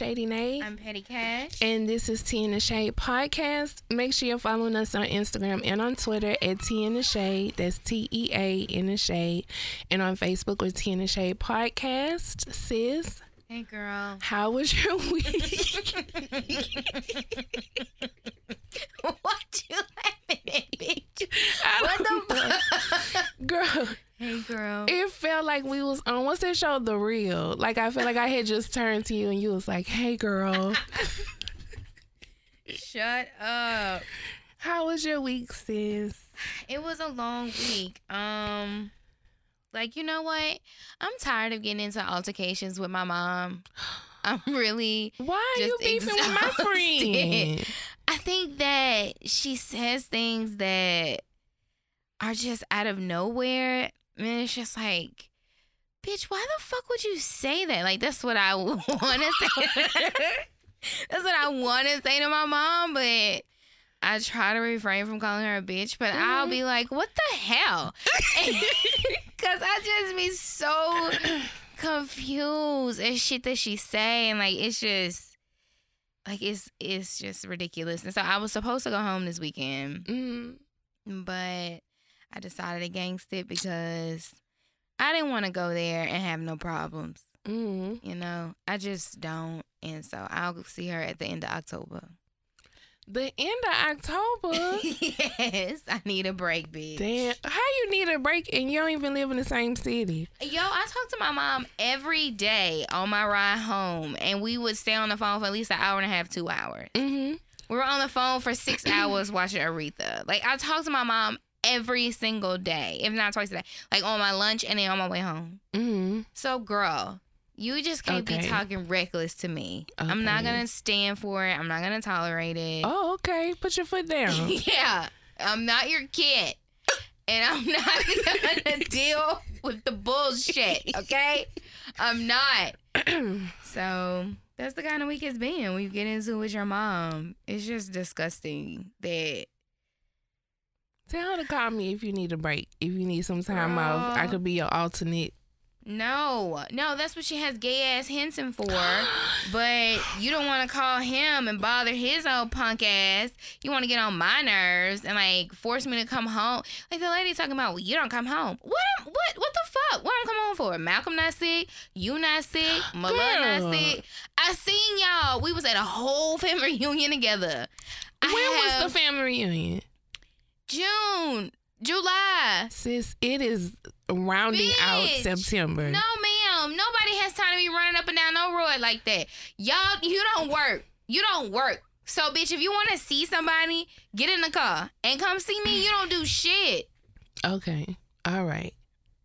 Shady Nate. I'm Petty Cash. and this is Tea in the Shade podcast. Make sure you're following us on Instagram and on Twitter at Tea in the Shade. That's T E A in the Shade. And on Facebook with Tea in the Shade podcast. Sis, hey, girl. how was your week? what you laughing at, bitch? What the fuck? Girl, hey, girl. it felt like we was on what's that show, The Real. Like I feel like I had just turned to you and you was like, "Hey, girl, Shut up. how was your week, sis?" It was a long week. Um, like you know what? I'm tired of getting into altercations with my mom. I'm really. Why are you beefing with my exhausted. friend? I think that she says things that are just out of nowhere. And it's just like, bitch, why the fuck would you say that? Like, that's what I want to say. that's what I want to say to my mom, but I try to refrain from calling her a bitch, but I'll be like, what the hell? Because I just be so confused at shit that she say. And like, it's just, like, it's, it's just ridiculous. And so I was supposed to go home this weekend Mm. but I decided against it because I didn't want to go there and have no problems. Mm. You know, I just don't. And so I'll see her at the end of October. The end of October. yes, I need a break, bitch. Damn, how you need a break and you don't even live in the same city? Yo, I talk to my mom every day on my ride home, and we would stay on the phone for at least an hour and a half, two hours. Mm-hmm. We were on the phone for six hours watching Aretha. Like, I talk to my mom every single day, if not twice a day, like on my lunch and then on my way home. Mm-hmm. So, girl, you just can't be talking reckless to me. I'm not gonna stand for it. I'm not gonna tolerate it. Oh, okay. Put your foot down. yeah, I'm not your kid, and I'm not gonna deal with the bullshit. Okay, I'm not. So that's the kind of week it's been. When you get into it with your mom, it's just disgusting that Tell her to call me if you need a break. If you need some time off, I could be your alternate. No, no, that's what she has gay ass Henson for. but you don't want to call him and bother his old punk ass. You want to get on my nerves and like force me to come home. Like the lady talking about, well, you don't come home. What? am- What? What the fuck? What I'm come home for? Malcolm not sick. You not sick. Girl. not sick. I seen y'all. We was at a whole family reunion together. When have was the family reunion? June, July. Sis, it is rounding out September. No, ma'am. Nobody has time to be running up and down no road like that. Y'all, you don't work. You don't work. So, bitch, if you want to see somebody, get in the car and come see me. You don't do shit. Okay. All right.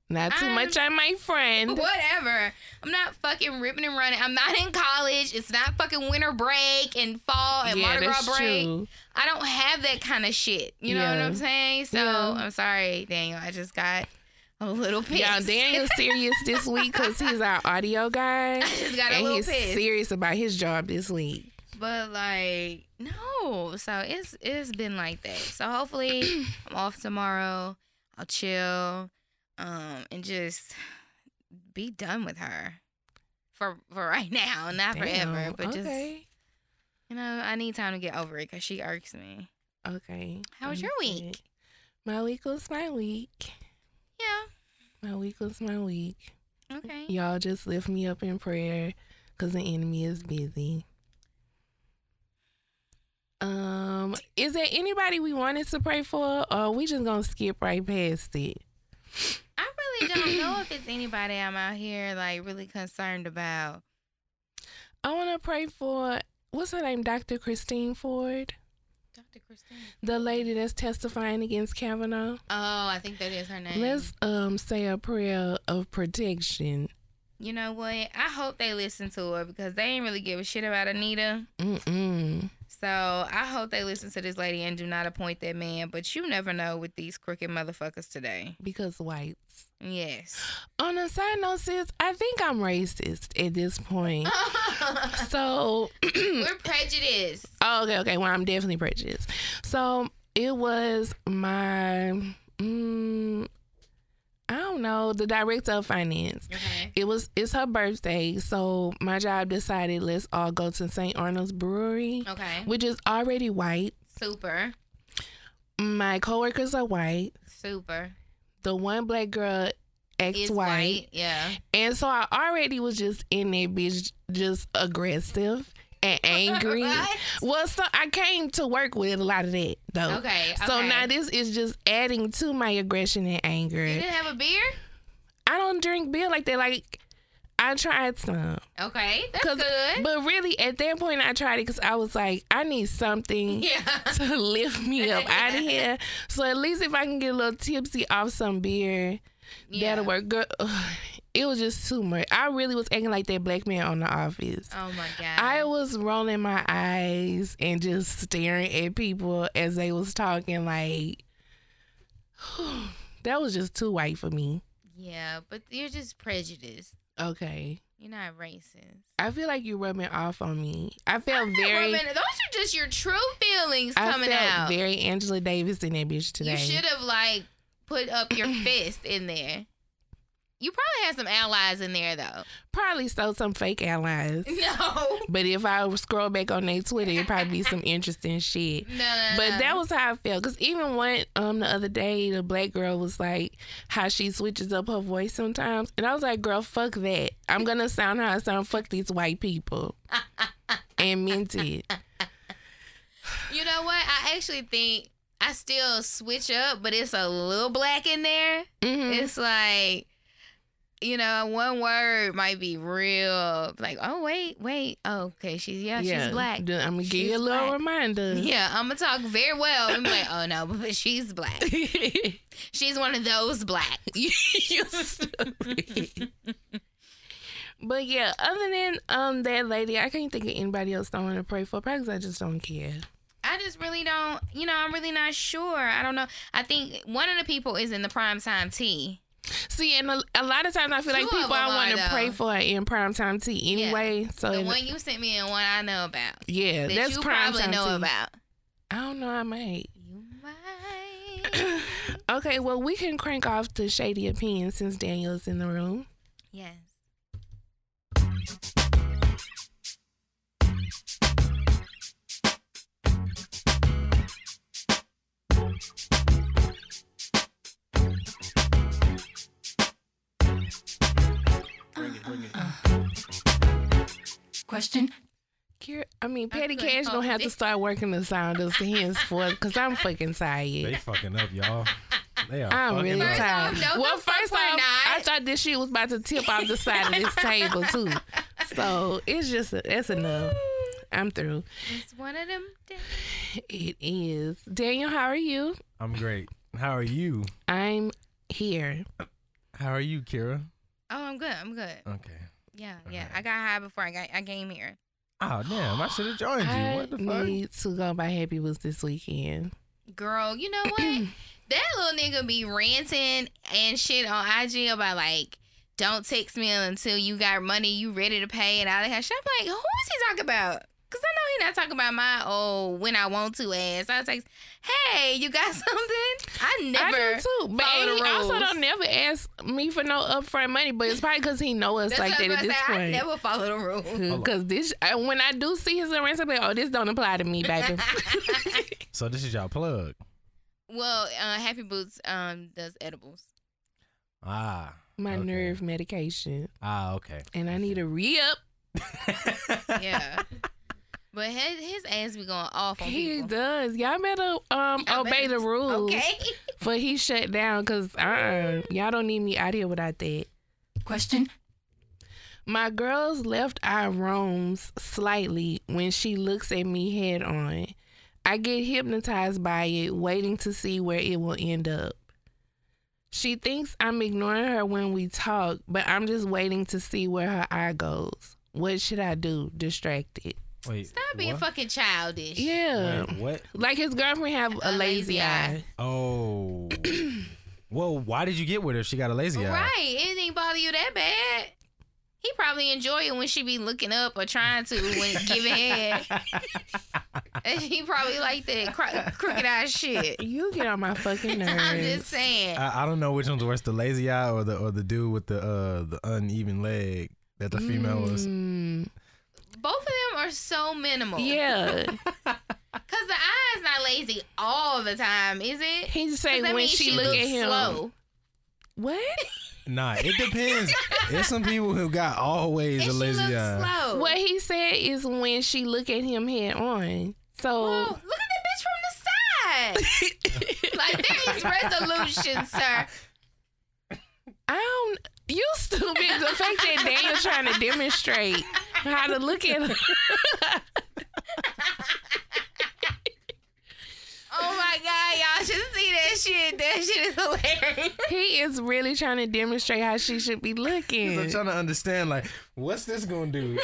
Not too I'm- much on my friend. Whatever. I'm not fucking ripping and running. I'm not in college. It's not fucking winter break and fall and yeah, Mardi Gras break. true. I don't have that kind of shit. You know what I'm saying? So, Yeah. I'm sorry, Daniel. I just got a little pissed. Yeah, Daniel's serious this week because he's our audio guy. I just got a and little he's pissed. serious about his job this week. But like no, so it's it's been like that. So hopefully I'm off tomorrow. I'll chill, um, and just be done with her for for right now, not forever. Damn, But just you know, I need time to get over it because she irks me. Okay. How was your week? My week was my week. Yeah. My week was my week. Okay. Y'all just lift me up in prayer because the enemy is busy. Um, is there anybody we wanted to pray for, or are we just gonna skip right past it? I really don't know if it's anybody I'm out here like really concerned about. I want to pray for what's her name, Dr. Christine Ford, Dr. Christine. the lady that's testifying against Kavanaugh. Oh, I think that is her name. Let's um say a prayer of protection. You know what? I hope they listen to her because they ain't really give a shit about Anita. Mm-mm. So I hope they listen to this lady and do not appoint that man. But you never know with these crooked motherfuckers today. Because whites. Yes. On a side note, sis, I think I'm racist at this point. So, We're prejudiced. oh, okay, okay. Well, I'm definitely prejudiced. So it was my, mm, I don't know, the director of finance. Okay. It was it's her birthday, so my job decided let's all go to St. Arnold's Brewery, Okay. which is already white. Super. My coworkers are white. Super. The one black girl ex white. white. Yeah. And so I already was just in there, bitch, just aggressive and angry. Well, so I came to work with a lot of that though. Okay. So okay. now this is just adding to my aggression and anger. You didn't have a beer? I don't drink beer like that. Like I tried some, Okay. That's good. but really at that point I tried it because I was like, I need something yeah. to lift me up out of here. So at least if I can get a little tipsy off some beer, yeah. that'll work. Girl, ugh, it was just too much. I really was acting like that black man on The Office. Oh my god. I was rolling my eyes and just staring at people as they was talking like that was just too white for me. yeah, but you're just prejudiced. Okay. You're not racist. I feel like you're rubbing off on me. I felt very rubbing- those are just your true feelings I coming felt out. very Angela Davis in that bitch today. You should have like put up your fist in there. You probably had some allies in there though. Probably stole some fake allies. No. But if I scroll back on their Twitter, it'd probably be some interesting shit. No, no, But no. that was how I felt. Cause even one um the other day, the black girl was like how she switches up her voice sometimes, and I was like, girl, fuck that. I'm gonna sound how I sound. Fuck these white people. and meant it. You know what? I actually think I still switch up, but it's a little black in there. Mhm. It's like, you know, one word might be real. Like, oh wait, wait. Oh, okay, she's yeah, she's black. I'm gonna give She's you a little black. reminder. Yeah, I'm gonna talk very well. I'm like, oh no, but she's black. She's one of those stupid. But yeah, other than um that lady, I can't think of anybody else I want to pray for. Probably 'cause I just don't care. I just really don't, you know, I'm really not sure. I don't know. I think one of the people is in the prime time tea. See, and a, a lot of times I feel like Two of people I want to pray for in primetime tea anyway. So The one you sent me and one I know about. yeah, That that's you prime probably time know tea. about. I don't know. I might. You might. Okay, well we can crank off the shady opinion since Daniel's in the room. yes. Uh, question. Kira, I mean, Petty couldn't Cash gonna hold have to start working the sound us henceforth because I'm fucking tired. They fucking up, y'all. They are I'm fucking really up. Tired. no, well, first we're off, I thought this shit was about to tip off the side of this table too. So it's just that's enough. I'm through. It's one of them days. It is. Daniel, how are you? I'm great. How are you? I'm here. How are you, Kira? Oh, I'm good. I'm good. Okay. Yeah, yeah. Alright. I got high before I got I came here. Oh damn! I should have joined you. I What the fuck? need to go by Happy Wheels this weekend. Girl, you know what? that little nigga be ranting and shit on IG about like, don't text me until you got money you ready to pay and all that kind of shit. I'm like, who is he talking about? Cause I know he not talking about my oh when I want to ass. I was like, hey, you got something? I never. I do too, but follow and the he also don't never ask me for no upfront money. But it's probably because he know us That's like that at this about to say. I point. never follow the rules. Because this, I, when I do see his arrest, I'm like, oh, this don't apply to me, baby. So this is y'all plug. well, uh, Happy Boots um does edibles. Ah. My Okay. nerve medication, Ah. Okay. and I need a re up. Yeah. But his, his ass be going off on He people. does. Y'all better um Y'all obey better- the rules. Okay. For he shut down because uh y'all don't need me out here without that. Question. My girls left eye roams slightly when she looks at me head on. I get hypnotized by it, waiting to see where it will end up. She thinks I'm ignoring her when we talk, but I'm just waiting to see where her eye goes. What should I do? Distracted. Wait. Stop being what? fucking childish. Yeah. Wait, what? Like his girlfriend have a, A lazy, lazy eye. eye. Oh. well, why did you get with her? She got a lazy eye. Right. Anything bother you that bad? He probably enjoy it when she be looking up or trying to when giving head. And he probably like that cro- crooked ass shit. You get on my fucking nerves. I'm just saying. I, I don't know which one's worse, the lazy eye or the or the dude with the uh the uneven leg that the female was. Both of them are so minimal. yeah. Cause the eye is not lazy all the time, is it? He just 'Cause say that when means she, look looks at him. slow. What? Nah, it depends. There's some people who got always And a she lazy looks eye. slow. What he said is when she look at him head on. So Oh, look at that bitch from the side. like there is resolution, sir. I don't. You stupid. The fact that Daniel trying to demonstrate how to look at her. Oh my god, y'all should see that shit. That shit is hilarious. He is really trying to demonstrate how she should be looking. I'm trying to understand, like, what's this gonna do?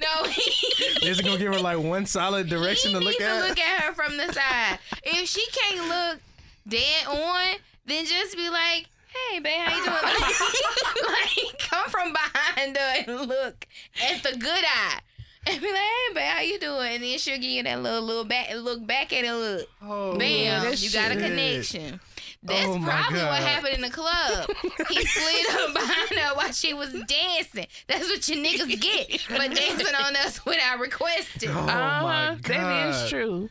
No, he, Is it gonna give her like one solid direction he to look needs at? to look at her from the side. If she can't look dead on, then just be like, "Hey, babe, how you doing?" like, come from behind her and look at the good eye. And be like, hey, babe, how you doing? And then she'll give you that little, little back, look back at it, look. oh, Bam, that you got a connection. That's Oh, my probably what happened in the club. He slid up behind her while she was dancing. That's what your niggas get for dancing on us without requesting. Oh uh my huh. god. That is true.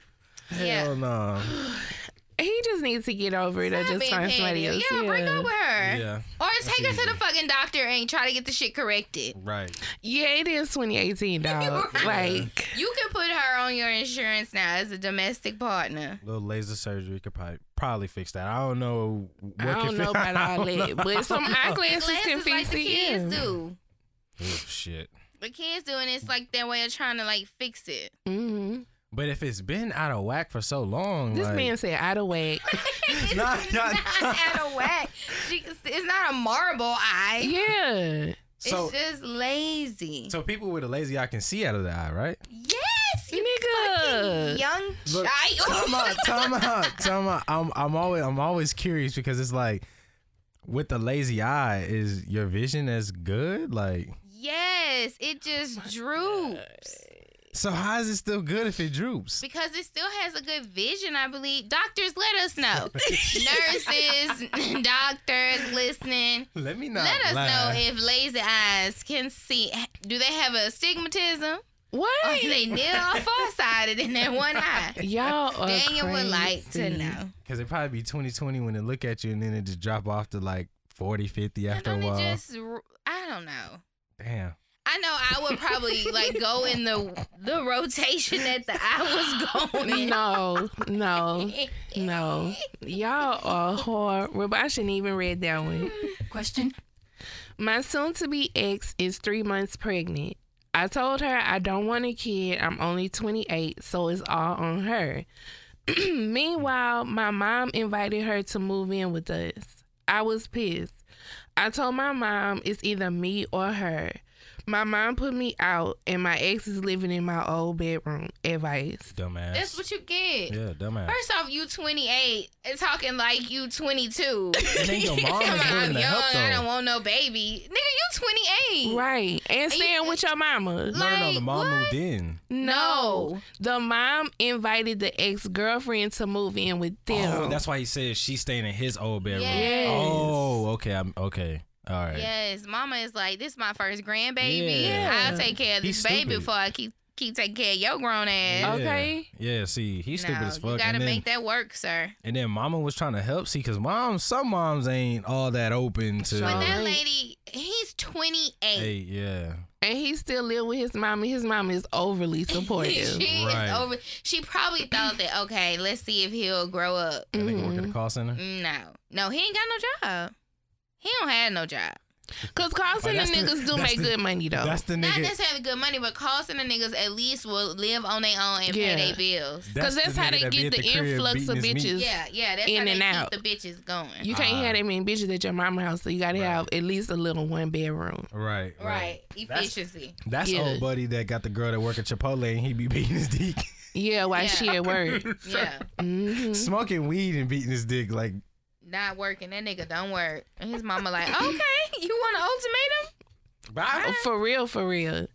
Hell Yeah. no. He just needs to get over it or just being find somebody else. Yeah, break up with her. Yeah. Or take her to the fucking doctor and try to get the shit corrected. Right. Yeah, it is 2018, dog. Right. Like, You can put her on your insurance now as a domestic partner. A little laser surgery could probably probably fix that. I don't know. What I don't know fi- about I all don't that, but some eyeglasses can Glasses fix like the kids do. Oh, shit. The kids do, and it's like their way of trying to like fix it. hmm But if it's been out of whack for so long, This like, man said out of whack. it's Nah, not nah, out of whack. It's not a marble eye. yeah. so it's just lazy. so people with a lazy eye can see out of the eye, right? yes, you Nigga. young Look, child. Time out, time out, time out. I'm I'm always I'm always curious because it's like with the lazy eye, is your vision as good? Like, yes, it just droops so how is it still good if it droops? because it still has a good vision. I believe doctors let us know. Nurses, doctors listening. Let me know. Let us lie. know if lazy eyes can see. Do they have a astigmatism? Or What? are they near or farsighted in that one eye? Y'all are Daniel would like to know. Because it'd probably be 2020 when they look at you and then it just drop off to like 40, 50 after a And then while. it just, I don't know. Damn. I know I would probably like go in the the rotation that the I was going. No, no, no. Y'all are horrible. I shouldn't even read that one. Question. My soon to be ex is three months pregnant. I told her I don't want a kid. I'm only 28, so it's all on her. Meanwhile, my mom invited her to move in with us. I was pissed. I told my mom it's either me or her. My mom put me out, and my ex is living in my old bedroom. Advice. Dumbass. That's what you get. yeah, dumbass. First off, you 28 and talking like you 22. And then your mom is Come on, willing I'm young. help I don't want no baby. Nigga, you 28. Right. And you- staying with your mama. No, no, no. The mom what? moved in. No. The mom invited the ex girlfriend to move in with them. Oh, that's why he said she's staying in his old bedroom. Yes. Oh, okay. I'm okay. All right. Yes, mama is like, this is my first grandbaby. Yeah. I'll take care of He's this baby stupid. before I keep keep taking care of your grown ass. Yeah. Okay. Yeah. See, he's stupid no, as fuck. you gotta and then, make that work, sir. and then Mama was trying to help. See, because moms, some moms ain't all that open to. Sure. But that lady, he's 28. Hey, yeah. And he still live with his mommy. his mom is overly supportive. she Right. is over. She probably thought that okay, let's see if he'll grow up. That nigga work at the mm-hmm. call center. No, no, he ain't got no job. He don't have no job. Cause call center that's the- niggas do make the- good money though. That's the nigga. Not necessarily good money, but call center niggas at least will live on their own and Yeah. pay their bills. Cause that's the how they get at the influx of beating his meat. bitches. Yeah, yeah, that's In how they and keep out. the bitches going. You can't Ah. have that many bitches at your mama house, so you gotta Right. have at least a little one bedroom. Right, right, That's- efficiency. That's Yeah. old buddy that got the girl that work at Chipotle and he be beating his dick, Yeah, while Yeah. she at work. yeah, hmm smoking weed and beating his dick. Like, not working. That nigga don't work. And his mama like, okay, you want an ultimatum? bye. For real, for real.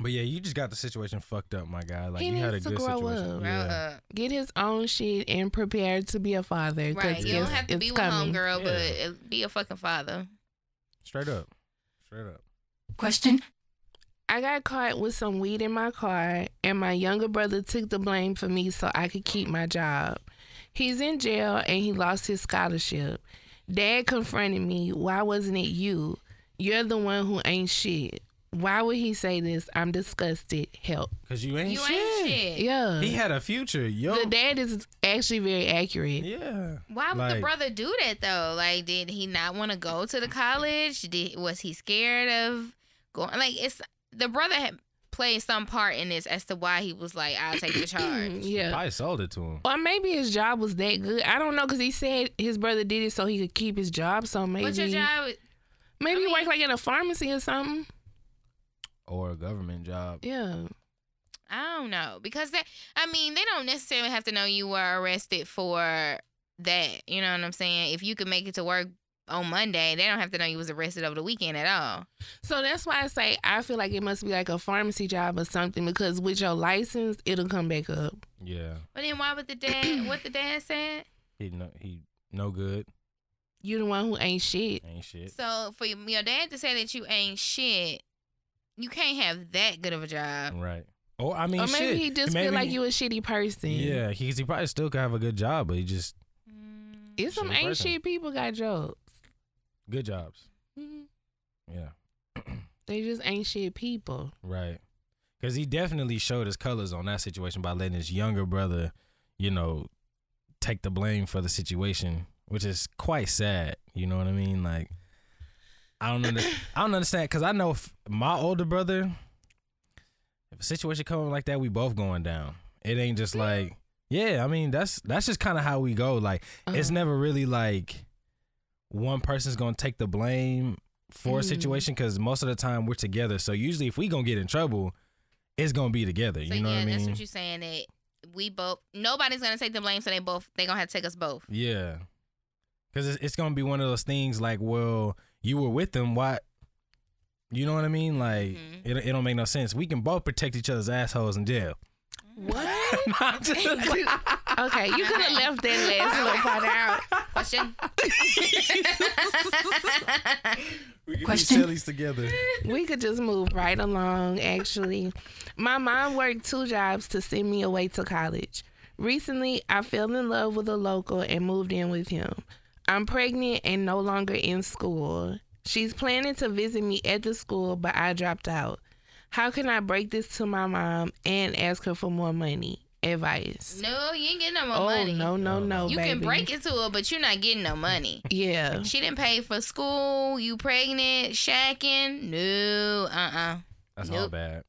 But yeah, you just got the situation fucked up, my guy. Like He you had a needs to good grow situation. up. Grow Yeah. up. Get his own shit and prepare to be a father. 'cause Right. You don't it's- have to it's be with coming. homegirl, but Yeah. uh, be a fucking father. Straight up. Straight up. Question. I got caught with some weed in my car, and my younger brother took the blame for me so I could keep my job. He's in jail and he lost his scholarship. Dad confronted me. Why wasn't it you? You're the one who ain't shit. Why would he say this? I'm disgusted. Help. Cause you ain't you shit. ain't shit. Yeah. He had a future. Yo. the dad is actually very accurate. yeah. Why would the brother do that though? Like, did he not want to go to the college? Did was he scared of going? Like, it's the brother had played some part in this as to why he was like, "I'll take the charge." Yeah. Probably sold it to him. Or maybe his job was that good. I don't know because he said his brother did it so he could keep his job. So maybe What's your job? maybe I he mean- worked like in a pharmacy or something. Or a government job. Yeah. I don't know because that. I mean, they don't necessarily have to know you were arrested for that. You know what I'm saying? If you could make it to work on Monday, they don't have to know you was arrested over the weekend at all. So that's why I say I feel like it must be like a pharmacy job or something because with your license it'll come back up. Yeah. But then why would the dad? what the dad said? He no he no good. You the one who ain't shit. Ain't shit. So for your your dad to say that you ain't shit, you can't have that good of a job. Right. Or I mean or maybe shit. he just maybe, feel like you a shitty person. Yeah, he, he probably still could have a good job, but he just mm. It's some ain't person. shit people got jobs. Good jobs. Mhm. Yeah. They just ain't shit people. Right. Because he definitely showed his colors on that situation by letting his younger brother, you know, take the blame for the situation, which is quite sad. You know what I mean? Like, I don't under, I don't understand because I know if my older brother, if a situation coming like that, we both going down. It ain't just like, yeah. I mean, that's that's just kind of how we go. Like, it's Uh-huh. never really like one person's gonna take the blame for a Mhm. situation because most of the time we're together. So usually, if we gonna get in trouble, it's gonna be together. So you know yeah, what I mean? that's what you're saying. That we both nobody's gonna take the blame, so they both they gonna have to take us both. yeah, because it's, it's gonna be one of those things like, well, you were with them. Why? You know what I mean? Like, Mhm. it, it don't make no sense. We can both protect each other's assholes in jail. What? I'm just like- okay, you could have left that last little part out. Question. we can Question? be sillies together. We could just move right along, actually. My mom worked two jobs to send me away to college. Recently, I fell in love with a local and moved in with him. I'm pregnant and no longer in school. She's planning to visit me at the school, but I dropped out. How can I break this to my mom and ask her for more money? Advice. no, you ain't getting no more Oh, money. no, no, no, You baby. can break it to her, but you're not getting no money. Yeah. She didn't pay for school. You pregnant, shacking? No, uh, uh That's all bad.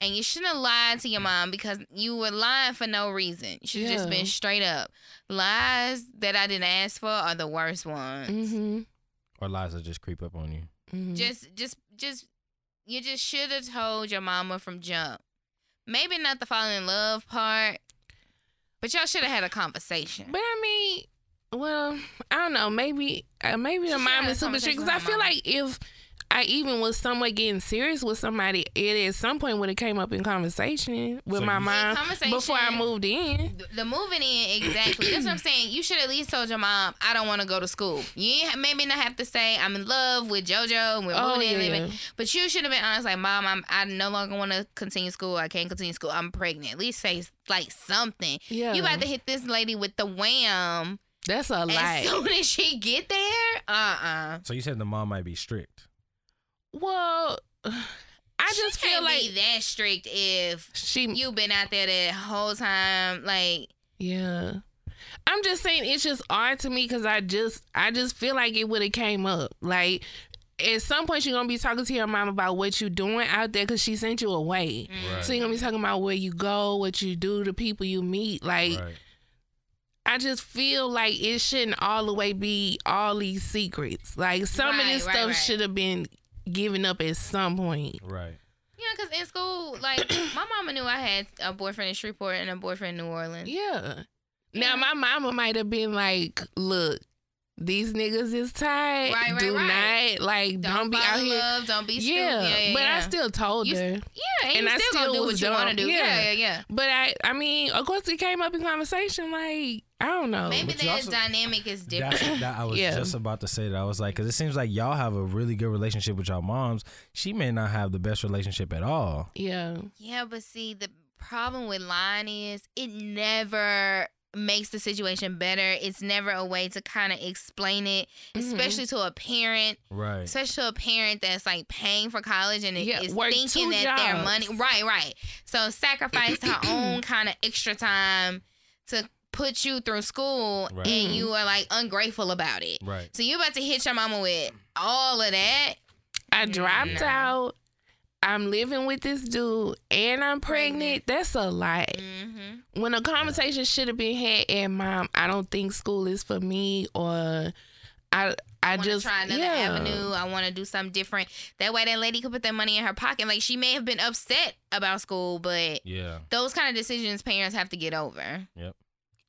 And you shouldn't have lied to your mom because you were lying for no reason. You should have just been straight up. Lies that I didn't ask for are the worst ones. Mm-hmm. Or lies that just creep up on you. mm-hmm. Just, just, just, you just should have told your mama from jump. Maybe not the falling in love part, but y'all should have had a conversation. But I mean, well, I don't know. Maybe, uh, maybe She the mom is super strict. Because I feel like if I even was somewhat getting serious with somebody, it at some point would have came up in conversation with So my mom before I moved in. The- the moving in exactly. That's what I'm saying. You should at least told your mom, I don't want to go to school. You ain't, maybe not have to say I'm in love with JoJo and we're Oh moving in, yeah, living. But you should have been honest, like, Mom, I'm I no longer want to continue school. I can't continue school. I'm pregnant. At least say like something. yeah. You about to hit this lady with the wham That's a lie. as soon as she get there. Uh uh So you said the mom might be strict. Well, I just feel like be that strict if she. you've been out there the whole time. Like Yeah. I'm just saying it's just odd to me because I just I just feel like it would have came up. Like at some point you're gonna be talking to your mom about what you're doing out there because she sent you away. mm, So you're gonna be talking about where you go, what you do, the people you meet. Like Right. I just feel like it shouldn't all the way be all these secrets. Like some of this right, stuff right. should have been given up at some point. Right. Yeah, because in school, like my mama knew I had a boyfriend in Shreveport and a boyfriend in New Orleans. Yeah. Yeah. Now my mama might have been like, look, these niggas is tight. Right, right, Do right. not like don't, be out here. love. Don't be Yeah, stupid. Yeah, yeah, but yeah. I still told You her. Yeah, and, And you I still, still do was what you want to do. Yeah, Yeah. yeah, yeah. But I, I mean, of course, it came up in conversation. Like I don't know. Maybe But their also- dynamic is different. That's, that, I was Yeah. just about to say that. I was like, because it seems like y'all have a really good relationship with y'all moms. She may not have the best relationship at all. yeah, Yeah, but see, the problem with lying is it never makes the situation better. It's never a way to kind of explain it, Mhm. especially to a parent, Right. especially to a parent that's like paying for college and Yeah, is thinking two that their money. Right, right. So sacrifice her own kind of extra time to put you through school, Right. and you are like ungrateful about it. Right. So you about to hit your mama with all of that. I dropped Nah. out. I'm living with this dude, and I'm pregnant. Pregnant. That's a lot. Mm-hmm. When a conversation should have been had, and mom, I don't think school is for me, or I, I want just to try another yeah. avenue. I want to do something different. That way, that lady could put that money in her pocket. Like she may have been upset about school, but Yeah. those kind of decisions parents have to get over. Yep.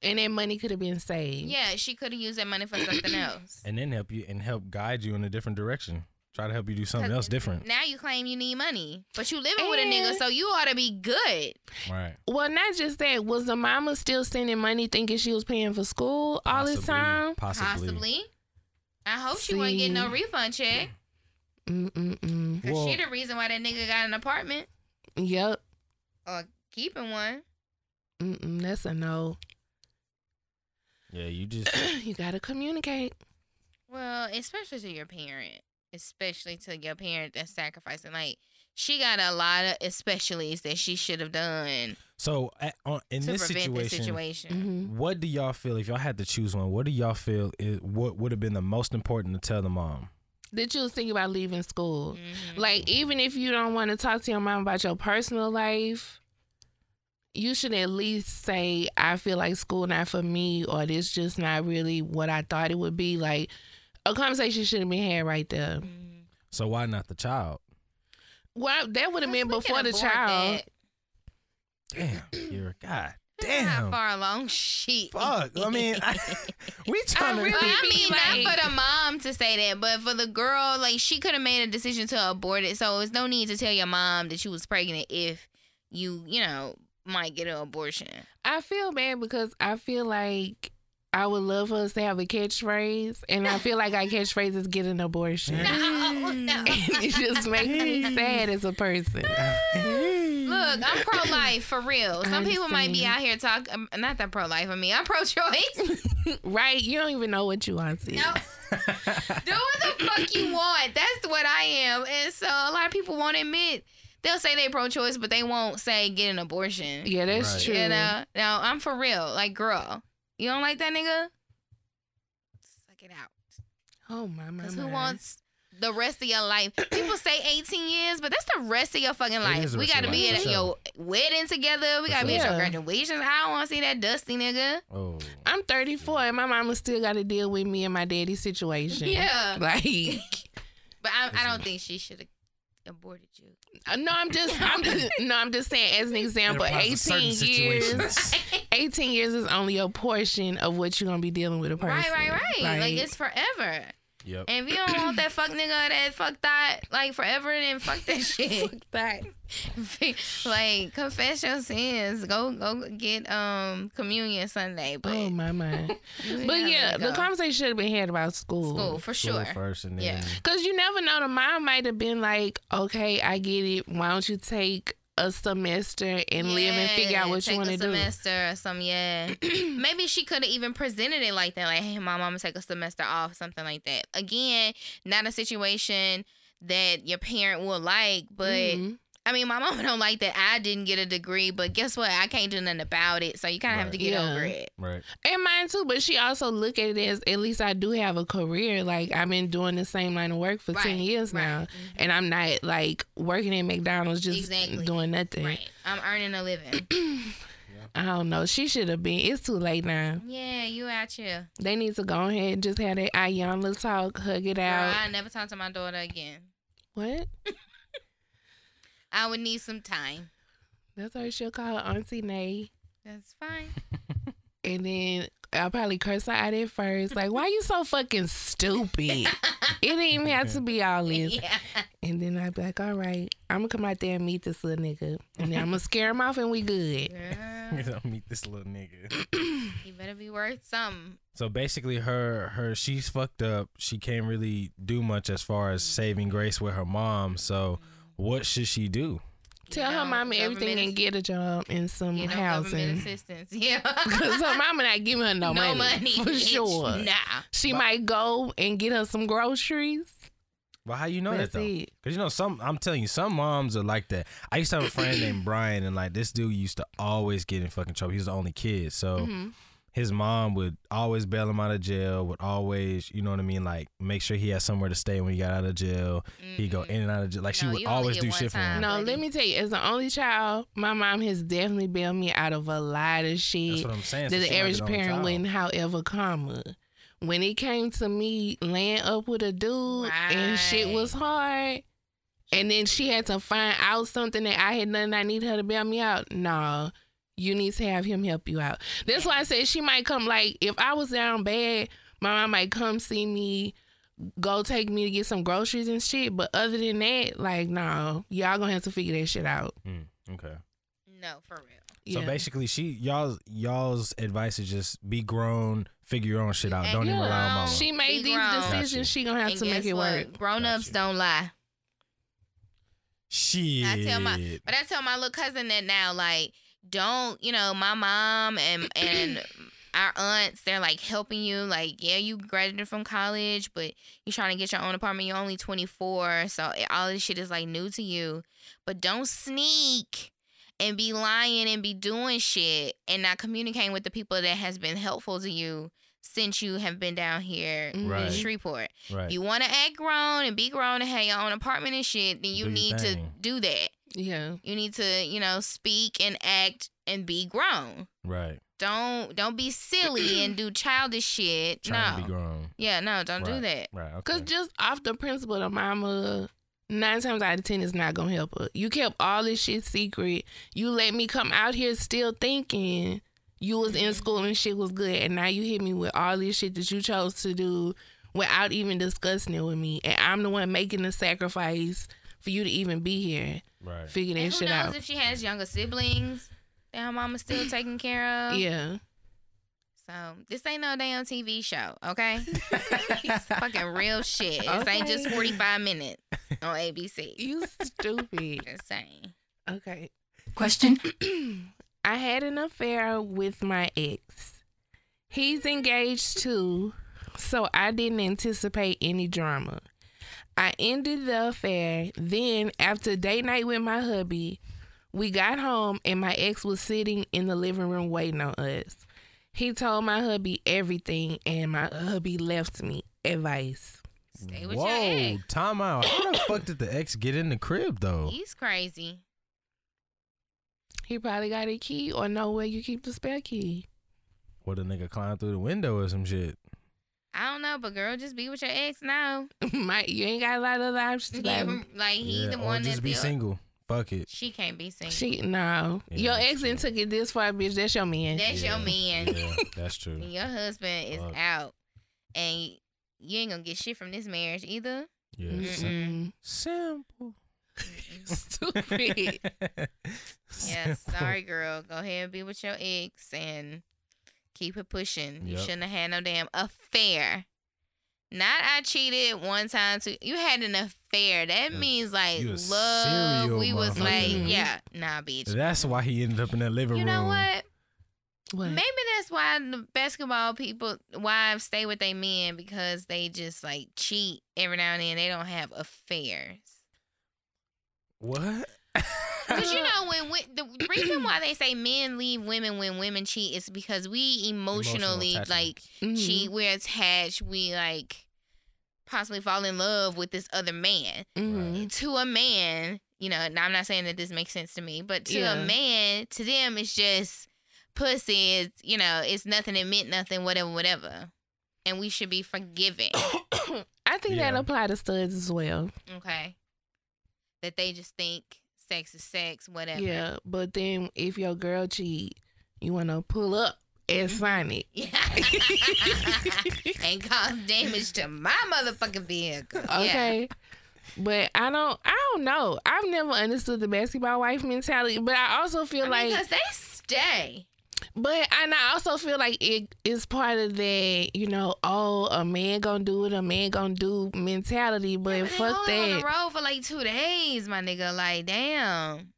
And that money could have been saved. Yeah, she could have used that money for something else. And then help you and help guide you in a different direction. Try to help you do something else different. Now you claim you need money, but you living with a nigga, so you ought to be good. Right. Well, not just that. Was the mama still sending money, thinking she was paying for school all this time? Possibly. Possibly. I hope she wasn't getting no refund check. Mm mm mm. Cause Well- she the reason why that nigga got an apartment Yep. or keeping one. Mm mm. That's a no. Yeah, you just you gotta communicate. Well, especially to your parent, especially to your parent that's sacrificing. Like she got a lot of especiallys that she should have done so at, on, in to this prevent this situation, situation. hmm what do y'all feel if y'all had to choose one? What do y'all feel is what would have been the most important to tell the mom? That you was thinking about leaving school. Mhm. Like, even if you don't want to talk to your mom about your personal life, you should at least say, I feel like school not for me, or this just not really what I thought it would be. Like, a conversation should have been had right there. Mhm. So why not the child? Well, that would have been before the child. that. Damn, you're a God. Not Damn. far along. Shit. Fuck. I mean, I, we trying to. really But I be mean, like- not for the mom to say that, but for the girl, like she could have made a decision to abort it. So it's no need to tell your mom that you was pregnant if you, you know, might get an abortion. I feel bad because I feel like I would love us to have a catchphrase, and I feel like our catchphrase is get an abortion. No, no. it just makes me sad as a person. Look, I'm pro life for real. I Some people might be out here talk. Um, not that pro life. I mean, I'm pro choice. right? You don't even know what you want to. No. Do what the fuck you want. That's what I am. And so a lot of people won't admit. They'll say they're pro choice, but they won't say get an abortion. Yeah, that's Right. true. You know? No, I'm for real. Like, girl, you don't like that nigga? Suck it out. Oh my my. Because my. who wants the rest of your life? People say 18 years, but that's the rest of your fucking life. We got to be at for your wedding together. We For got to be at your graduation. I don't want to see that dusty nigga. oh. I'm 34, and my mama still got to deal with me and my daddy's situation. Yeah. Like, But I, I don't think she should have aborted you. Uh, no, I'm just, I'm just, no, I'm just saying as an example. It applies to 18 years, 18 years is only a portion of what you're gonna be dealing with a person. Right, right, right. Like, it's forever. Yep. And if you don't want that fuck nigga or that fuck that like forever, then fuck that shit. Fuck that. like confess your sins. Go go get um communion Sunday. But Oh my my. But yeah, the conversation should have been had about school. school for School sure. first and then Yeah. Cause you never know. The mom might have been like, "Okay, I get it. Why don't you take a semester and live and figure out Yeah, what you want to do?" semester or some yeah. Maybe she could have even presented it like that, like, "Hey, mom, I'm gonna take a semester off," something like that. Again, not a situation that your parent will like, but Mhm. I mean, my mama don't like that I didn't get a degree, but guess what? I can't do nothing about it, so you kind of have to get Yeah. over it. Right. And mine too, but she also look at it as at least I do have a career. Like I've been doing the same line of work for ten years right. now, Mhm. and I'm not like working at McDonald's just Exactly. doing nothing. Right, I'm earning a living. I don't know. She should have been. It's too late now. yeah, you out here. They need to go ahead and just have that Iyanla talk, hug it Girl, out. I never talk to my daughter again. What? I would need some time. That's why she'll call her Auntie Nay. That's fine. And then I'll probably curse her out at first. Like, why you so fucking stupid? it didn't even have to be all this. yeah. And then I'd be like, all right, I'm gonna come out there and meet this little nigga. And then I'm gonna scare him off and we good. Girl, I'll meet this little nigga. you better be worth something. So basically, her her she's fucked up. She can't really do much as far as saving grace with her mom. So mm-hmm. What should she do? Tell You her know, mama everything and get a job and some You know, housing. assistance. Yeah. Cause her mama not giving her no, no money, money. for bitch. sure. Nah. She might go and get her some groceries. Well, how you know That's that though? it. Because you know some. I'm telling you, some moms are like that. I used to have a friend named Brian, and like this dude used to always get in fucking trouble. He was the only kid, so Mhm. His mom would always bail him out of jail. Would always, you know what I mean, like make sure he had somewhere to stay when he got out of jail. He'd go in and out of jail. Like she would always do one shit for him. No, buddy. let me tell you, as the only child, my mom has definitely bailed me out of a lot of shit. That's shit what I'm saying. that So the she might be average parent child. wouldn't, however, comma. When it came to me laying up with a dude and shit was hard, and then she had to find out something that I had done, I need her to bail me out. No, you need to have him help you out. That's why I said she might come. Like if I was down bad, my mom might come see me, go take me to get some groceries and shit. But other than that, like no, y'all gonna have to figure that shit out. Mm, okay. No, for real. So Yeah. basically, she y'all y'all's advice is just be grown, figure your own shit out. Don't even Yeah. rely on mama. she made Be these grown. decisions. She gonna have and to make it what? work. Grown ups Gotcha. don't lie. Shit. I tell my, but I tell my little cousin that now, like, don't you know, my mom and and our aunts, they're like helping you. Like, yeah, you graduated from college, but you're trying to get your own apartment. You're only 24, so all this shit is like new to you. But don't sneak and be lying and be doing shit and not communicating with the people that has been helpful to you since you have been down here in Shreveport. right. You want to act grown and be grown and have your own apartment and shit, then you Do need to do that. Yeah. You need to, you know, speak and act and be grown. right. Don't don't be silly and do childish shit. Trying no. to be grown. Yeah, no, don't do that. Right. Okay. Cause just off the principle, the mama nine times out of ten is not gonna help her. You kept all this shit secret. You let me come out here still thinking you was in mm-hmm. school and shit was good, and now you hit me with all this shit that you chose to do without even discussing it with me, and I'm the one making the sacrifice for you to even be here. right. Figure that And who shit knows out. if she has younger siblings that her mama's still taking care of. yeah. So this ain't no damn TV show, okay? it's fucking real shit. This ain't just 45 minutes on ABC. You stupid. Just saying. Okay. Question. I had an affair with my ex. He's engaged too, so I didn't anticipate any drama. I ended the affair. Then, after date night with my hubby, we got home and my ex was sitting in the living room waiting on us. He told my hubby everything, and my hubby left me advice. Stay with Whoa, your ex. time out. How the fuck did the ex get in the crib though? He's crazy. He probably got a key or know where you keep the spare key. What a nigga climbed through the window or some shit. I don't know, but girl, just be with your ex now. my, you ain't got a lot of other options. baby. like he yeah, the or one just that's be the- single. Fuck it. She can't be single. She no. Yeah, your ex didn't took it this far, bitch. That's your man. that's Yeah, your man. Yeah, that's true. Your husband is Fuck. out, and you ain't gonna get shit from this marriage either. Yeah. sim- Mm-mm. Simple. Stupid. Yeah, sorry, girl. Go ahead and be with your ex and keep it pushing. You Yep. shouldn't have had no damn affair. Not I cheated one time too. You had an affair. That Yeah, means like love. serial We was like, motherfucker. yeah, nah, bitch. That's why he ended up in that living room. You room. know what? What? Maybe that's why the basketball people wives stay with their men because they just like cheat every now and then. They don't have affairs. What? Because you know when, when the reason why they say men leave women when women cheat is because we emotionally attachment. like Mhm. cheat. We're attached. We like possibly fall in love with this other man. Mhm. To a man, you know. Now I'm not saying that this makes sense to me, but to Yeah. a man, to them, it's just pussy. It's you know, it's nothing. It meant nothing. Whatever, whatever. And we should be forgiving. I think Yeah. that apply to studs as well. okay. That they just think sex is sex. Whatever. Yeah, but then if your girl cheat, you want to pull up as mm-hmm. Sonic. and cause damage to my motherfucking vehicle. Yeah. Okay. But I don't I don't know. I've never understood the basketball wife mentality. But I also feel I like mean, because they stay. But and I also feel like it is part of that, you know, oh, a man gonna do it, a man gonna do mentality. But Yeah, but they fuck only on the that. road for like two days, my nigga. Like, damn.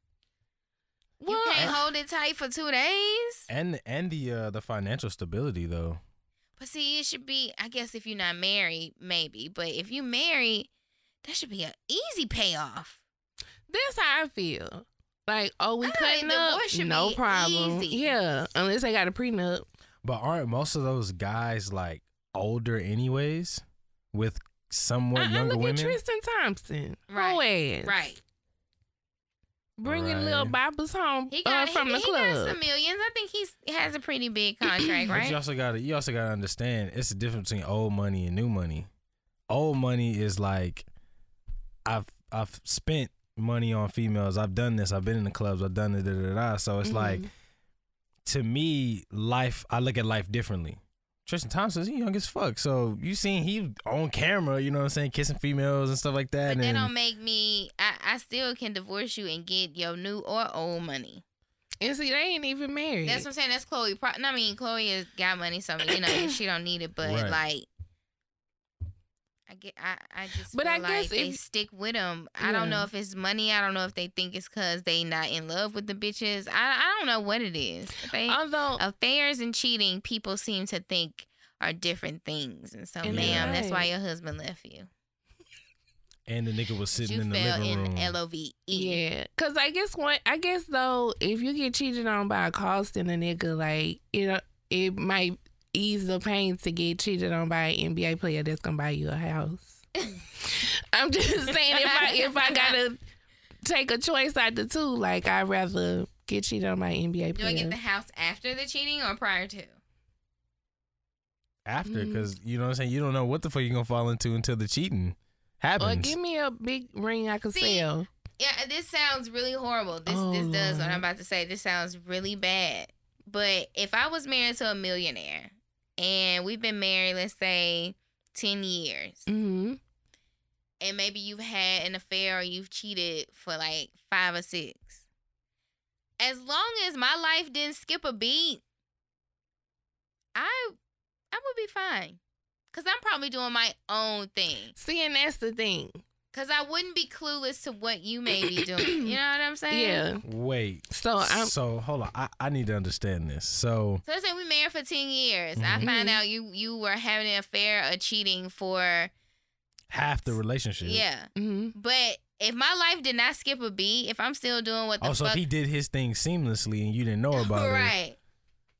Well, you can't hold it tight for two days. And and the uh, the financial stability though. But see, it should be. I guess if you're not married, maybe. But if you married, that should be an easy payoff. that's how I feel. Like, oh, we I feel cutting up, no be problem. easy. Yeah, unless they got a prenup. But aren't most of those guys like older anyways, with somewhat Uh-uh, younger look women? at Tristan Thompson. Right, Right. Right. Bringing Right. little Boppers home He uh, got from he, the he got club. some millions. I think he's he has a pretty big contract, But right? you also got to you also got to understand it's the difference between old money and new money. Old money is like I've I've spent money on females. I've done this. I've been in the clubs. I've done it. Da, da, da. So it's like Mhm. to me, life. I look at life differently. Tristan Thompson's he young as fuck. So you seen he on camera, you know what I'm saying, kissing females and stuff like that. But that and don't make me. I, I still can divorce you and get your new or old money. And see, they ain't even married. That's what I'm saying. That's Khloe. Pro- I mean, Khloe has got money, so you know she don't need it. But Right. like, I get. I, I just. But feel I like guess they if- stick with them. I don't know if it's money. I don't know if they think it's cause they not in love with the bitches. I I don't know what it is. They, Although, affairs and cheating, people seem to think are different things, and so, And they ma'am, that's why your husband left you. and the nigga was sitting you in the fell living in room. L O V E. yeah, cause I guess one, I guess though, if you get cheated on by a costing a nigga, like you know, it might ease the pain to get cheated on by an NBA player that's gonna buy you a house. I'm just saying, if I if I gotta take a choice out the two, like I'd rather get cheated on by an NBA player. Do I get the house after the cheating or prior to? After, mm. because you know what I'm saying, you don't know what the fuck you're gonna fall into until the cheating happens. or give me a big ring I can See, sell. Yeah, this sounds really horrible. This Oh, this does what I'm oh. about to say. This sounds really bad. But if I was married to a millionaire and we've been married, let's say ten years, hmm and maybe you've had an affair or you've cheated for like five or six. As long as my life didn't skip a beat, I I would be fine. Cause I'm probably doing my own thing. See, and that's the thing. Cause I wouldn't be clueless to what you may be doing. You know what I'm saying? Yeah. Wait. So I'm. so hold on. I, I need to understand this. So So let's say we married for ten years. I Mhm. find out you you were having an affair or cheating for half the relationship. yeah. mhm. But if my life did not skip a beat, if I'm still doing what the Also, fuck Oh, if he did his thing seamlessly and you didn't know about it, right.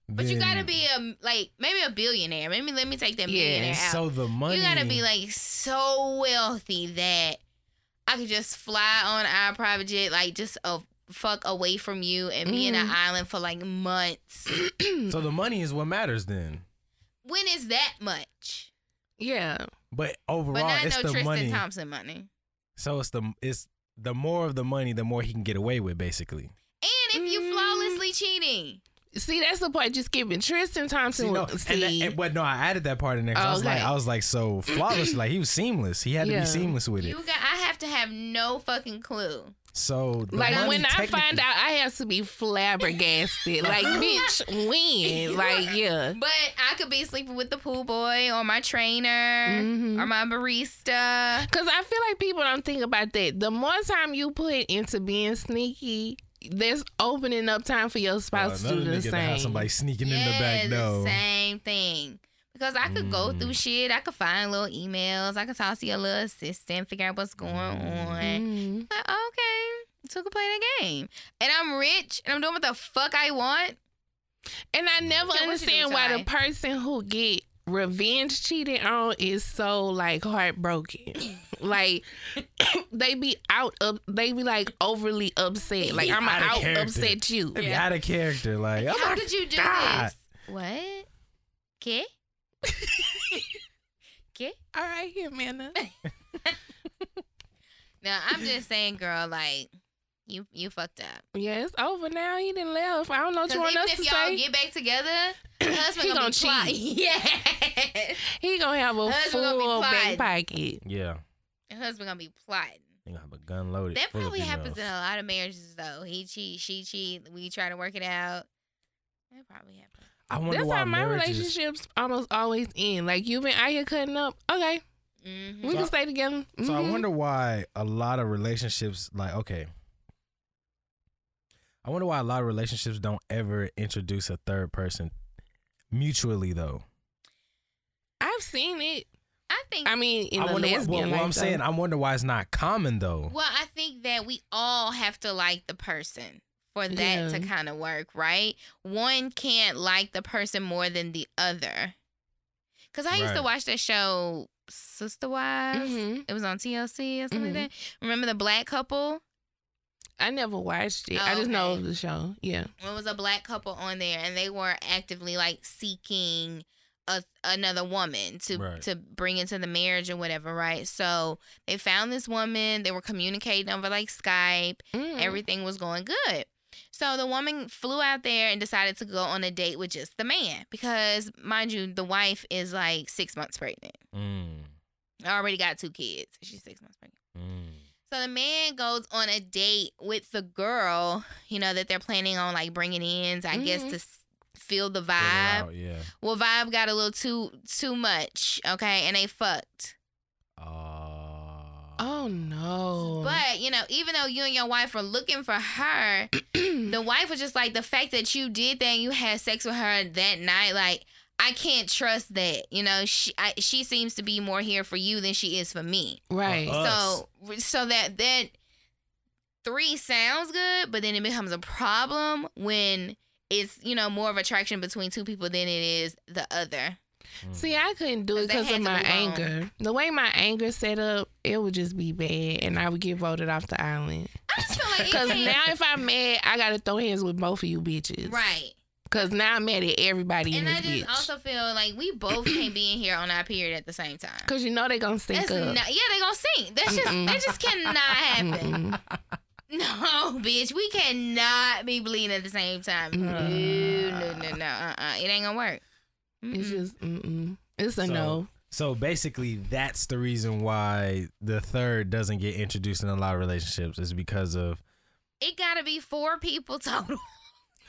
But you gotta be a like maybe a billionaire. Maybe let me take that Yeah, millionaire out. So the money. you gotta be like so wealthy that I could just fly on our private jet, like just a fuck away from you and be in an Mhm. island for like months. So the money is what matters then. when is that much? Yeah. But overall, But not it's no the Tristan money. Thompson money. So it's the it's the more of the money, the more he can get away with, basically. And if you Mm. flawlessly cheating, See, that's the part you skipping. Tristan Thompson. See, no, was- and, that, and but no, I added that part in there. 'cause I was like, Okay. I was like, so flawless, like he was seamless. He had to Yeah. be seamless with it. you got I have to have no fucking clue. So like money when I find out, I have to be flabbergasted. like, bitch, when? Like, yeah. But I could be sleeping with the pool boy or my trainer Mhm. or my barista. Cause I feel like people don't think about that. The more time you put into being sneaky, there's opening up time for your spouse to do the to have same. somebody sneaking in the back door. same thing. Because I could go Mm. through shit. I could find little emails. I could talk to your little assistant, figure out what's going Mm. on. Mhm. Like, okay, so I could play the game. And I'm rich and I'm doing what the fuck I want. And I never you do, understand why the person who get revenge cheated on is so like heartbroken. like they be out of they be like overly upset. Like I'm Out out character. upset you. They be Yeah. out of character. Like, oh How my could you do God. this? What? Okay. Okay. All right, here, Amanda. Now I'm just saying, girl, like You you fucked up. Yeah, it's over now. He didn't left. I don't know what you want even us if to y'all say. get back together, the husband He gonna, gonna be plotting. Yeah. he gonna have a Husband full back plotting. pocket. Yeah. The husband gonna be plotting. He gonna have a gun loaded. That probably happens in a lot of marriages though. He cheat, she cheat. We try to work it out. That probably happens. I wonder That's why how my marriages. relationships almost always end. Like you been out here cutting up. Okay, hmm we So can I- stay together. So I Mhm. wonder why a lot of relationships, like, okay. I wonder why a lot of relationships don't ever introduce a third person mutually, though. I've seen it. I think. I mean, in I the wonder why, lesbian well, what I'm life, though. saying, I wonder why it's not common, though. well, I think that we all have to like the person for that Yeah. to kind of work, right? One can't like the person more than the other. Cause I used to watch that show, Sister Wives. Mhm. It was on TLC or something Mhm. like that. Remember the black couple? I never watched it. Oh, I just know of the show. Yeah. It was a black couple on there, and they were actively like seeking a, another woman to Right. to bring into the marriage or whatever, right? So they found this woman. They were communicating over like Skype. Mm. Everything was going good. So the woman flew out there and decided to go on a date with just the man because, mind you, the wife is like six months pregnant. Mm, Already got two kids. She's six months pregnant. mm. So the man goes on a date with the girl, you know, that they're planning on like bringing in, I guess, Mhm. to s- feel the vibe. out, yeah. Well, vibe got a little too too much, okay, and they fucked. Uh, Oh no. But you know, even though you and your wife were looking for her, the wife was just like the fact that you did that and you had sex with her that night, like. I can't trust that. You know, she I, she seems to be more here for you than she is for me. right. Uh, So so that that three sounds good, but then it becomes a problem when it's you know more of attraction between two people than it is the other. mm. See, I couldn't do it 'Cause they because of my move anger. The way my anger set up, it would just be bad, and I would get voted off the island. I just feel like it Because can't- now, if I'm mad, I gotta throw hands with both of you bitches. right, Because now I'm mad at everybody in and I just bitch. also feel like we both can't be in here on our period at the same time. Because you know they're gonna stink That's up. not, yeah, they're gonna sing. That's just Mm-mm. that just cannot happen. No, bitch, we cannot be bleeding at the same time. No, no, no, no. Uh, uh it ain't gonna work. It's Mm-mm. just, mm-mm. It's a So- no. So basically, that's the reason why the third doesn't get introduced in a lot of relationships is because of It gotta be four people total.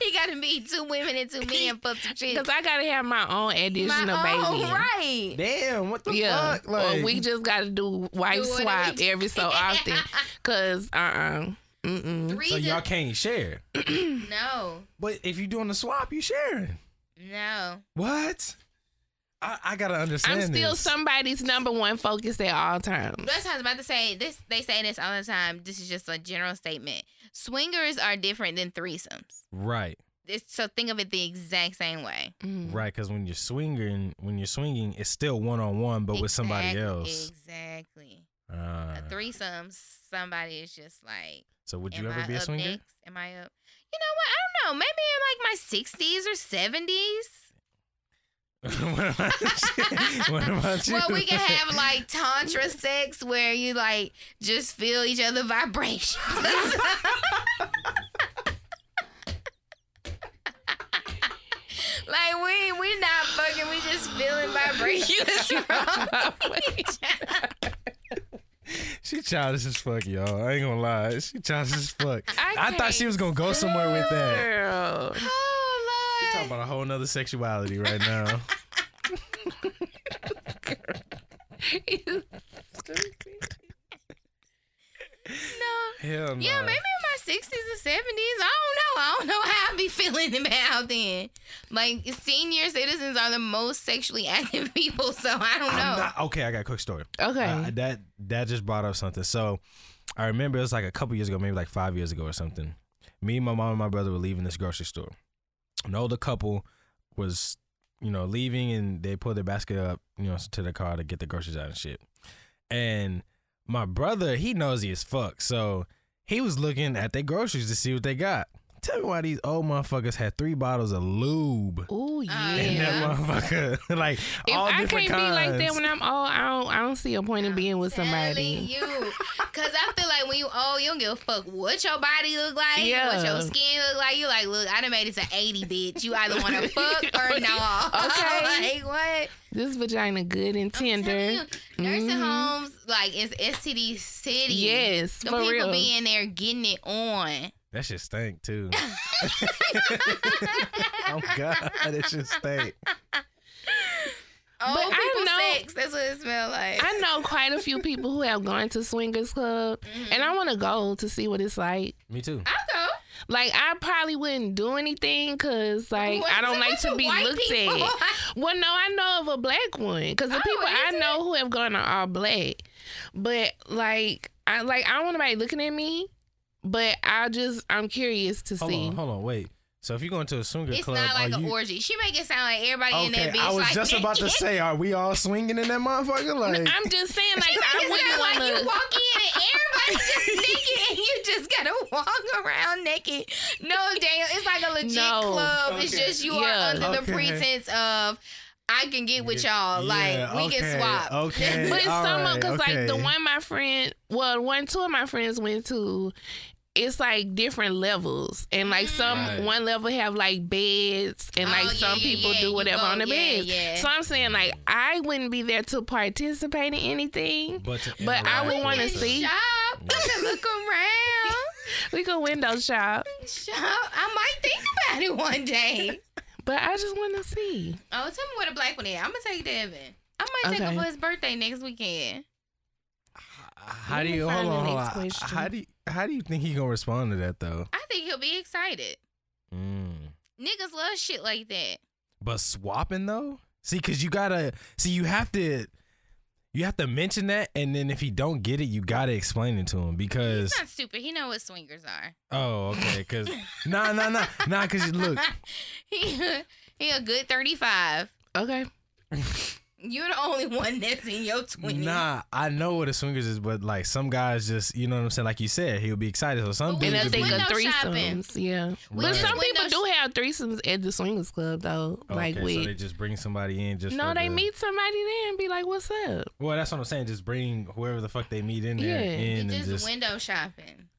it gotta be two women and two men for some shit. Because I gotta have my own additional My baby. own, right. damn what the Yeah. fuck like or we just gotta do wife Do swap every so often. Cause uh uh Mm-mm. So y'all can't share. no, But if you're doing the swap, you sharing. no. What? I, I gotta understand. I'm still this. somebody's number one focus at all times. That's what I was about to say. This they say this all the time. This is just a general statement. Swingers are different than threesomes. right, It's, so think of it the exact same way. Mm. right. Because when you're swinging, when you're swinging, it's still one on one, but with somebody else. Exactly. Ah. A threesome, somebody is just like, so would you ever I be a swinger? next? Am I up? You know what? I don't know. Maybe in like my sixties or seventies. What, about you? what about you? Well, we can have like tantra sex where you like just feel each other vibrations. like we we not fucking, we just feeling vibrations from each other. She childish as fuck, y'all. I ain't gonna lie. She childish as fuck. I I, thought she was gonna go somewhere with that. Girl. Talking about a whole nother sexuality right now. No. Hell no. Yeah, maybe in my sixties or seventies. I don't know. I don't know how I be feeling about then. Like senior citizens are the most sexually active people, so I don't know. not, okay, I got a quick story. okay. Uh, that that just brought up something. So I remember it was like a couple years ago, maybe like five years ago or something. Me, my mom, and my brother were leaving this grocery store. An older couple was, you know, leaving and they pulled their basket up, you know, to the car to get the groceries out and shit. And my brother, he nosy as fuck. So he was looking at their groceries to see what they got. Tell me why these old motherfuckers had three bottles of lube Ooh Oh, yeah. in yeah. that motherfucker. like If all I can't different be like that when I'm old, I don't. I don't see a point in being with somebody. you, cause I feel like when you old, you don't give a fuck what your body look like, what your skin look like. You like, look, I done made it to eighty, bitch. You either want to fuck or no. Okay. like what? This vagina good and I'm tender. you, nursing Mhm. homes like it's STD city. Yes, the for people real. be in there getting it on. That shit stink too. oh god, that shit stink. Old But I people know- sex. That's what it smell like. I know quite a few people who have gone to swingers club, Mhm. and I want to go to see what it's like. Me too. I'll go. Like I probably wouldn't do anything because like What- I don't like to be looked people? at. Well, no, I know of a black one because the Oh, people I is it? know who have gone are all black. But like I like I don't want nobody looking at me, but I just I'm curious to Hold see. on, hold on, wait. So if you're going to a swinger It's club, not like are an you? orgy. She make it sound like everybody in that Okay, bitch. I was like just about to say, are we all swinging in that motherfucker? Like, I'm just saying like She make I it wouldn't sound like want you to. walk in and everybody's just naked and you just gotta walk around naked. No, Daniel, it's like a legit No. club. It's just you Yeah. are under the pretense of I can get with y'all. Yeah, like we okay, can swap. okay. But it's all some right, because like the one my friend, well, one two of my friends went to. It's like different levels, and like mm-hmm. some Right. one level have like beds, and Oh, like yeah, some yeah, people yeah. do whatever go- on the yeah, bed. yeah. So I'm saying like I wouldn't be there to participate in anything. But, But I would wanna with We the- see. can shop. We can look around. We could window shop, shop. I might think about it one day. but I just want to see. Oh, tell me where the black one is. I'm gonna take Devin. I might take Okay. him for his birthday next weekend. How do you hold on? Hold on. How do you how do you think he gonna respond to that though? I think he'll be excited. Mm. Niggas love shit like that. But swapping though, see, cause you gotta see, you have to, you have to mention that, and then if he don't get it, you gotta explain it to him because He's not stupid. He know what swingers are. oh, okay, cause nah, nah, nah, nah, cause you look, he he a good thirty five. Okay, You're the only one that's in your twenties. nah, I know what a swingers is, but like some guys just, you know what I'm saying, like you said, he'll be excited. So some But and dudes I think be, of window shopping. threesomes, yeah. We But just some people do have threesomes at the swingers club though. like okay, with so they just bring somebody in just no, for they the- meet somebody there and be like, "What's up?" Well, that's what I'm saying. Just bring whoever the fuck they meet in there Yeah. in and just, just window shopping.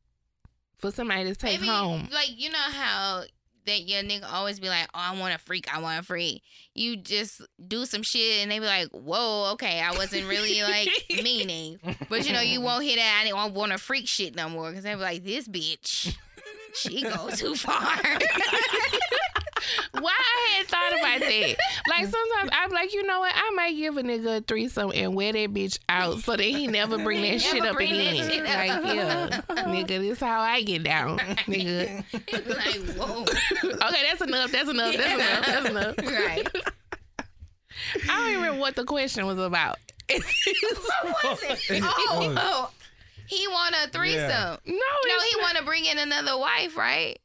For somebody to take Maybe home. like you know how that your nigga always be like, "Oh, I want a freak. I want a freak." You just do some shit and they be like, "Whoa, okay, I wasn't really like meaning." But you know, you won't hear that. I didn't want a freak shit no more because they be like, "This bitch, she go too far." Why I had thought about that? Like mm-hmm. sometimes I'm like, you know what? I might give a nigga a threesome and wear that bitch out so that he never bring that shit up bring that again. shit up. Like, yeah, nigga, this how I get down, nigga. Like, "Whoa." Okay, that's enough. That's enough. That's enough. That's enough. Right. I don't even remember what the question was about. What was it? Oh, oh. He want a threesome. Yeah. No, No, it's he want to bring in another wife, right?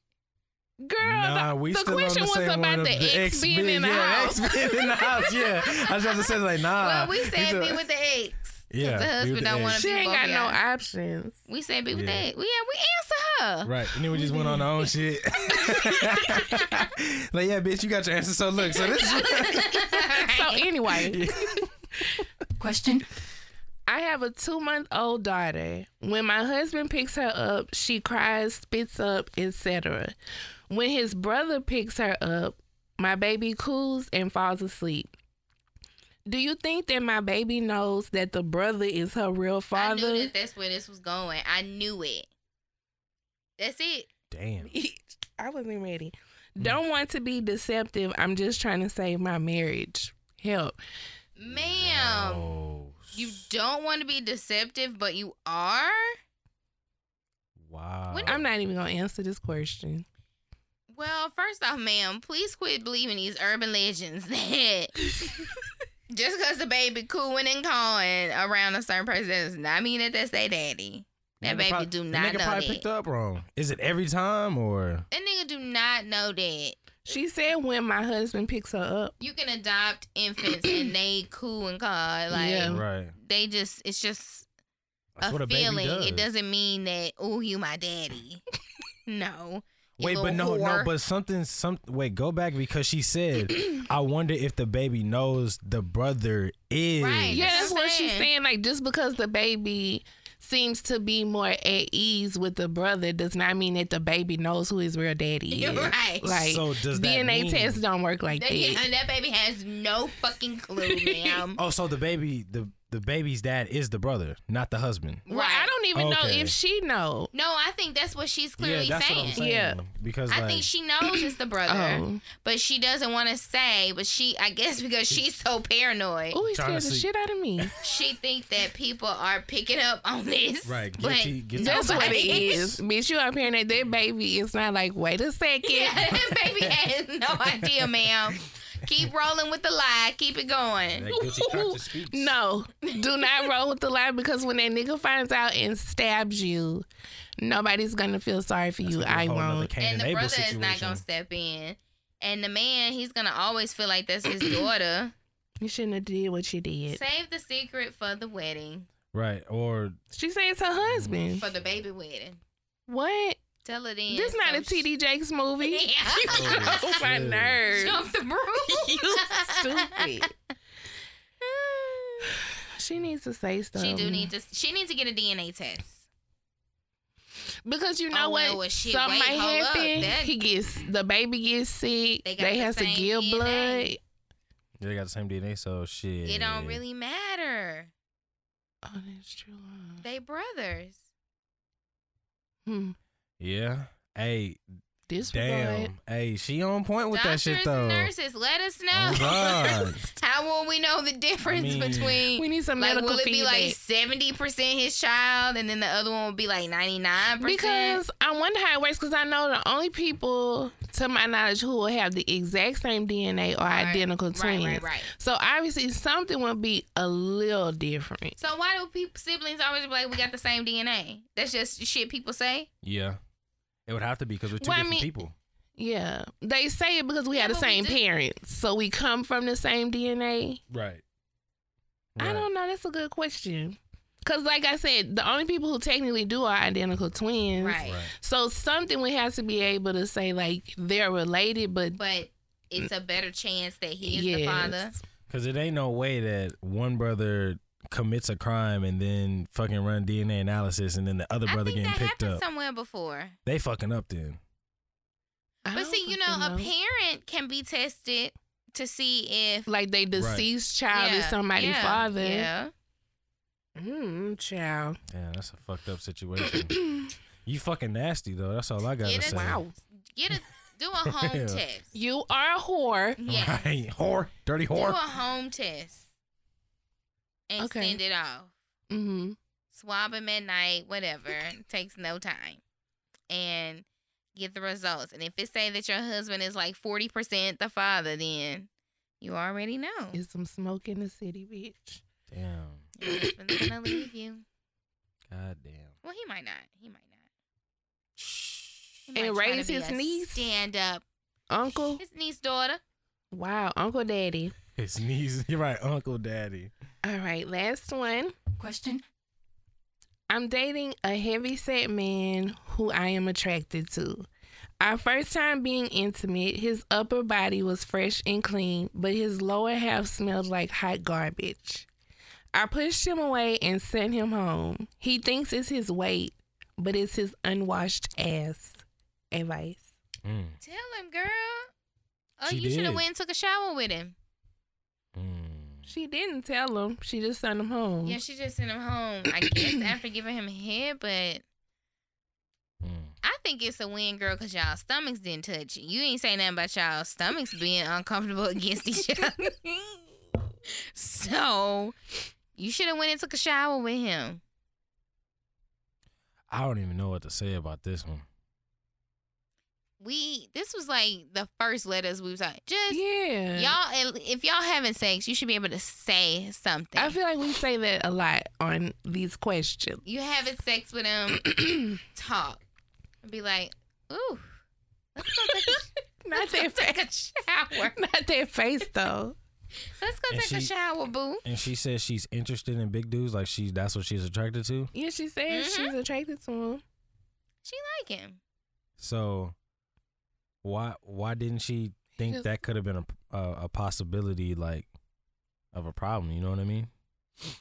girl. Nah, the, the question the was about one the, of ex, being being- in the yeah, house. Ex being in the house. Yeah, I was about to say like nah. well, we He's said be with the ex. 'Cause Yeah, the husband don't want to She be ain't got no y'all. options. We said be with Yeah. the ex. Yeah, we answer her. Right, and then we just went on our own shit. like, yeah, bitch, you got your answer. So look, so this. So anyway, Question. I have a two month old daughter. When my husband picks her up, she cries, spits up, etc. When his brother picks her up, my baby cools and falls asleep. Do you think that my baby knows that the brother is her real father? I knew that that's where this was going. I knew it. That's it. Damn. I wasn't ready. Don't want to be deceptive. I'm just trying to save my marriage. Help. Ma'am, Oh, you don't want to be deceptive, but you are? Wow. When- I'm not even going to answer this question. Well, first off, ma'am, please quit believing these urban legends that just because the baby cooing and cawing around a certain person does not mean that that's their daddy. That Nigga baby prob- do the not nigga know probably that. picked up wrong. Is it every time or? That nigga do not know that. She said when my husband picks her up. You can adopt infants and they cool and caw. Like Yeah. Right. they just it's just That's a what a baby feeling. does. It doesn't mean that oh you my daddy. no. you Wait, but little no, no, but something, some. Wait, go back because she said, "I wonder if the baby knows the brother is." Right. Yeah, That's that's what she's saying. saying. Like, just because the baby seems to be more at ease with the brother does not mean that the baby knows who his real daddy is. right. Like, So does that DNA mean- tests don't work like That, that. and that baby has no fucking clue, ma'am. Oh, so the baby, the the baby's dad is the brother, not the husband. Well, I don't even know if she know. No, I think that's what she's clearly yeah, that's saying. what I'm saying. Yeah. because I like, think she knows it's the brother, Oh, but she doesn't want to say. But she, I guess, because she's so paranoid, oh, he scared the shit out of me. she think that people are picking up on this. Right, guilty- guilty. That's what it nobody. Bitch, you up here and that baby is not like, wait a second. Yeah, that baby has no idea, ma'am. Keep rolling with the lie. Keep it going. that guilty conscience speaks. No, do not roll with the lie because when that nigga finds out and stabs you, nobody's gonna feel sorry for you. That's gonna be I a whole nother won't. Cain and the Abel brother is not gonna step in. And the man, he's gonna always feel like that's his daughter. You shouldn't have did what you did. Save the secret for the wedding, Right, or She says her husband. for the baby wedding. what? Tell it in. This not a so TD Jakes movie. Yeah. oh my nerves. Jump the broom. you stupid. She needs to say stuff. She do need to. She needs to get a DNA test. because you know Oh, what? well, well, shit, Something wait, might hold up. happen. That- He gets the baby gets sick. They They, got the have to same give DNA. blood. they got the same DNA, so shit. It don't really matter. Oh, that's true. They brothers. Hmm. Yeah. Hey, Disregard. damn. Hey, she on point with Doctors that shit though. and nurses, let us oh, know. Oh How will we know the difference mean, between? We need some like, medical will it be like seventy percent his child, and then the other one will be like ninety nine percent? Because I wonder how it works. Because I know the only people, to my knowledge, who will have the exact same DNA are Right, identical right, twins. right, right. So obviously something will be a little different. So why do people siblings always be like we got the same DNA? That's just shit people say. Yeah. It would have to be because we're two Well, I different mean- people. Yeah, they say it because we Yeah, have the same parents, so we come from the same DNA. Right. I don't know. That's a good question. Cause like I said, the only people who technically do are identical twins. Right. Right. So something we have to be able to say like they're related, but But it's a better chance that he is yes. the father. Because it ain't no way that one brother commits a crime and then fucking run DNA analysis and then the other I brother think getting that picked happened up. somewhere before. They fucking up then. I But see, you know, fucking a parent can be tested to see if like they deceased child is somebody's yeah, father. Yeah. Mm, child. Yeah, that's a fucked up situation. you fucking nasty though. That's all I gotta Get a, say. Wow. Get a do a home Yeah. test. You are a whore. Yeah. Right. Whore. Dirty whore. Do a home test and Okay. send it off. Mm-hmm. Swab him at night, whatever. Takes no time. And get the results. And if it say that your husband is like forty percent the father, then you already know. Is some smoke in the city, bitch. Damn. Your husband's gonna leave you. God damn. Well, he might not. He might not. He And might try raise his a niece? Stand up. Uncle. His niece daughter. Wow, Uncle Daddy. His niece. You're right, Uncle Daddy. All right, last one. Question. I'm dating a heavy set man who I am attracted to. Our first time being intimate, his upper body was fresh and clean, but his lower half smelled like hot garbage. I pushed him away and sent him home. He thinks it's his weight, but it's his unwashed ass. Advice. Mm. Tell him, girl. Oh, She you should have went and took a shower with him. She didn't tell him. She just sent him home. Yeah, she just sent him home. I guess after giving him a head, but Mm. I think it's a win, girl, because y'all stomachs didn't touch. You ain't say nothing about y'all stomachs being uncomfortable against each other. so you should have went and took a shower with him. I don't even know what to say about this one. We this was like the first letters we was like just Yeah. y'all. If y'all having sex, you should be able to say something. I feel like we say that a lot on these questions. you having sex with him, talk. And be like, ooh, let's go take a, Not let's that take face. a shower. Not that face though. Let's go And take a shower, boo. And she says she's interested in big dudes, like she that's what she's attracted to. Yeah, she said Mhm. she's attracted to him. She like him. So Why why didn't she think Just- that could have been a, a a possibility like of a problem? You know what I mean?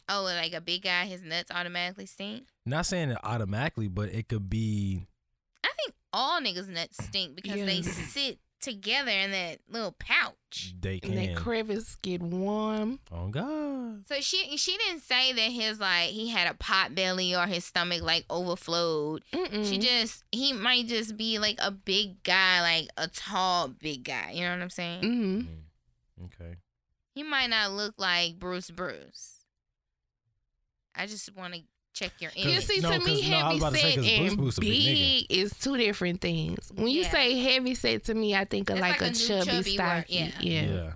Oh, like a big guy, his nuts automatically stink. Not saying it automatically, but it could be. I think all niggas nuts stink because they sit together in that little pouch. They And that can. crevice get warm. Oh God. So she she didn't say that his like he had a pot belly or his stomach like overflowed. Mm-mm. She just he might just be like a big guy, like a tall big guy. You know what I'm saying? hmm Mm. Okay. He might not look like Bruce Bruce. I just want to check your You see, No, to me, 'cause- no, I heavy about to say, set 'cause Bruce and Bruce a big big is two different things. When you Yeah. say heavy set to me, I think of like, like a, a chubby, chubby word, stocky. yeah. Yeah. Yeah.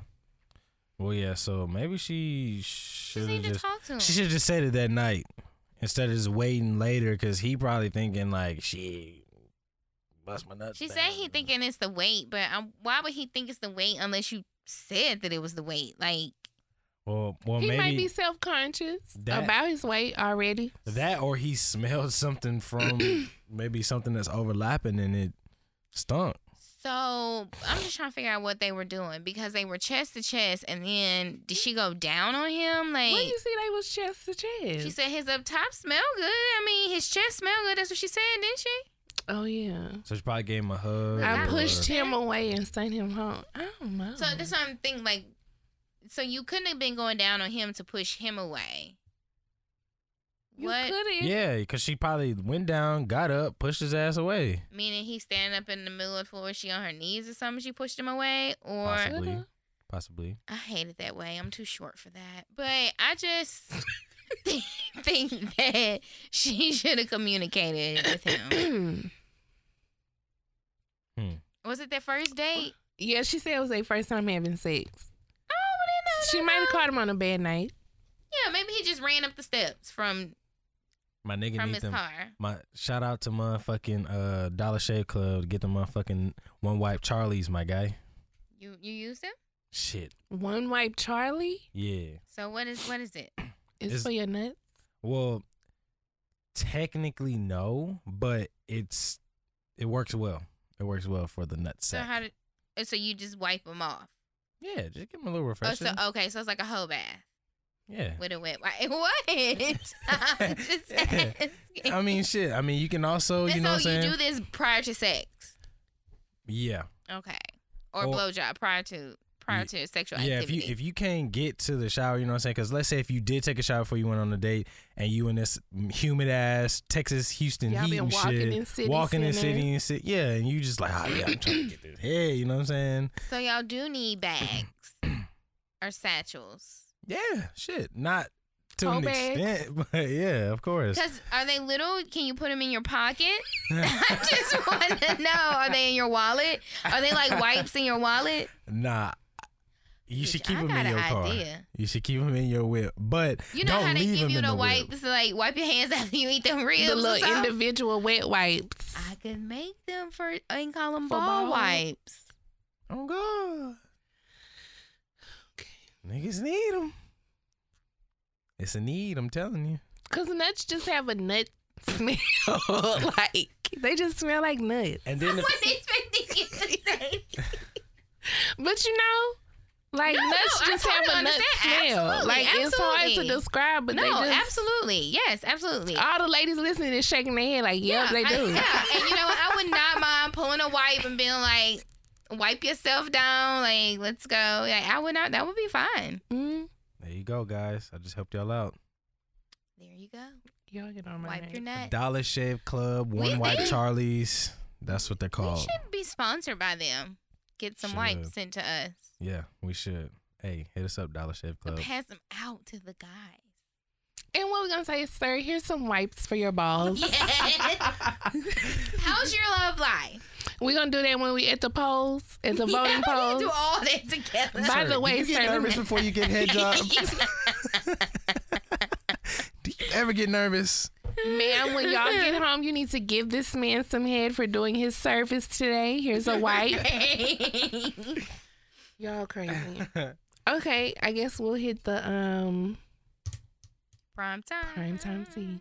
Well, yeah. So maybe she should need have to just. talk to him. She should have just said it that night instead of just waiting later, because he probably thinking like, she bust my nuts." She down." said he thinking it's the weight, but um, why would he think it's the weight unless you said that it was the weight? Like, Well, well, He maybe might be self conscious about his weight already. that, or he smelled something from maybe something that's overlapping and it stunk. so I'm just trying to figure out what they were doing because they were chest to chest, and then did she go down on him? Like, When you see they was chest to chest. she said his up top smell good. I mean, his chest smell good. That's what she said, didn't she? oh yeah. So she probably gave him a hug. I I pushed pushed him away and sent him home. I don't know. So that's what I'm thinking. Like, so you couldn't have been going down on him to push him away. you what? couldn't. Yeah, because she probably went down, got up, pushed his ass away. Meaning he's standing up in the middle of the floor. She on her knees or something. She pushed him away, or Possibly. Coulda. Possibly. I hate it that way. I'm too short for that. But I just think, think that she should have communicated with him. Hmm. Was it their first date? yeah, she said it was their first time having sex. Oh, well, then no, She might have caught him on a bad night. Yeah, maybe he just ran up the steps from My nigga from need his them. car. My shout out to motherfucking uh Dollar Shave Club to get the motherfucking one wipe Charlies, my guy. You you used him? Shit. One wipe Charlie Yeah. So what is what is it? is Is- for your nuts. Well, technically no, but it's it works well. It works well for the nut So how did? So you just wipe them off? Yeah, just give him a little Oh, refresher. so okay, so it's like a whole bath yeah. with a wet wipe. What? I'm just asking. I mean, shit. I mean, you can also, you And know, what so you do this prior to sex, yeah, okay, or Or- blowjob prior to prior to sexual yeah. If you if you can't get to the shower, you know what I'm saying? Because let's say if you did take a shower before you went on a date, and you in this humid ass Texas Houston Y'all heat been and walking shit, in city walking in city and sit, yeah, and you just like, oh yeah, I'm trying to get this head, you know what I'm saying? so y'all do need bags or satchels. Yeah, shit, not to Toe an bags. extent, but yeah, of course. Because are they little? Can you put them in your pocket? I just want to know. Are they in your wallet? Are they like wipes in your wallet? Nah. You should keep I them in your car. idea. You should keep them in your whip, but You know don't how they give you the the wipes to like wipe your hands after you eat them ribs. the little individual wet wipes. I could make them for and call them For ball ball? wipes. Oh God, Okay. niggas need them. It's a need. I'm telling you. Cause nuts just have a nut smell. like they just smell like nuts. And then What if, they expecting you to say? But you know, like No, nuts no, I just have a nut understand. smell. Absolutely, like it's hard to describe, but no, they just absolutely. Yes, absolutely. all the ladies listening is shaking their head like, yep, they I- do. yeah, and you know what? I would not mind pulling a wipe and being like, wipe yourself down. Like, let's go. Like, I would not. That would be fine. Mm, there you go, guys. I just helped y'all out. There you go. y'all get on my Wipe your nerves. nuts. Dollar Shave Club, We One White think- Charlies. That's what they're We should be sponsored by them. Get some wipes sent to us. Yeah, we should. Hey, hit us up, Dollar Shave Club. pass them out to the guys. And what we're gonna say is, sir, here's some wipes for your balls. Yes. How's your love life? We're gonna do that when we at the polls, at the voting yeah, we polls. do all that together. By the way, do you get sir, nervous before you get head jobs? do you ever get nervous? Ma'am, when y'all get home, you need to give this man some head for doing his service today. Here's a wipe. y'all crazy. Okay, I guess we'll hit the um Prime time. prime time tea.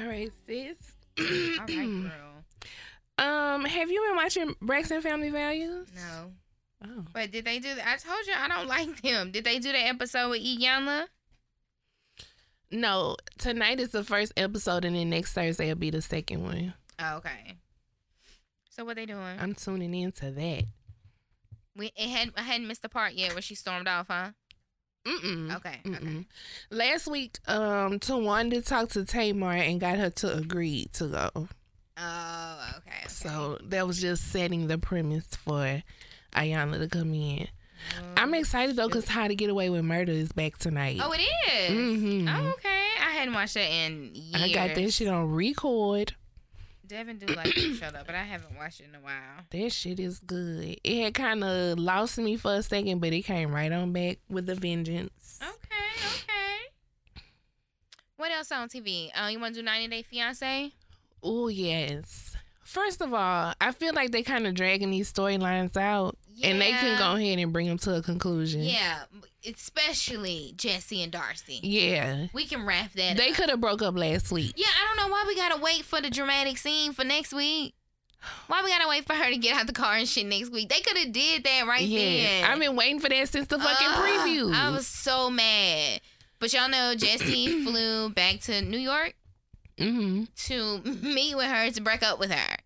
All right, sis. All right, girl. Um, have you been watching Braxton Family Values? No. Oh. But did they do? that? I told you I don't like them. Did they do the episode with Iyanla? No, tonight is the first episode, and then next Thursday will be the second one. Oh, okay. So what they doing? I'm tuning into that. we it had I hadn't missed the part yet where she stormed off, huh? Mm-mm. Okay. Okay. Mm-mm. Last week, um, Towanda talked to Tamar and got her to agree to go. Oh, okay. okay. So that was just setting the premise for Iyanla to come in. I'm excited though because How to Get Away with Murder is back tonight. Oh, it is? Mhm. Oh, okay. I hadn't watched that in years. I got that shit on record. Devin do like to shut up, but I haven't watched it in a while. That shit is good. It had kind of lost me for a second, but it came right on back with a vengeance. Okay, okay. What else on TV? Uh, you want to do 90 Day Fiance? Oh yes. First of all, I feel like they kind of dragging these storylines out, and they can go ahead and bring them to a conclusion. Yeah, especially Jesse and Darcy. Yeah. We can wrap that. They could have broke up last week. Yeah, I don't know why we gotta wait for the dramatic scene for next week. Why we gotta wait for her to get out the car and shit next week? They could have did that right yeah, then. I've been waiting for that since the fucking Ugh, preview. I was so mad. But y'all know Jesse flew back to New York hmm to meet with her to break up with her.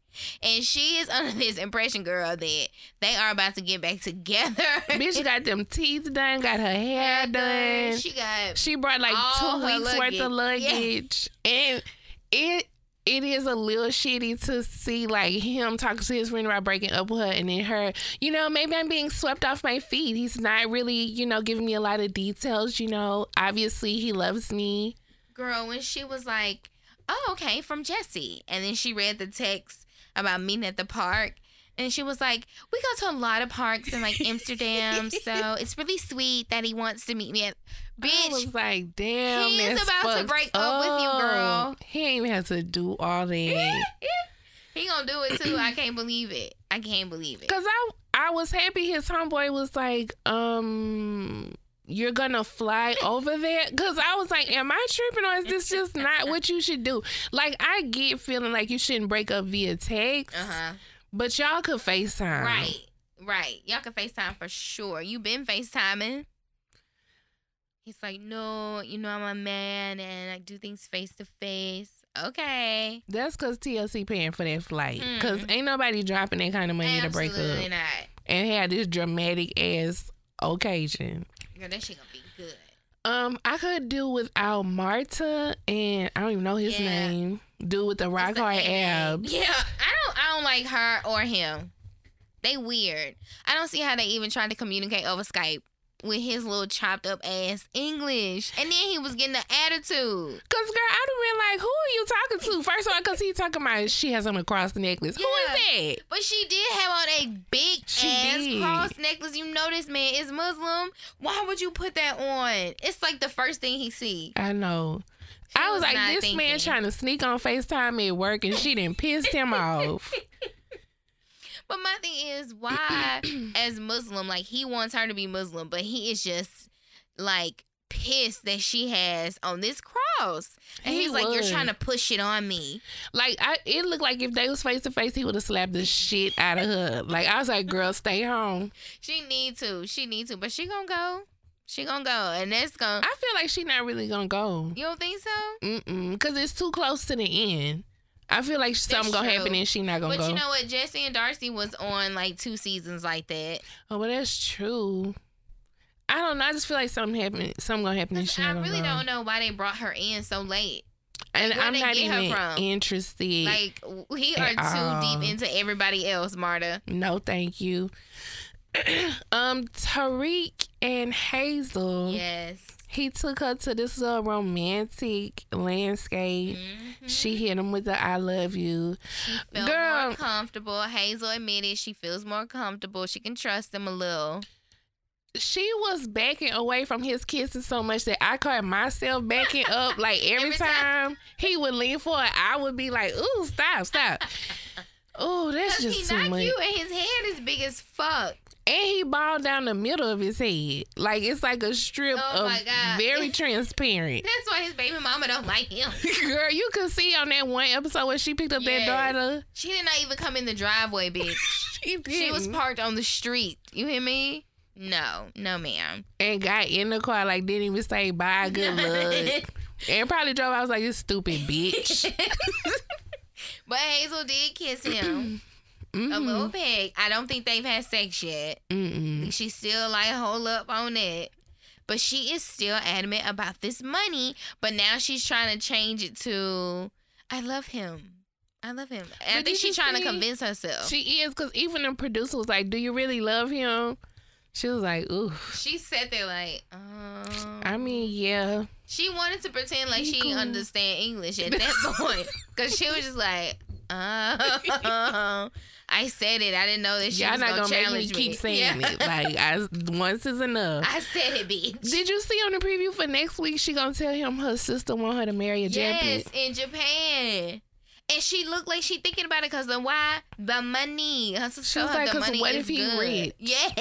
And she is under this impression, girl, that they are about to get back together. Bitch got them teeth done, got her hair done. She got She brought like two weeks worth of luggage. Yeah. luggage, and it it is a little shitty to see like him talking to his friend about breaking up with her, and then her, you know, maybe I'm being swept off my feet. He's not really, you know, giving me a lot of details. You know, obviously he loves me. girl when she was like, "Oh, okay, from Jesse," and then she read the text about meeting at the park, and she was like, "We go to a lot of parks in like Amsterdam, so it's really sweet that he wants to meet me at." I Bitch, was like, damn, He's about to break up with you, girl. He ain't even have to do all that. he gonna do it too. I can't believe it. I can't believe it. Cause I I was happy his homeboy was like, um, you're gonna fly over there. Cause I was like, am I tripping or is this just not what you should do? Like I get feeling like you shouldn't break up via text, Uh huh. but y'all could FaceTime. Right. Right. Y'all can FaceTime for sure. You been FaceTiming. He's like, no, you know, I'm a man and I do things face to face. Okay. That's cause TLC paying for that flight. Cause Mhm. ain't nobody dropping that kind of money to break Absolutely up not. and had this dramatic ass occasion. Girl, that shit gonna be good. Um, I could do without Marta and I don't even know his Yeah. name. Do with the rock hard abs. Yeah, I don't. I don't like her or him. They weird. I don't see how they even tried to communicate over Skype with his little chopped up ass English, and then he was getting the attitude. Cause girl, I'd have been like, who are you talking to? First of all, cause he talking about she has on a cross necklace. Who Yeah. is that? But she did have on a big She ass did. cross necklace. You know this man is Muslim. Why would you put that on? It's like the first thing he see. I know. He I was, was like, this man trying to sneak on FaceTime at work and she didn't pissed him off. But my thing is, why, as Muslim, like he wants her to be Muslim, but he is just like pissed that she has on this cross, and He he's like, "You're trying to push it on me." Like I it looked like if they was face to face, he would have slapped the shit out of her. Like I was like, girl, stay home. She need to, she need to, but she gonna go. She gonna go, and that's gonna. I feel like she not really gonna go. You don't think so? Mm-mm. Cause it's too close to the end. I feel like something gonna happen and she not gonna But go. you know what? Jesse and Darcy was on like two seasons like that. oh, but that's true. I don't know. I just feel like something happened. Something gonna happen and she I really go. don't know why they brought her in so late. And Like, where I'm not even interested. Like we are all. too deep into everybody else, Marta. no, thank you. um, Tarik and Hazel. Yes. He took her to this little romantic landscape. Mhm. She hit him with the "I love you." felt Girl. more comfortable. Hazel admitted she feels more comfortable. She can trust him a little. She was backing away from his kisses so much that I caught myself backing up. Like every, Every time, time. he would lean forward, I would be like, "Ooh, stop, stop." Oh, that's just he too not much. cute and his head is big as fuck. And he bald down the middle of his head. Like it's like a strip Oh of very transparent. That's why his baby mama don't like him. Girl, you could see on that one episode where she picked up Yes. that daughter. She did not even come in the driveway, bitch. She, she was parked on the street. You hear me? No, no, ma'am. and got in the car like didn't even say bye, good luck. And probably drove. I was like, "You stupid bitch." but Hazel did kiss him a Mhm. little bit. I don't think they've had sex yet. Mm-mm. She's still like hold up on it. But she is still adamant about this money. But now she's trying to change it to I love him. I love him. And I think she's trying to convince herself. She, is because even the producer was like, "Do you really love him?" She was like, "Ooh." She sat there like, um, I mean, yeah. she wanted to pretend like she cool. didn't understand English at that point. Because she was just like, uh, I said it. I didn't know that she Y'all was not gonna, gonna make me challenge keep saying Yeah. it. Like, I, once is enough. I said it, bitch. Did you see on the preview for next week? She gonna tell him her sister want her to marry a Yes, Japanese. in Japan. And she looked like she thinking about it because of why the money. Her sister She was like, the money what is if he good. rich? Yes,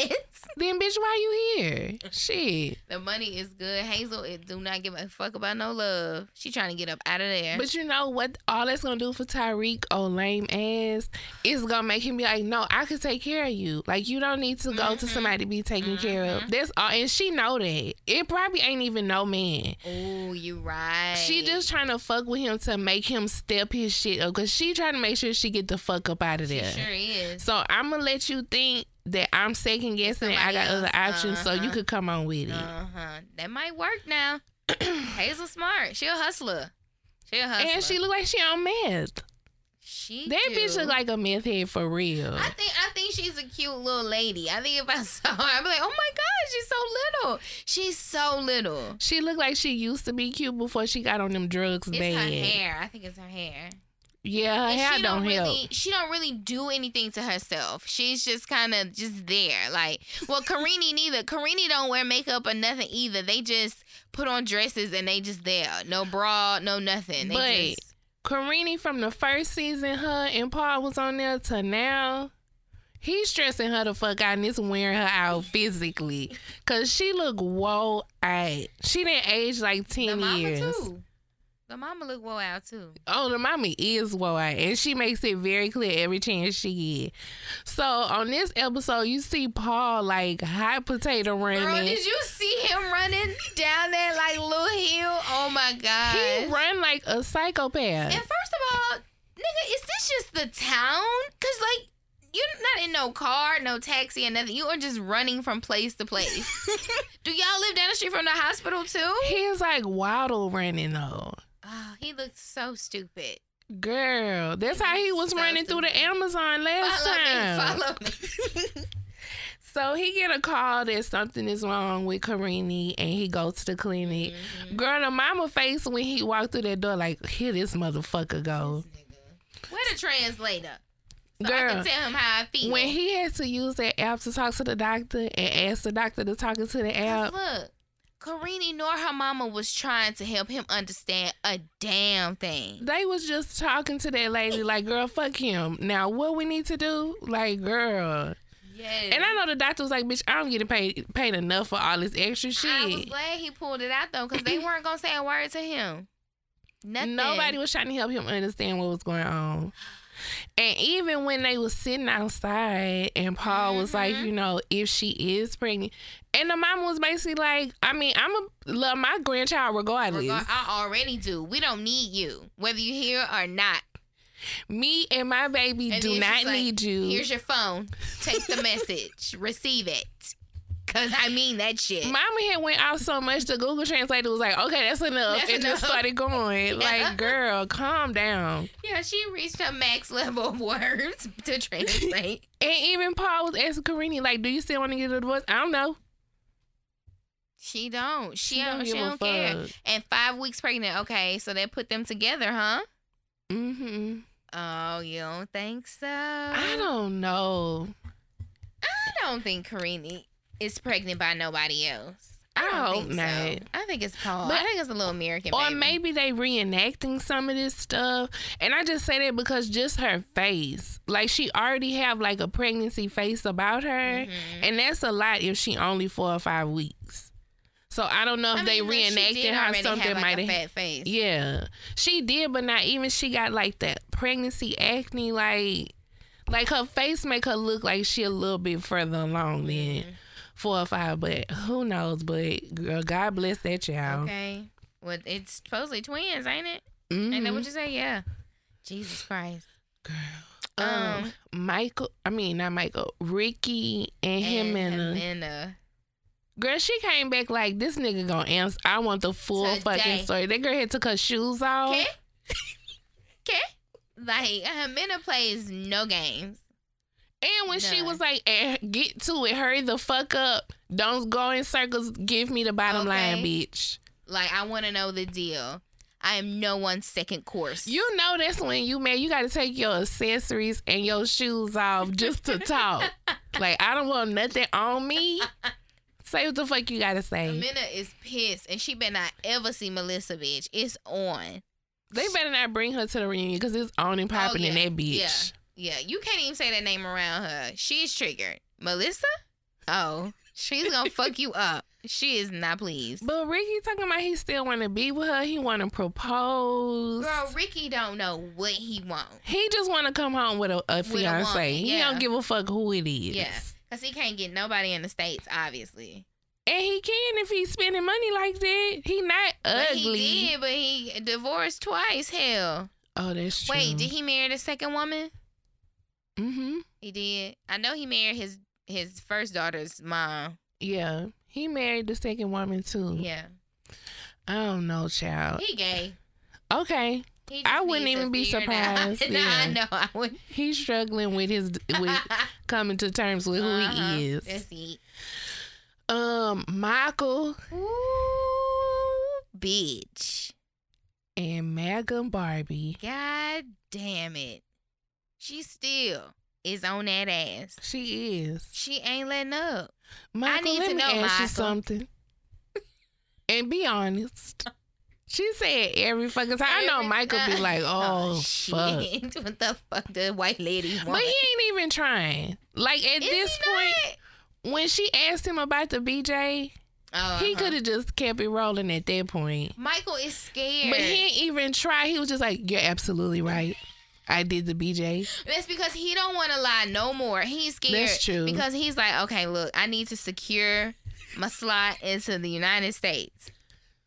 Then, bitch, why you here? Shit. the money is good. Hazel it do not give a fuck about no love. She trying to get up out of there. But you know what? All that's gonna do for Tarik, oh lame ass, is gonna make him be like, no, I could take care of you. Like you don't need to go to Mhm. somebody to be taken care of. That's all, and she know that. It probably ain't even no man. oh, you right. She just trying to fuck with him to make him step his shit up, cause she trying to make sure she get the fuck up out of there. She sure is. So I'm gonna let you think that I'm second guessing. and I got Somebody other else, options, so you uh-huh. could come on with it. Uh huh. That might work now. Hazel smart. She a hustler. She a hustler. and she look like she on meth. she That do. bitch look like a meth head for real. I think I think she's a cute little lady. I think if I saw her, I'd be like, oh my god, she's so little. She's so little. She looked like she used to be cute before she got on them drugs It's bad. her hair. I think it's her hair. Yeah, her And hair she don't, help. really she don't really do anything to herself. She's just kind of just there. Like, well, Karini neither. Karini don't wear makeup or nothing either. They just put on dresses and they just there. No bra, no nothing. They But- just Karini from the first season, her and Paul was on there to now. He's stressing her the fuck out and it's wearing her out physically. Cause she look whoa out. She didn't age like the 10 mama years. too. The mama look woe out too. Oh, the mommy is woe out. And she makes it very clear every chance she get. So on this episode, you see Paul like hot potato running. Girl, did you see him running down that like little hill? Oh my god. he run like a psychopath. And first of all, nigga, is this just the town? Cause like you're not in no car, no taxi, and nothing. You are just running from place to place. Do y'all live down the street from the hospital too? He's like waddle running though. Oh, he looked so stupid. Girl, that's how he was So running through the. Amazon last Follow time. me, follow me. So he get a call that something is wrong with Karini and he goes to the clinic. Mm-hmm. Girl, the mama face when he walked through that door like, here this motherfucker go. Where the translator? So I Girl, can tell him how I feel. when he had to use that app to talk to the doctor and ask the doctor to talk into the app, Look, Karini nor her mama was trying to help him understand a damn thing. they was just talking to that lady like, girl, fuck him. Now what we need to do? Like, girl. Yes. And I know the doctor was like, bitch, I'm getting paid paid enough for all this extra shit. I was glad he pulled it out though, because they weren't gonna say a word to him. Nothing. Nobody was trying to help him understand what was going on. And even when they was sitting outside and Paul was like, Mhm. you know, if she is pregnant, and the mom was basically like, I mean, I'm a love my grandchild regardless. Regar- I already do. We don't need you, whether you're here or not. Me and my baby And do not like, need you. Here's your phone. Take the message. Receive it. Cause I mean that shit. Mama had went out so much the Google Translator was like, okay, that's enough. That's and just started going. Like, girl, calm down. yeah, she reached her max level of words to translate. And even Paul was asking Karini, like, do you still want to get a divorce? I don't know. She don't. She, She don't. don't she don't care. fuck. And five weeks pregnant. Okay, so they put them together, huh? Mm-hmm. Oh, you don't think so? I don't know. I don't think Karini is pregnant by nobody else. I, don't hope think so. not. I think it's Paul. But- I think it's a little American. Or baby. maybe they reenacting some of this stuff. And I just say that because just her face. Like she already have like a pregnancy face about her. Mhm. And that's a lot if she only four or five weeks. So I don't know if I they mean, she reenacted how something like, might a have fat face. Yeah. She did, but not even she got like that pregnancy acne like like her face make her look like she a little bit further along than Mhm. Four or five, but who knows? But girl, God bless that child. Okay. Well, it's supposedly twins, ain't it? Mhm. Ain't that what you say? Yeah. Jesus Christ. um, Um, Michael, I mean not Michael, Ricky and, him and uh, Ximena. girl, she came back like this nigga gonna answer. I want the full Today. fucking story. That girl had took her shoes off. Okay. Okay. Like Ximena plays no games. And when she was like, eh, "Get to it, hurry the fuck up, don't go in circles, give me the bottom line, bitch." Like I want to know the deal. I am no one's second course. You know that's when you man, you got to take your accessories and your shoes off just to talk. like I don't want nothing on me. Say what the fuck you gotta say. Ximena is pissed, and she better not ever see Melissa, bitch. It's on. They better not bring her to the reunion because it's on and popping in Oh, yeah, that bitch. yeah. Yeah, you can't even say that name around her. She's triggered. Melissa? Oh, she's gonna fuck you up. She is not pleased. But Ricky talking about he still want to be with her. He want to propose. Girl, Ricky don't know what he wants. He just want to come home with a, a a fiance. woman, He yeah. don't give a fuck who it is. Yeah, cause he can't get nobody in the states, obviously. And he can if he's spending money like that. He not But ugly. he did, but he divorced twice. Hell, Oh, that's true. wait, did he marry the second woman? Mm-hmm. He did. I know he married his his first daughter's mom. Yeah. He married the second woman too. Yeah, I don't know, child. he gay. Okay. He I wouldn't even be figure it out. surprised. no, I know. I would. He's struggling with his with coming to terms with who Uh-huh. he is. That's it. Um, Michael Ooh, bitch. and Megan Barbie. God damn it. She still is on that ass. She is. She ain't letting up. Michael, need let to me know, ask you Michael. something. and be honest. She said every fucking time. I know Every Michael be like, oh, shit. fuck. what the fuck the white lady want? But he ain't even trying. Like at Is this point, when she asked him about the BJ, not? he Uh-huh. could have just kept it rolling at that point. Michael is scared. But he ain't even try. He was just like, You're absolutely right. I did the BJ. That's because he don't want to lie no more. He's scared. That's true. Because he's like, okay, look, I need to secure my slot into the United States.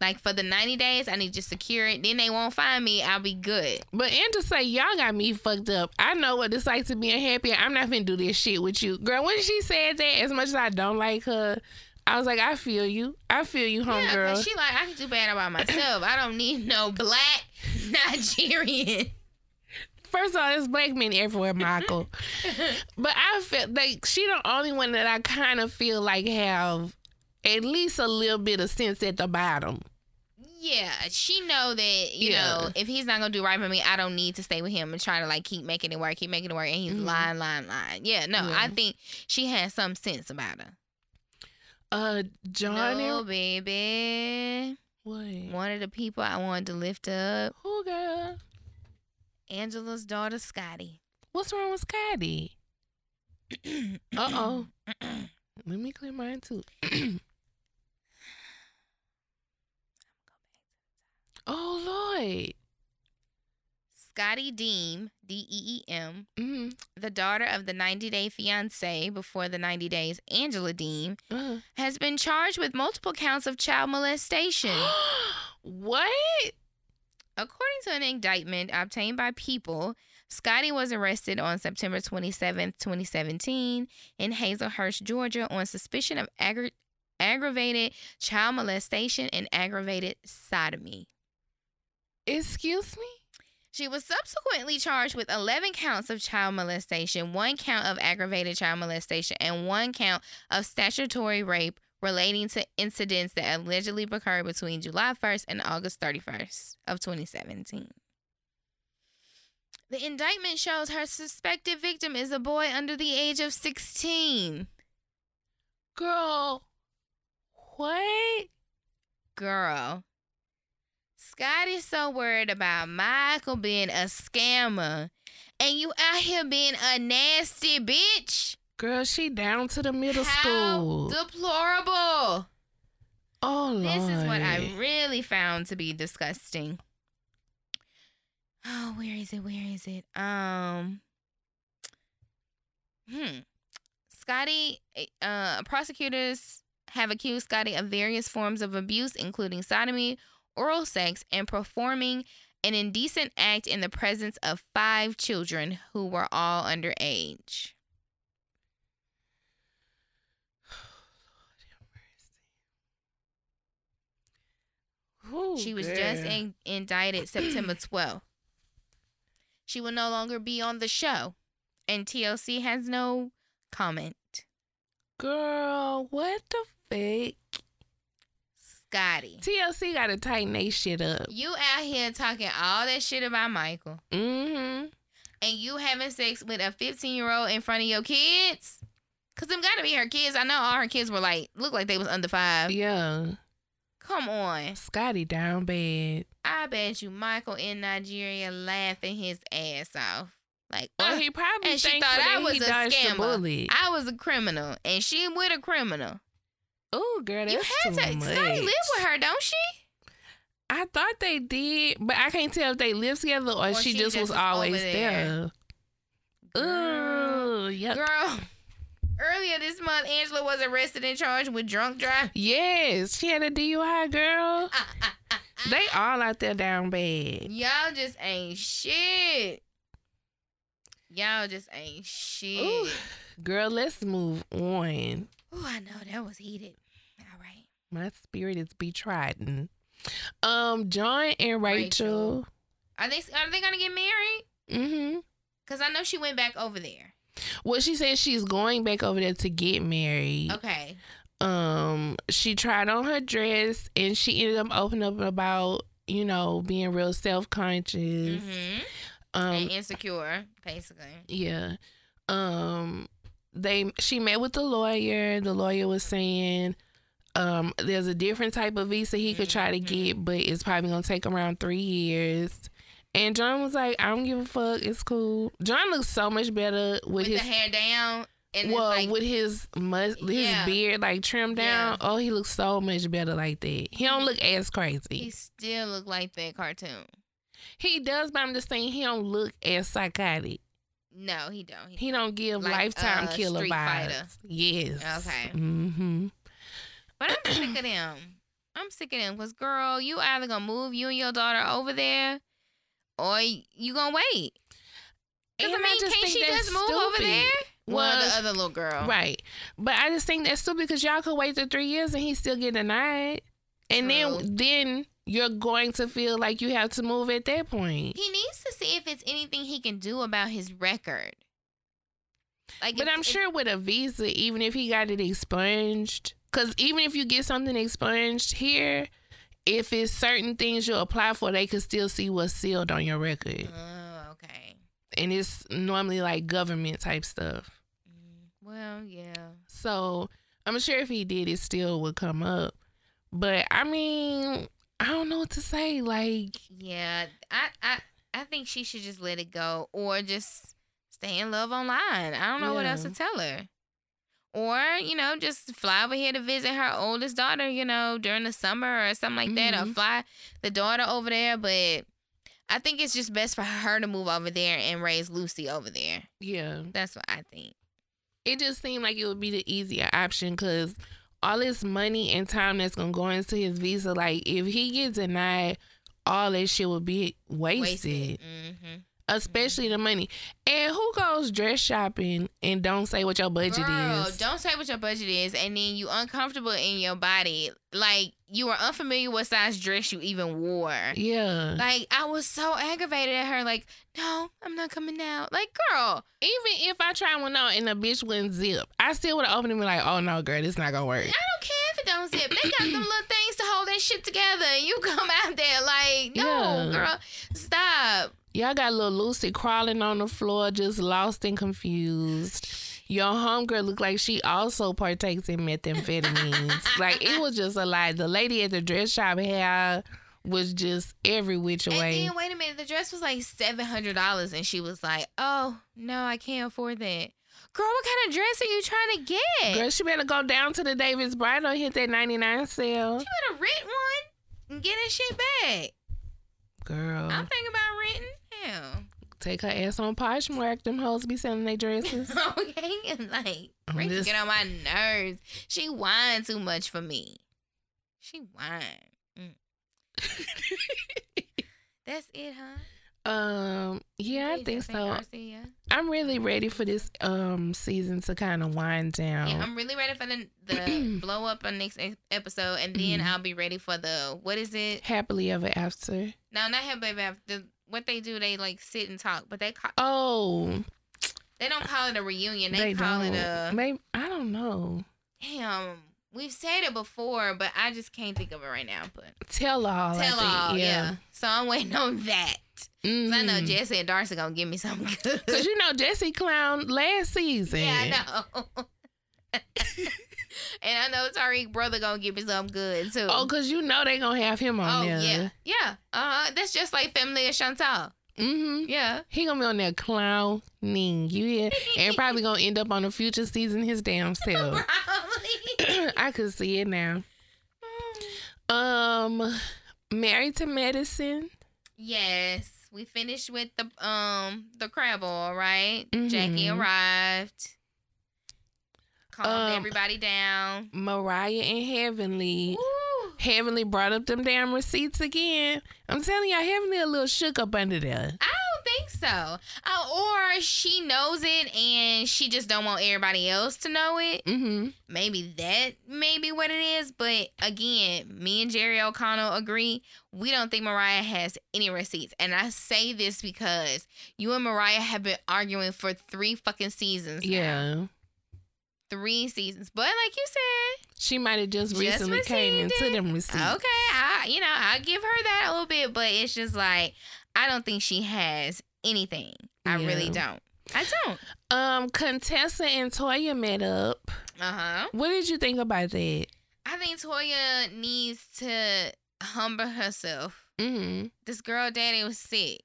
Like for the 90 days, I need to secure it. Then they won't find me. I'll be good. But and to say y'all got me fucked up. I know what it's like to be unhappy. I'm not gonna do this shit with you, girl. When she said that, as much as I don't like her, I was like, I feel you. I feel you, Yeah, homegirl. because she like, I can do bad about myself. I don't need no black Nigerian. First of all, there's black men everywhere, Michael. but I felt like she the only one that I kind of feel like have at least a little bit of sense at the bottom. Yeah, she know that you Yeah. know if he's not gonna do right by me, I don't need to stay with him and try to like keep making it work, keep making it work, and he's Mhm. lying, lying, lying. Yeah, no, Yeah. I think she has some sense about her. Uh, John no, baby, what? one of the people I wanted to lift up, Who girl? Angela's daughter, Scottie. What's wrong with Scottie? Uh oh. Let me clear mine too. oh Lord. Scottie Deem, D E E M, Mm-hmm. the daughter of the 90 Day Fiance before the 90 days, Angela Deem, Uh. has been charged with multiple counts of child molestation. what? According to an indictment obtained by People, Scottie was arrested on September 27, 2017, in Hazlehurst, Georgia, on suspicion of aggra- aggravated child molestation and aggravated sodomy. Excuse me? She was subsequently charged with 11 counts of child molestation, one count of aggravated child molestation, and one count of statutory rape relating to incidents that allegedly occurred between July 1st and August 31st of 2017. The indictment shows her suspected victim is a boy under the age of 16. Girl, What? Girl. Scottie's so worried about Michael being a scammer and you out here being a nasty bitch. Girl, she down to the middle How school. deplorable. oh Lord. This is what I really found to be disgusting. Oh, where is it? Where is it? Um, hmm. Scottie, uh, prosecutors have accused Scottie of various forms of abuse, including sodomy, oral sex, and performing an indecent act in the presence of five children who were all underage. Ooh, She was girl. just in- indicted September 12th. She will no longer be on the show, and TLC has no comment. Girl, what the fuck? Scottie, TLC gotta tighten they shit up. you out here talking all that shit about Michael, Mm-hmm. and you having sex with a 15 year old in front of your kids? Cause them gotta be her kids. I know all her kids were like, look like they was under five. Yeah. Come on. Scottie down bad. I bet you Michael in Nigeria laughing his ass off. Like, Well, "Ugh, he probably and she thought I was a scammer. I was a criminal, and she with a criminal. Oh, girl, that's you had too to. much. Scottie live with her, don't she? I thought they did, but I can't tell if they lived together or, Or she, she just, just was was always there. there. Girl, Ooh, yep. girl. Earlier this month, Angela was arrested and charged with drunk driving. Yes, she had a DUI, girl. They all out there down bad. Y'all just ain't shit. Y'all just ain't shit. Ooh. Girl, let's move on. Ooh, I know that was heated. All right. My spirit is betrodden. Um, Jon and Rachel. Rachel. Are they are they gonna get married? Mm-hmm. Cause I know she went back over there. Well, she said she's going back over there to get married. Okay. Um, she tried on her dress and she ended up opening up about you know being real self conscious. Mm-hmm. Um, and insecure, basically. Yeah. Um they she met with the lawyer. The lawyer was saying um there's a different type of visa he could try to Mhm. get, but it's probably gonna take around three years. And Jon was like, I don't give a fuck, it's cool. Jon looks so much better with, With, his the hair down and well, like with his mus- his Yeah. beard like trimmed down. Yeah. Oh, he looks so much better like that. He don't look as crazy. he still look like that cartoon. He does, but I'm just saying he don't look as psychotic. No, he don't. He, He don't give Like, lifetime uh, killer vibes. Fighter. Yes. Okay. Mm-hmm. but I'm sick of them. I'm sick of them because girl, you either gonna move you and your daughter over there, or you gonna wait. Because I mean, just can't she just move over there? Well, Well, the other little girl. Right. But I just think that's stupid because y'all could wait the three years and he still get denied. And True. then then you're going to feel like you have to move at that point. He needs to see if it's anything he can do about his record. Like, But I'm sure with a visa, even if he got it expunged, because even if you get something expunged here, if it's certain things you apply for, they could still see what's sealed on your record. Oh, okay. And it's normally like government type stuff. Mm, Well, yeah. So I'm sure if he did, it still would come up. But I mean, I don't know what to say. Like, Yeah, I, I, I think she should just let it go, or just stay in love online. I don't know what else to tell her. Or you know, just fly over here to visit her oldest daughter. You know, during the summer or something like that, or Mhm. fly the daughter over there. But I think it's just best for her to move over there and raise Lucy over there. yeah, That's what I think. it just seemed like it would be the easier option because all this money and time that's gonna go into his visa, like if he gets denied, all that shit would be wasted. Mm-hmm. Especially the money. And who goes dress shopping and don't say what your budget Girl, is? don't say what your budget is, and then you uncomfortable in your body, like you were unfamiliar what size dress you even wore. Yeah. Like I was so aggravated at her. Like, no, I'm not coming out. Like, girl, Even if I try one out and the bitch wouldn't zip, I still would have opened it and be like, oh no, girl, this not gonna work. I don't care if it don't zip. They got them little things to hold that shit together, and you come out there like, no, Yeah. girl, stop. Y'all got little Lucy crawling on the floor, just lost and confused. Your homegirl looked like she also partakes in methamphetamines. like it was just a lie. The lady at the dress shop had was just every which way. And then wait a minute, the dress was like seven hundred dollars, and she was like, "Oh no, I can't afford that." Girl, what kind of dress are you trying to get? Girl, she better go down to the David's Bridal and hit that 99 sale. She better rent one and get that shit back. Girl, I'm thinking about renting. Hell, take her ass on Poshmark. Them hoes be selling their dresses. okay, like I'm Rachel just- get on my nerves. She whine too much for me. She whine. Mm. That's it, huh? um, yeah, I think so. Yeah. I'm really ready for this um season to kind of wind down. Yeah, I'm really ready for the the blow up on next episode, and then Mhm. I'll be ready for the what is it? Happily ever after. No, not have baby. The what they do, they like sit and talk, but they call, Oh, they don't call it a reunion. They, they, call don't. it a Maybe I don't know. damn. We've said it before, but I just can't think of it right now. But Tell all. Tell all, yeah. Yeah. So I'm waiting on that. 'Cause I know Mhm. Jesse and Darcy gonna give me something good. Cause you know Jesse clown last season. yeah, I know. and I know Tarik brother gonna give me something good too. Oh, cause you know they gonna have him on Oh, there. yeah, yeah. Uh huh. That's just like Family of Chantal. Mm-hmm. Yeah. He gonna be on there clowning. You hear? and probably gonna end up on a future season his damn self. Probably. I could see it now. Um, married to medicine. yes, we finished with the um the crab all right? Mhm. Jackie arrived. Calmed Um, everybody down. Mariah and Heavenly. Woo. Heavenly brought up them damn receipts again. I'm telling y'all, Heavenly a little shook up under there. I don't think so. Uh, or she knows it and she just don't want everybody else to know it. Mm-hmm. maybe that may be what it is. But again, me and Jerry O'Connell agree. We don't think Mariah has any receipts. And I say this because you and Mariah have been arguing for three fucking seasons. now. Yeah. Three seasons. But like you said, She might have just, Just recently came into it. them receipts. okay, I you know, I give her that a little bit, but it's just like I don't think she has anything. I really don't. I don't. Um, Contessa and Toya met up. Uh-huh. What did you think about that? I think Toya needs to humble herself. Mm-hmm. this girl daddy was sick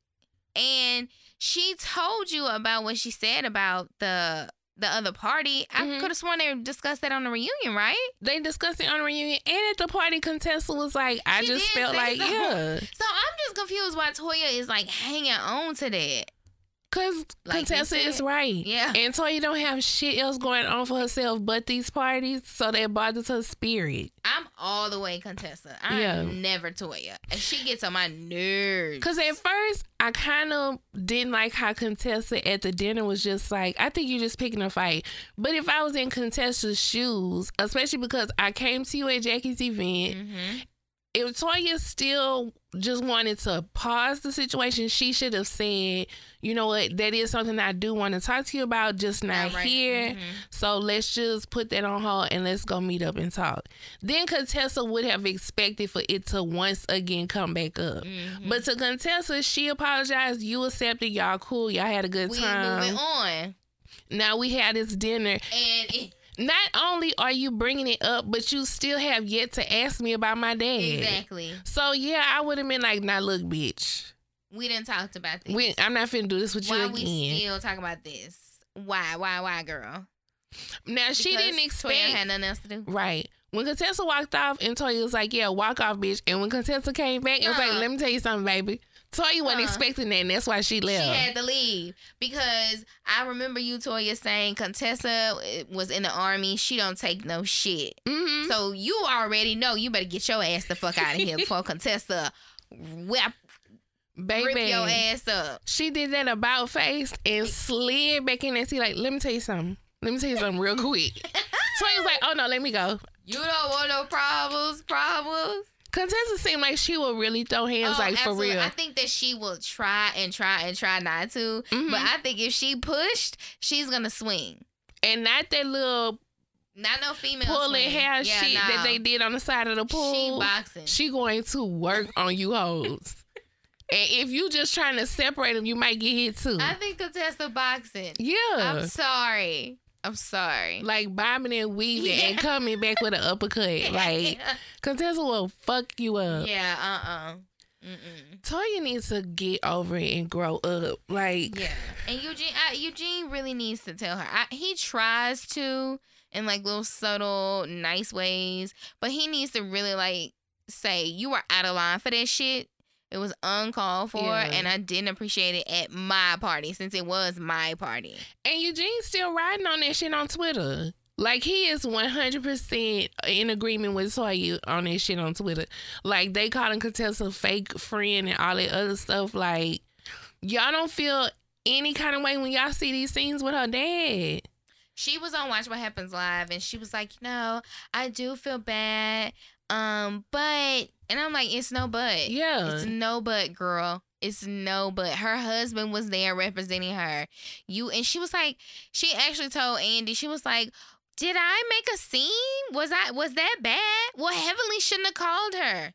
and she told you about what she said about the the other party. I Mhm. could have sworn they discussed that on the reunion right? They discussed it on the reunion, and at the party, Contessa was like, "I She just felt like, so. yeah, so i'm just confused why toya is like hanging on to that cause Like Contessa is right." yeah And Toya don't have shit else going on for herself but these parties, so that bothers her spirit. i'm all the way contessa i'm Yeah. never toya and she gets on my nerves Cause at first I kind of didn't like how Contessa at the dinner was just like, I think you're just picking a fight. But if I was in Contessa's shoes, especially because I came to you at Jackie's event, hmm if Toya still just wanted to pause the situation, she should have said, you know what, that is something I do want to talk to you about, just not here. Mhm. So let's just put that on hold and let's go meet up and talk. Then Contessa would have expected for it to once again come back up. Mhm. But to Contessa, she apologized. You accepted. Y'all cool. Y'all had a good we time. moving on Now we had this dinner. and it, Not only are you bringing it up, but you still have yet to ask me about my dad. exactly So yeah, I would have been like, "Nah, look, bitch. we didn't talk about this We, I'm not finna do this with you. again. why we again." still talk about this? Why? Why? Why, girl? now she didn't Toya expect. had nothing else to do. Right. When Contessa walked off and Toya was like, yeah, walk off, bitch. And when Contessa came back, it was like, Uh-uh. let me tell you something, baby. Toya wasn't expecting that, and that's why she left. She had to leave because I remember you, Toya, saying Contessa eh, was in the army. She don't take no shit. hmm So you already know you better get your ass the fuck out of here before Contessa whip, Baby. rip your ass up. She did that about face and slid back in and see, like, let me tell you something. Let me tell you something real quick. Toya was like, oh no, let me go. You don't want no problems, problems. Contessa seemed like she will really throw hands, Oh, like, for real. I think that she will try and try and try not to. Mhm. But I think if she pushed, she's gonna swing. and not that little Not no female pulling swing. hair Yeah, shit that they did on the side of the pool. She boxing. she going to work on you hoes. and if you just trying to separate them, you might get hit too. I think Contessa boxing. yeah. I'm sorry. I'm sorry. Like bobbing and weaving and coming back with an uppercut. Like, Contessa will fuck you up. yeah, uh uh Mm-mm. Toya needs to get over it and grow up. Like, Yeah. And Eugene I, Eugene really needs to tell her. I, he tries to in like little subtle, nice ways, but he needs to really like say you are out of line for that shit. It was uncalled for, Yeah. and I didn't appreciate it at my party since it was my party. and Eugene's still riding on that shit on Twitter. Like he is one hundred percent in agreement with Toya on that shit on Twitter. Like they calling Contessa a fake friend and all that other stuff. Like y'all don't feel any kind of way when y'all see these scenes with her dad. She was on Watch What Happens Live, and she was like, you know, I do feel bad, um, but, and I'm like, it's no but. Yeah. It's no but, girl. It's no but. Her husband was there representing her. You and she was like, she actually told Andy, she was like, "Did I make a scene? Was I was that bad? Well, Heavenly shouldn't have called her.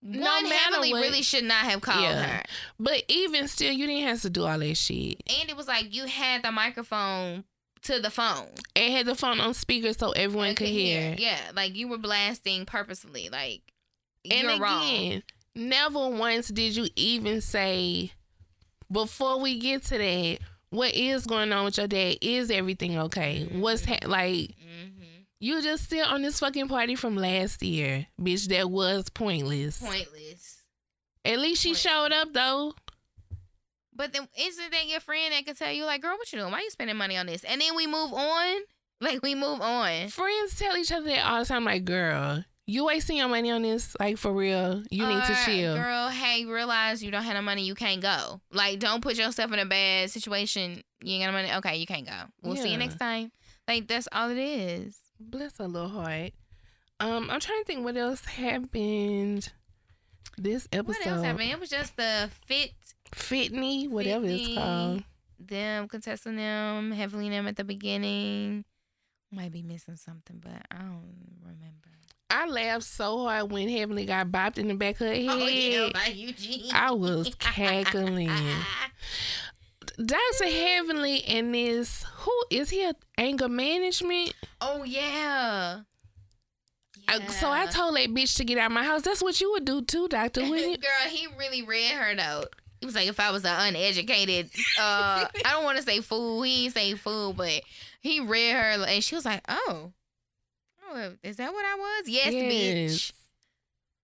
No One Heavenly what- really should not have called Yeah. her. But even still, you didn't have to do all that shit. Andy was like, you had the microphone to the phone. And had the phone on speaker so everyone I could hear. Yeah, like you were blasting purposefully. Like And you're again, wrong. never once did you even say, before we get to that, what is going on with your dad? Is everything okay? What's ha- like? hmm You just still on this fucking party from last year, bitch. That was pointless. Pointless. At least she Point. showed up though. But then isn't that your friend that can tell you like, girl, what you doing? Why you spending money on this? And then we move on. Like we move on. Friends tell each other that all the time. Like, girl, you wasting your money on this. Like for real, you need to chill. Girl, hey, realize you don't have no money, you can't go. Like, don't put yourself in a bad situation. You ain't got no money. Okay, you can't go. We'll see you next time. Like that's all it is. Bless her little heart. Um, I'm trying to think what else happened this episode. What else happened? It was just the fit Fitney, whatever it's called. them contesting them, Heavenly them at the beginning. Might be missing something, but I don't remember. I laughed so hard when Heavenly got bopped in the back of her head. Oh, by Eugene. I was cackling. Dr. Heavenly and this who is he a anger management? oh yeah. Uh, So I told that bitch to get out of my house. That's what you would do too, Doctor? Girl, he really read her though. He was like, if I was an uneducated, uh, I don't want to say fool. He ain't say fool, but he read her, and she was like, oh, oh, is that what I was? Yes, Yes. bitch.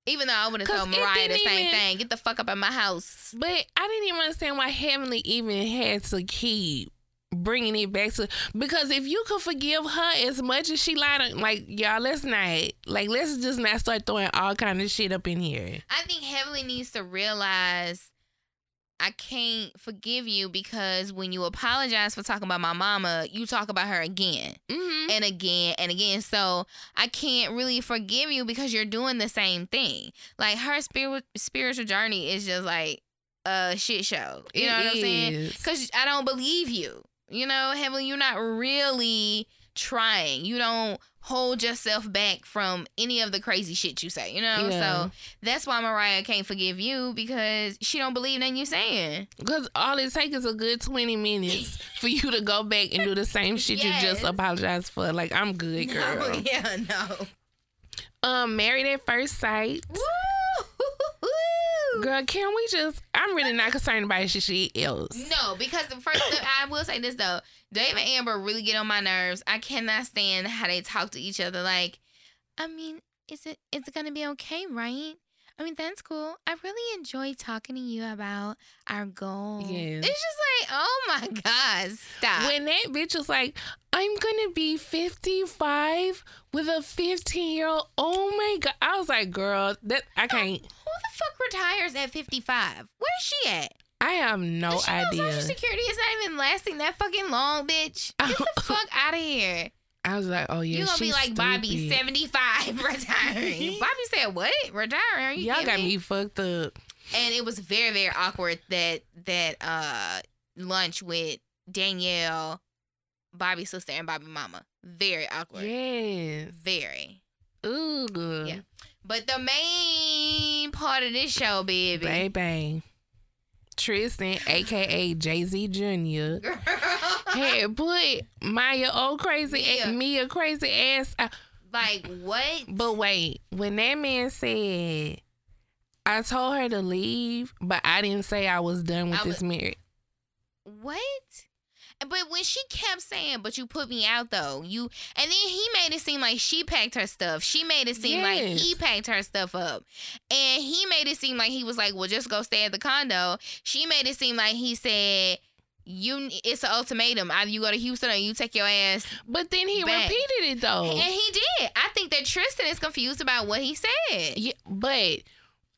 Even though I would have told Mariah the same even- thing, get the fuck up at my house. But I didn't even understand why Heavenly even had to keep bringing it back to because if you could forgive her as much as she lied, on- like y'all, let's not like let's just not start throwing all kind of shit up in here. I think Heavenly needs to realize I can't forgive you because when you apologize for talking about my mama, you talk about her again. Mm-hmm. and again and again. So I can't really forgive you because you're doing the same thing. Like her spirit spiritual journey is just like a shit show. You know what I'm saying? Because I don't believe you. You know, Heavenly, you're not really trying. You don't hold yourself back from any of the crazy shit you say. You know, Yeah. so that's why Mariah can't forgive you because she don't believe nothing you saying. Because all it takes is a good 20 minutes for you to go back and do the same shit you just apologized for. Like, I'm good, girl. No, yeah, no. Um, Married at First Sight. Woo! Girl, can we just. I'm really not concerned about shit else. No, because the first I will say this though, Dave and Amber really get on my nerves. I cannot stand how they talk to each other. Like, I mean, is it is it gonna be okay, right? I mean, that's cool. I really enjoy talking to you about our goals. Yes. It's just like, oh my God, stop. When that bitch was like, I'm gonna be 55 with a 15 year old. Oh my god! I was like, girl, that I can't. Who the fuck retires at 55? Where's she at? I have no she idea. Social Security is not even lasting that fucking long, bitch. Get the fuck out of here. I was like, oh yeah, you gonna be like Bobby, 75, retiring. Bobby said, what? Retiring? Are you Y'all kidding got me fucked up. And it was very, very awkward that that uh lunch with Danielle, Bobby's sister, and Bobby mama. Very awkward. Yes. Very. Ooh. Yeah. But the main part of this show, baby. Bang bang. Tristan, aka Jay Z Jr. Had put Maya old crazy Mia. Mia crazy ass. out. like what? But wait, when that man said, I told her to leave, but I didn't say I was done with I this was- marriage. What? But when she kept saying, "But you put me out though," you and then he made it seem like she packed her stuff. She made it seem like he packed her stuff up, and he made it seem like he was like, "Well, just go stay at the condo." She made it seem like he said, "You, it's an ultimatum. Either you go to Houston or you take your ass." But then he Back. repeated it though. And he did. I think that Tristan is confused about what he said. Yeah, but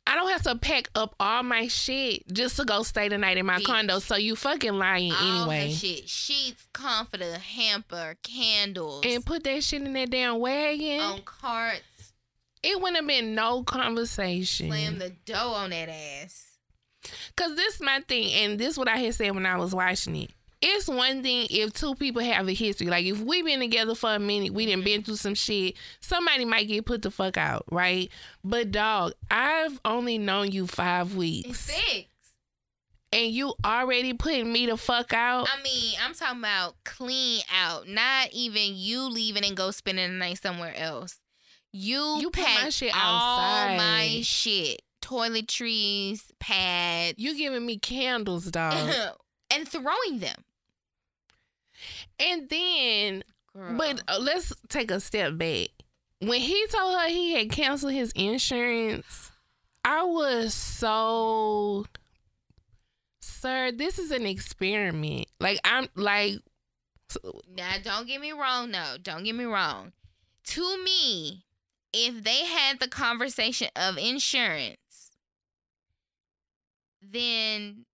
I don't have to pack up all my shit just to go stay the night in my Bitch. condo. So you fucking lying All her anyway. shit, sheets, comforter, hamper, candles, And put that shit in that damn wagon. on carts. It wouldn't have been no conversation. Slam the dough on that ass. Cause this my thing, and this what I had said when I was watching it. It's one thing if two people have a history. Like if we been together for a minute, we done been through some shit. Somebody might get put the fuck out, right? But dog, I've only known you five It's weeks, six. and you already putting me the fuck out. I mean, I'm talking about clean out, not even you leaving and go spending the night somewhere else. You, You put my packed shit all outside. my shit, toiletries, pads, You giving me candles, dog. and throwing them. And then Girl. But uh, let's take a step back. When he told her he had canceled his insurance, I was so, sir, this is an experiment. Like I'm like, Now, don't get me wrong. No, don't get me wrong. To me, if they had the conversation of insurance, then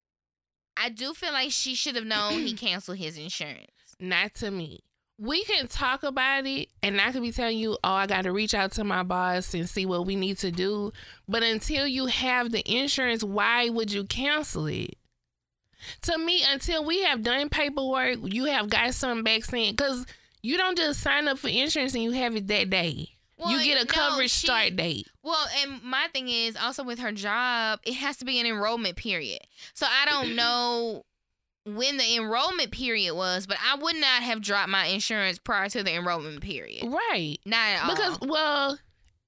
I do feel like she should have known he canceled his insurance. Not to me. We can talk about it, and I could be telling you, oh, I got to reach out to my boss and see what we need to do. But until you have the insurance, why would you cancel it? To me, until we have done paperwork, you have got something back saying, because you don't just sign up for insurance and you have it that day. you get a no, coverage she- start date. Well, and my thing is also with her job, it has to be an enrollment period. So I don't know when the enrollment period was, but I would not have dropped my insurance prior to the enrollment period. Right. Not at all. Because, well,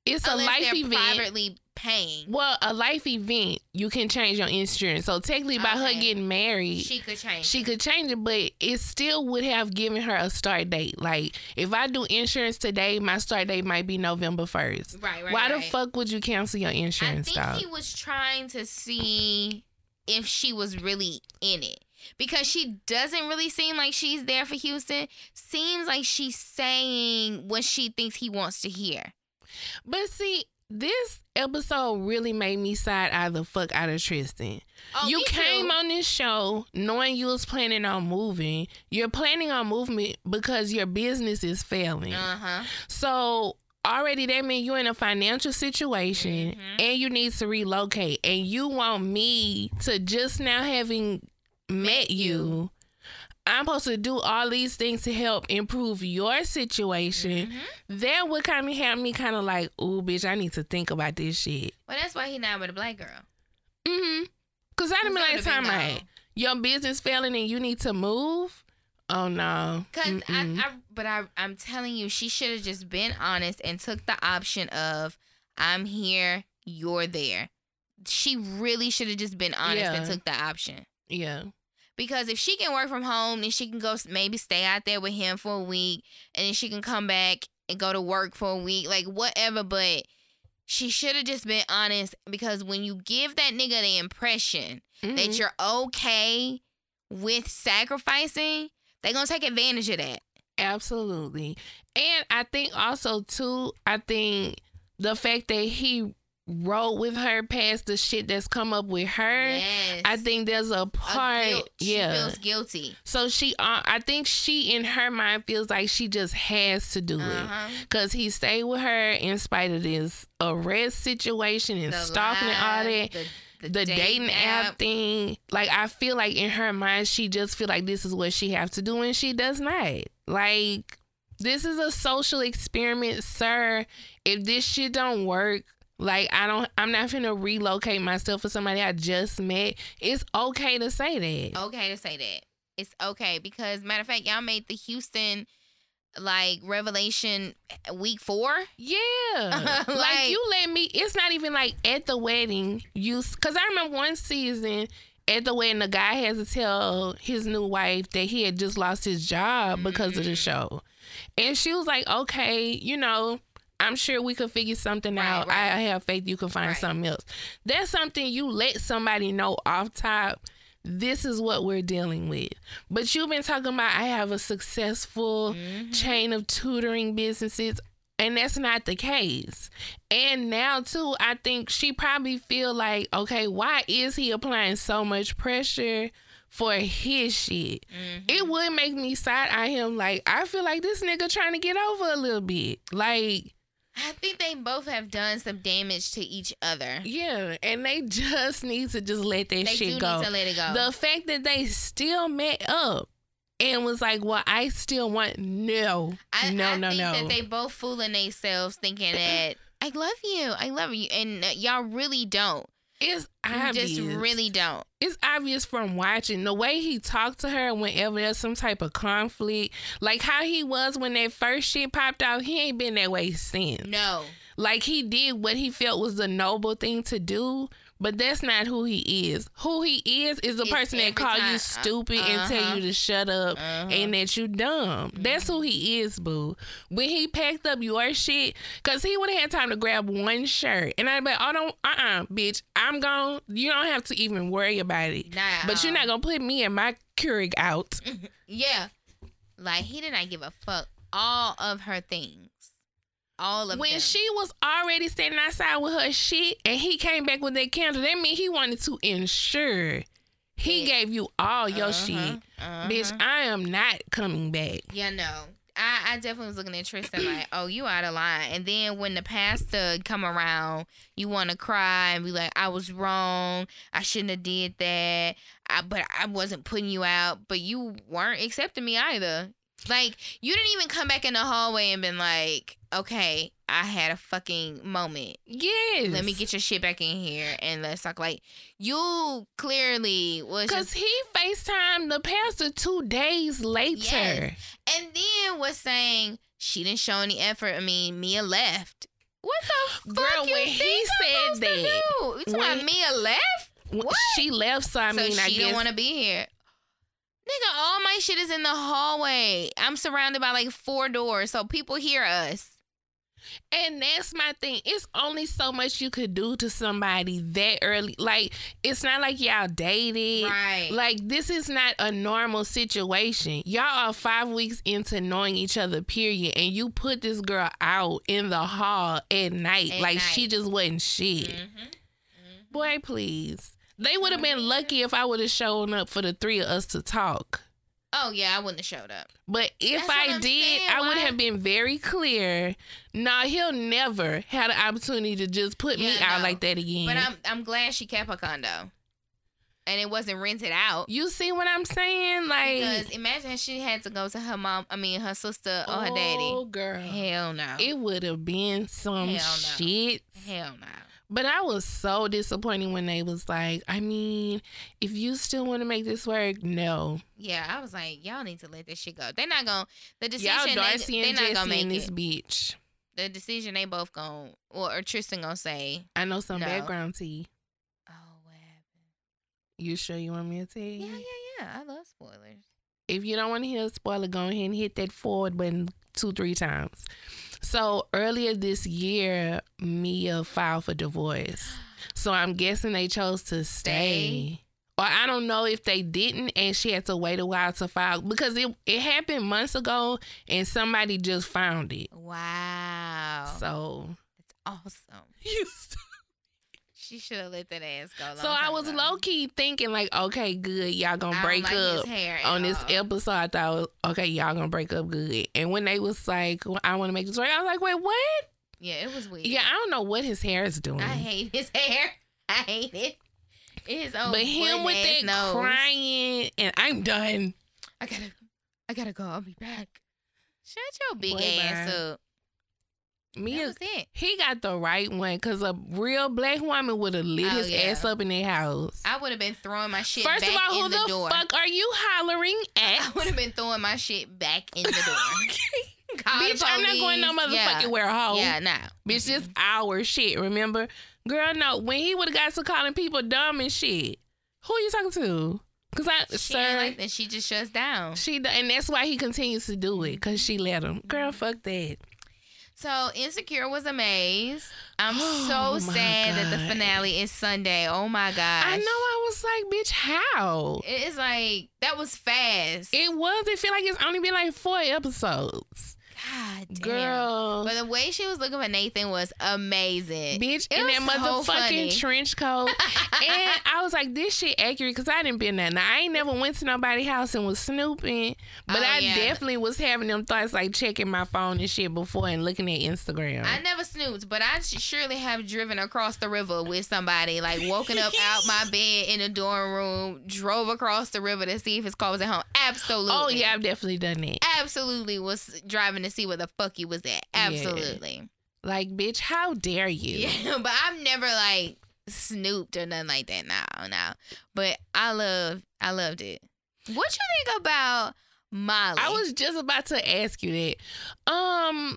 it's Unless a life event. privately paying. Well, a life event, you can change your insurance. So technically, by her getting married, She could change. she it. could change it, but it still would have given her a start date. Like if I do insurance today, my start date might be November first. Right, right. Why the fuck would you cancel your insurance? I think dog? he was trying to see if she was really in it. Because she doesn't really seem like she's there for Houston. Seems like she's saying what she thinks he wants to hear. but see, this episode really made me side eye the fuck out of Tristan. Oh, you came too. on this show knowing you was planning on moving. You're planning on moving because your business is failing. Uh-huh. So already that means you're in a financial situation Mhm. and you need to relocate. And you want me to just now having met you. I'm supposed to do all these things to help improve your situation. Mhm. That would kind of have me kind of like, ooh, bitch, I need to think about this shit. Well, that's why he not with a black girl. Mm-hmm. Cause I That like, time out. Your business failing and you need to move. Oh no. Cause Mm-mm. I, I, but I, I'm telling you, she should have just been honest and took the option of, I'm here, you're there. She really should have just been honest and took the option. Yeah. Because if she can work from home, then she can go maybe stay out there with him for a week, and then she can come back and go to work for a week, like whatever. But she should have just been honest because when you give that nigga the impression Mhm. that you're okay with sacrificing, they gonna take advantage of that. Absolutely. And I think also too, I think the fact that he rode with her past the shit that's come up with her, Yes. I think there's a A part, guilt- she yeah. feels guilty. so she, uh, I think she in her mind feels like she just has to do it Uh-huh. because he stayed with her in spite of this arrest situation and The stalking and all that. The, The dating app thing, like I feel like in her mind, she just feel like this is what she have to do, and she does not. Like this is a social experiment, sir. If this shit don't work, like I don't, I'm not finna relocate myself for somebody I just met. It's okay to say that. Okay to say that. It's okay because matter of fact, y'all made the Houston like revelation week four. Yeah. like, Like- you let me it's not even like at the wedding you cuz I remember one season at the wedding the guy has to tell his new wife that he had just lost his job because of the mm-hmm. show. And she was like, "Okay, you know, I'm sure we could figure something Right, out. right. I have faith you can find Right. something else." That's something you let somebody know off top. This is what we're dealing with. But you've been talking about I have a successful Mm-hmm. chain of tutoring businesses and that's not the case and now too i think she probably feel like okay why is he applying so much pressure for his shit Mm-hmm. it would make me side eye him like i feel like this nigga trying to get over a little bit like I think they both have done some damage to each other. yeah and they just need to just let that They shit do go need to let it go. the fact that they still met up and was like well i still want no I, no I no think no that they both fooling themselves thinking that I love you, I love you, and y'all really don't. It's You just really don't. it's obvious from watching the way he talked to her whenever there's some type of conflict, like how he was when that first shit popped out. He ain't been that way since. No. Like he did what he felt was the noble thing to do, but that's not who he is. Who he is is the It's person that call time- you stupid and uh-huh. tell you to shut up Uh-huh. and that you dumb. That's who he is, boo. When he packed up your shit, cause he would have had time to grab one shirt, and I'd be like, oh, don't, uh, uh bitch, I'm gone. You don't have to even worry about it. Nah. But you're not gonna put me and my Keurig out. Yeah. Like he did not give a fuck. All of her things. All of When them. she was already standing outside with her shit and he came back with that candle, that mean he wanted to ensure he Yeah. gave you all your Uh-huh, shit. uh-huh. Bitch, I am not coming back. Yeah, no. I, I definitely was looking at Tristan like, oh, you out of line. And then when the pastor come around, you want to cry and be like, I was wrong. I shouldn't have did that. I, but I wasn't putting you out. But you weren't accepting me either. Like you didn't even come back in the hallway and been like, okay, I had a fucking moment. Yes. Let me get your shit back in here and let's talk. Like you clearly was Cause just he FaceTimed the pastor two days later. Yes. and then was saying she didn't show any effort. I mean, Mia left. What the Girl, fuck you when he said that. You talking about when- Mia left? What? She left, so I so mean, she I don't want to be here. Nigga, all my shit is in the hallway. I'm surrounded by like four doors, so people hear us. And that's my thing. It's only so much you could do to somebody that early. Like, it's not like y'all dated. Right. Like, this is not a normal situation. Y'all are five weeks into knowing each other, period. And you put this girl out in the hall at night. At like, night. she just wasn't shit. Mhm. Boy, please. They would have been lucky if I would have shown up for the three of us to talk. Oh yeah, I wouldn't have showed up. But if That's I did, saying, I would have been very clear. Nah, he'll never had an opportunity to just put me Yeah, out no. like that again. But I'm I'm glad she kept her condo, and it wasn't rented out. you see what I'm saying? Like, Because imagine she had to go to her mom, I mean her sister or her daddy. Oh, girl. Hell no. It would have been some Hell no. shit. Hell no. But I was so disappointed when they was like, I mean, if you still want to make this work, no. Yeah, I was like, y'all need to let this shit go. They're not gonna the decision. Y'all Darcy they, and they're not gonna make this it. bitch. The decision they both gonna or, or Tristan gonna say. I know some No. background tea. Oh, what happened? You sure you want me to tell you? Yeah, yeah, yeah. I love spoilers. if you don't want to hear a spoiler, go ahead and hit that forward button two, three times. So earlier this year, Mia filed for divorce. So I'm guessing they chose to stay. Or I don't know if they didn't and she had to wait a while to file because it, it happened months ago and somebody just found it. Wow. So That's awesome. She should have let that ass go. So I was ago. low key thinking like, okay, good, y'all gonna break like up. on this all. episode, I thought, okay, y'all gonna break up good. And when they was like, well, I want to make this work, I was like, wait, what? Yeah, it was weird. Yeah, I don't know what his hair is doing. I hate his hair. I hate it. His old but him with that nose. crying, and I'm done. I gotta, I gotta go. I'll be back. Shut your big Boy, ass up. Mia, was it. he got the right one because a real black woman would have lit Oh, his yeah. ass up in their house. I would have been throwing my shit First back of all, who the, the, fuck are you hollering at? I would have been throwing my shit back in the door. Call the Bitch, I'm not going no motherfucking yeah. where. Yeah, nah. Bitch, this our shit, remember? Girl, no, when he would have got to calling people dumb and shit, who are you talking to? Because I, She sir, like that. She just shuts down. she, and that's why he continues to do it, because she let him. Girl, fuck that. So Insecure was amazed. I'm Oh, so sad that the finale is Sunday. Oh my gosh. I know, I was like, bitch, how? It's like that was fast. It was, it feel like it's only been like four episodes. God damn. Girl. But the way she was looking for Nathan was amazing. Bitch It in that so motherfucking funny. trench coat. and I was like, this shit accurate because I didn't been there. Now, I ain't never went to nobody's house and was snooping, but Oh, I yeah. definitely was having them thoughts like checking my phone and shit before and looking at Instagram. I never snooped, but I surely have driven across the river with somebody, like woken up out my bed in a dorm room, drove across the river to see if his car was at home. Absolutely. oh, yeah, I've definitely done that. Absolutely was driving to see where the fuck you was at. Absolutely. Like, bitch, how dare you? Yeah, but I'm never like snooped or nothing like that. No, no. But I love, I loved it. What you think about Molly? I was just about to ask you that. Um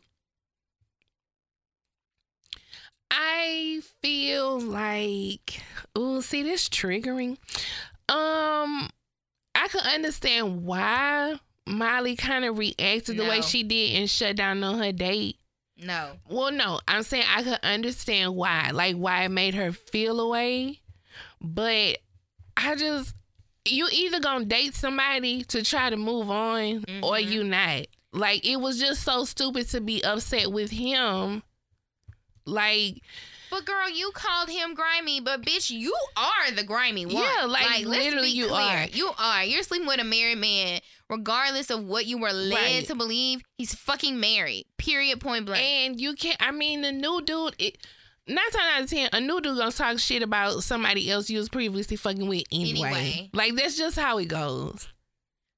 I feel like oh, see this triggering. Um I can understand why Molly kind of reacted the way she did and shut down on her date. no. Well, no, I'm saying I could understand why, like why it made her feel away. But I just, you either gonna date somebody to try to move on, or Mhm. you not. Like it was just so stupid to be upset with him. Like But girl, you called him grimy, but bitch, you are the grimy one. Yeah, like, let's literally you clear. are. You are. You're sleeping with a married man, regardless of what you were led Right. to believe. He's fucking married. Period. Point blank. And you can't. I mean, the new dude. It, nine times out of ten, a new dude gonna talk shit about somebody else you was previously fucking with anyway. Anyway. Like that's just how it goes.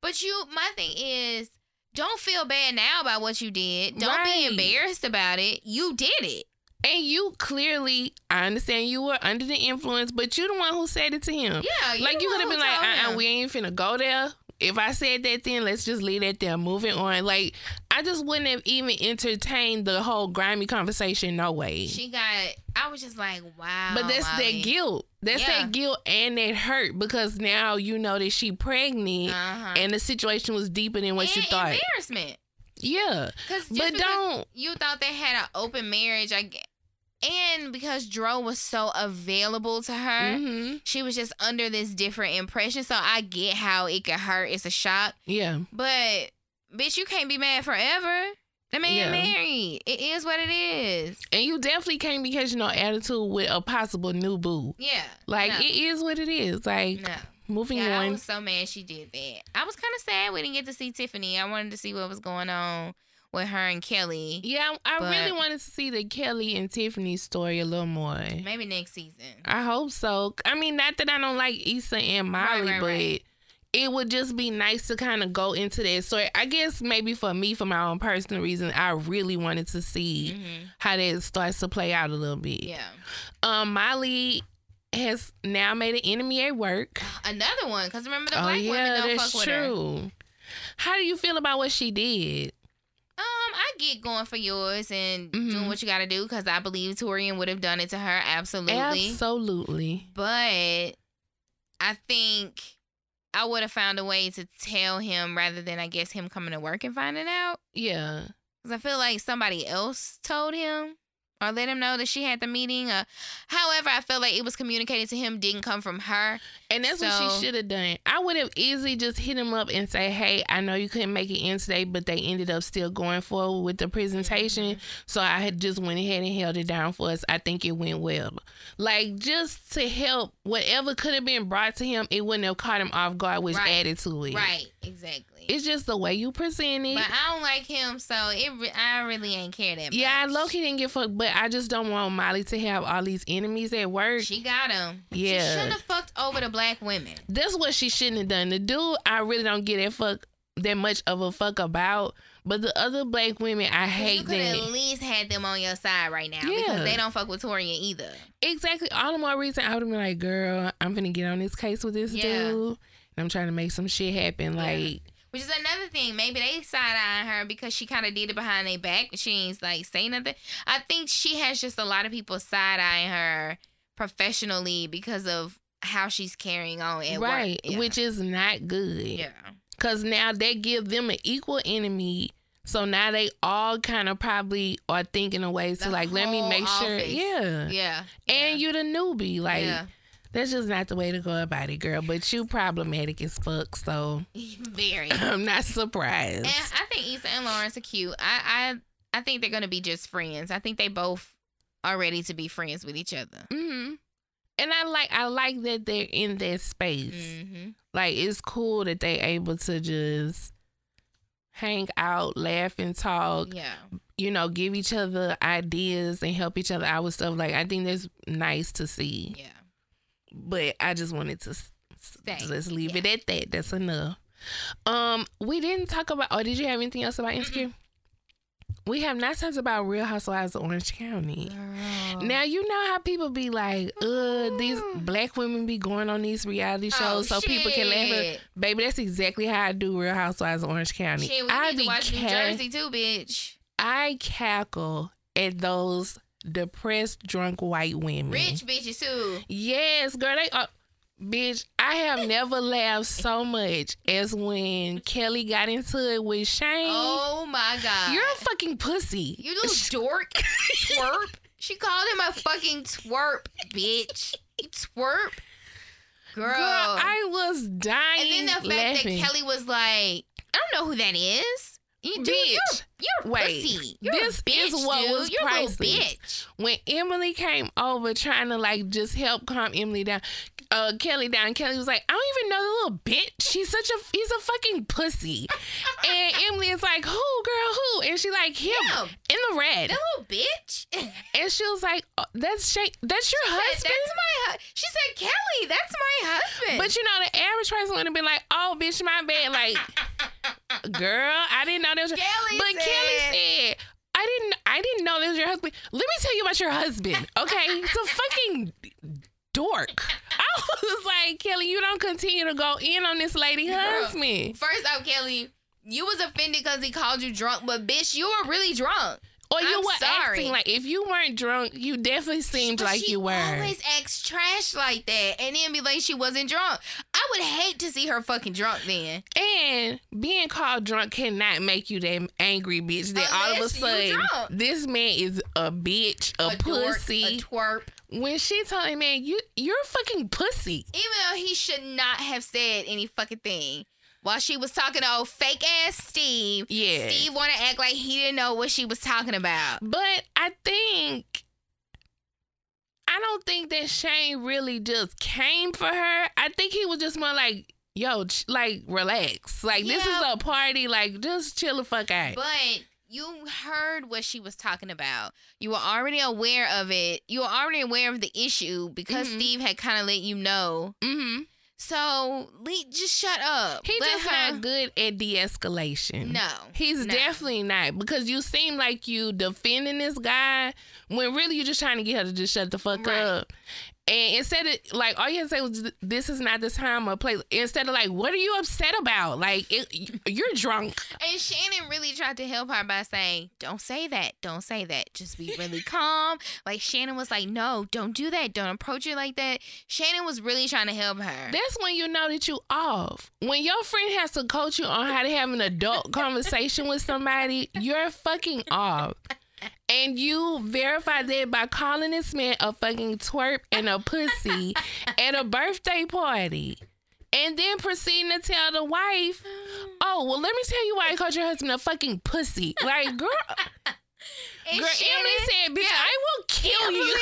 But you, my thing is, don't feel bad now about what you did. Don't Right. be embarrassed about it. You did it. And you clearly, I understand you were under the influence, but you the one who said it to him. Yeah, like you could have been like, told uh, uh we ain't finna go there. If I said that, then let's just leave that there. Moving on. Like I just wouldn't have even entertained the whole grimy conversation. No way. She got. I was just like, wow. But that's that guilt. That's Yeah. that guilt and that hurt because now you know that she pregnant Uh-huh. and the situation was deeper than what and you thought. embarrassment. Yeah. Cause But because don't you thought they had an open marriage, I and because Dro was so available to her, hmm she was just under this different impression. So I get how it could hurt. It's a shock, Yeah. but bitch, you can't be mad forever. The man Yeah. married. It is what it is. And you definitely can't be catching no attitude with a possible new boo. Yeah. Like no, it is what it is. Like no. moving Yeah, I on. was so mad she did that. I was kind of sad we didn't get to see Tiffany. I wanted to see what was going on with her and Kelly. yeah, I but- really wanted to see the Kelly and Tiffany story a little more. Maybe next season. I hope so. I mean, not that I don't like Issa and Molly, right, but right. it would just be nice to kind of go into that story. I guess maybe for me, for my own personal reason, I really wanted to see hmm how that starts to play out a little bit. Yeah. Um, Molly has now made an enemy at work. Another one, because remember the oh black women yeah, don't that's fuck with her. true. How do you feel about what she did? Um, I get going for yours and Mhm. doing what you got to do because I believe Taurean would have done it to her. Absolutely. Absolutely. but I think I would have found a way to tell him rather than I guess him coming to work and finding out. Yeah. Because I feel like somebody else told him or let him know that she had the meeting. Uh, however, I felt like it was communicated to him didn't come from her. And that's what she should have done. I would have easily just hit him up and say, "Hey, I know you couldn't make it in today, but they ended up still going forward with the presentation. Mm-hmm. So I had just went ahead and held it down for us. I think it went well. Like just to help whatever could have been brought to him, it wouldn't have caught him off guard, which Right. added to it. Right, exactly. It's just the way you present it. but I don't like him, so it. I really ain't care that Much. yeah, I low key didn't give a fuck, but I just don't want Molly to have all these enemies at work. She got him. She shouldn't have fucked over the black women. That's what she shouldn't have done. The dude, I really don't get that fuck that much of a fuck about. But the other black women, I you hate could at least had them on your side right now Yeah. because they don't fuck with Taurean either. Exactly. All the more reason I would have been like, girl, I'm gonna get on this case with this Yeah. dude. And I'm trying to make some shit happen. Yeah. Like, Which is another thing. Maybe they side eyeing her because she kind of did it behind their back. She ain't like say nothing. I think she has just a lot of people side eyeing her professionally because of how she's carrying on at right. work. Yeah. Which is not good. yeah. Cause now they give them an equal enemy. So now they all kind of probably are thinking of ways to like, let me make sure. Yeah. Yeah. And you're the newbie. Like, yeah. That's just not the way to go about it, girl. But you problematic as fuck. So very. I'm not surprised. And I think Issa and Lawrence are cute. I I I think they're gonna be just friends. I think they both are ready to be friends with each other. Mm-hmm. And I like I like that they're in that space. Mm-hmm. Like it's cool that they're able to just hang out, laugh and talk, Yeah. you know, give each other ideas and help each other out with stuff. Like I think that's nice to see. Yeah. But I just wanted to Stay. just leave it at that. That's enough. Um, we didn't talk about. Oh, did you have anything else about Insecure? We have not talked about Real Housewives of Orange County. Girl. Now you know how people be like, "Uh, these black women be going on these reality shows Oh, so people can laugh." at. Baby, that's exactly how I do Real Housewives of Orange County. Shit, we I need to watch New Jersey too, bitch. I cackle at those depressed, drunk white women. Rich bitches too. Yes, girl. They are. Bitch, I have never laughed so much as when Kelly got into it with Shane. Oh my god. You're a fucking pussy. you little dork. twerp. She called him a fucking twerp, bitch. You twerp. Girl. Girl, I was dying. and then the fact laughing. that Kelly was like, I don't know who that is. You dude, Bitch. you're, you're Wait, pussy. You're this bitch, is what dude. was you're bitch. when Emily came over trying to like just help calm Emily down, uh, Kelly down. Kelly was like, I don't even know the little bitch. She's such a he's a fucking pussy. and Emily is like, who, girl, who? And she like him Him. in the red. That little bitch. And she was like, oh, that's Shay. That's your husband. That's my. hu- She said, Kelly, that's my husband. But you know, the average person would have been like, "Oh, bitch, my bad." Like, girl, I didn't know that was. Your... Kelly but said- Kelly said, "I didn't. I didn't know that was your husband." Let me tell you about your husband. Okay, it's a fucking dork. I was like, Kelly, you don't continue to go in on this lady Girl. husband. First off, Kelly, you was offended because he called you drunk, but bitch, you were really drunk. Or you I'm were sorry. acting like if you weren't drunk, you definitely seemed But like you were. always acts trash like that, and then be like she wasn't drunk. I would hate to see her fucking drunk then. And being called drunk cannot make you that angry bitch that all of a sudden this man is a bitch, a, dork, pussy. a twerp. When she told him, man, you you're a fucking pussy. Even though he should not have said any fucking thing. While she was talking to old fake ass Steve, Yeah. Steve want to act like he didn't know what she was talking about. But I think I don't think that Shane really just came for her. I think he was just more like, yo, ch- like relax. Like this is a party. Like just chill the fuck out. But you heard what she was talking about. You were already aware of it. You were already aware of the issue because Mhm. Steve had kind of let you know. mm-hmm. So Lee, just shut up. He Let just her- not good at de-escalation. No, He's no. definitely not because you seem like you defending this guy when really you're just trying to get her to just shut the fuck Right. up. And instead of like all you had to say was this is not the time or place. Instead of like what are you upset about? Like it, you're drunk. And Shannon really tried to help her by saying, "Don't say that. Don't say that. Just be really calm." Like Shannon was like, "No, don't do that. Don't approach it like that." Shannon was really trying to help her. That's when you know that you off. When your friend has to coach you on how to have an adult conversation with somebody, you're fucking off. And you verify that by calling this man a fucking twerp and a pussy at a birthday party. And then proceeding to tell the wife, oh, well, let me tell you why I called your husband a fucking pussy. Like, girl, And girl Emily said, bitch, yeah. I will kill you.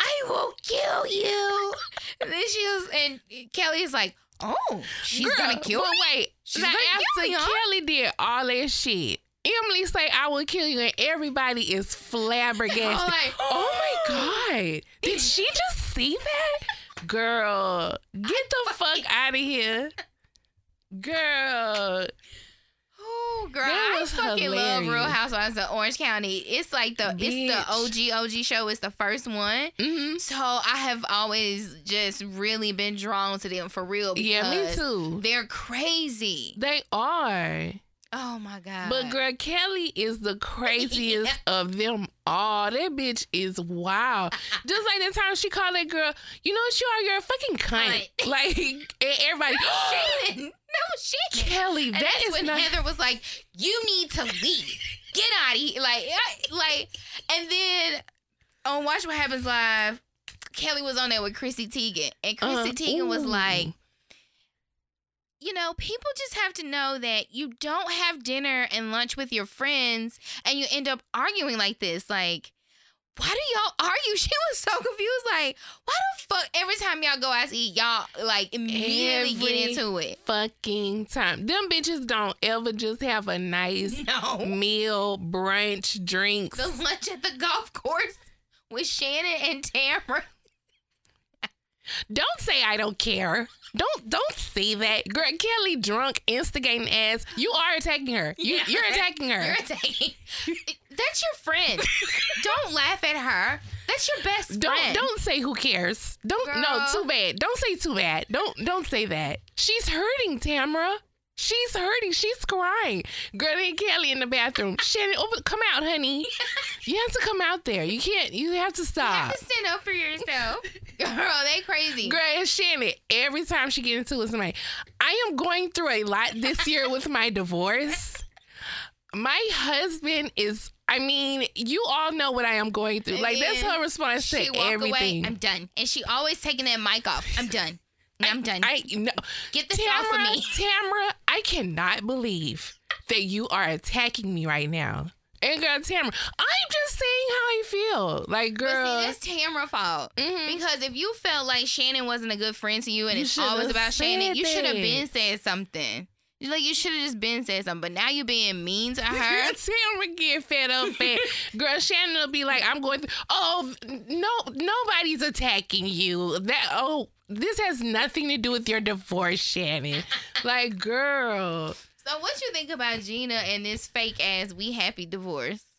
I will kill you. And then she was, and Kelly is like, "Oh, she's Girl, gonna kill but me." wait, She's now gonna kill after me, huh? Kelly did all that shit, Emily say I will kill you, and everybody is flabbergasted. Like, oh my god, did she just see that? Girl, get the fuck out of here. Girl, Oh girl, That I fucking love Real. Housewives of Orange County. It's like the it's the OG OG show. It's the first one. hmm So I have always just really been drawn to them for real. Because Yeah, me too. They're crazy. They are. Oh my god. But girl, Kelly is the craziest of them all. That bitch is wild. Just like the time she called that girl, you know what you are? You're a fucking cunt. Cunt. Like and everybody. Shannon, no shit. Kelly, And that that's is when not. Heather was like, "You need to leave. Get out of here." Like, like, and then on Watch What Happens Live, Kelly was on there with Chrissy Teigen, and Chrissy Uh, Teigen was like, "You know, people just have to know that you don't have dinner and lunch with your friends, and you end up arguing like this, like." Why do y'all argue? She was so confused. Like, why the fuck? Every time y'all go out to eat, y'all like immediately Every- get into it. fucking time. Them bitches don't ever just have a nice No. meal, brunch, drinks. the lunch at the golf course with Shannon and Tamara. Don't say I don't care. Don't don't say that. Girl, Kelly drunk, instigating ass. You are attacking her. You, Yeah. You're attacking her. You're attacking. That's your friend. don't laugh at her. That's your best don't friend. don't say who cares. Don't no too bad. Don't say too bad. Don't don't say that. She's hurting, Tamara. She's hurting. She's crying. Girl and Kelly in the bathroom. Shannon, open, come out, honey. You have to come out there. You can't. You have to stop. You have to stand up for yourself. Girl, they crazy. Girl, and Shannon, every time she get into it, somebody, I am going through a lot this year with my divorce. My husband is, I mean, you all know what I am going through. Like, that's her response she to walk away. everything. I'm done. And she always taking that mic off. I'm done. I'm done. I no, Get this off of Tamara, me. Tamara, I cannot believe that you are attacking me right now. And girl, Tamara, I'm just saying how I feel. Like, But see, girl, that's Tamara's fault. mhm. Because if you felt like Shannon wasn't a good friend to you and You it's always about Shannon, you should have been said something. Like you should have just been said something. But now you're being mean to her. Tamara get fed up. Fed. Girl, Shannon will be like, I'm going through. Oh, no, nobody's attacking you. That oh, this has nothing to do with your divorce, Shannon. like, girl, So what you think about Gina and this fake ass we happy divorce?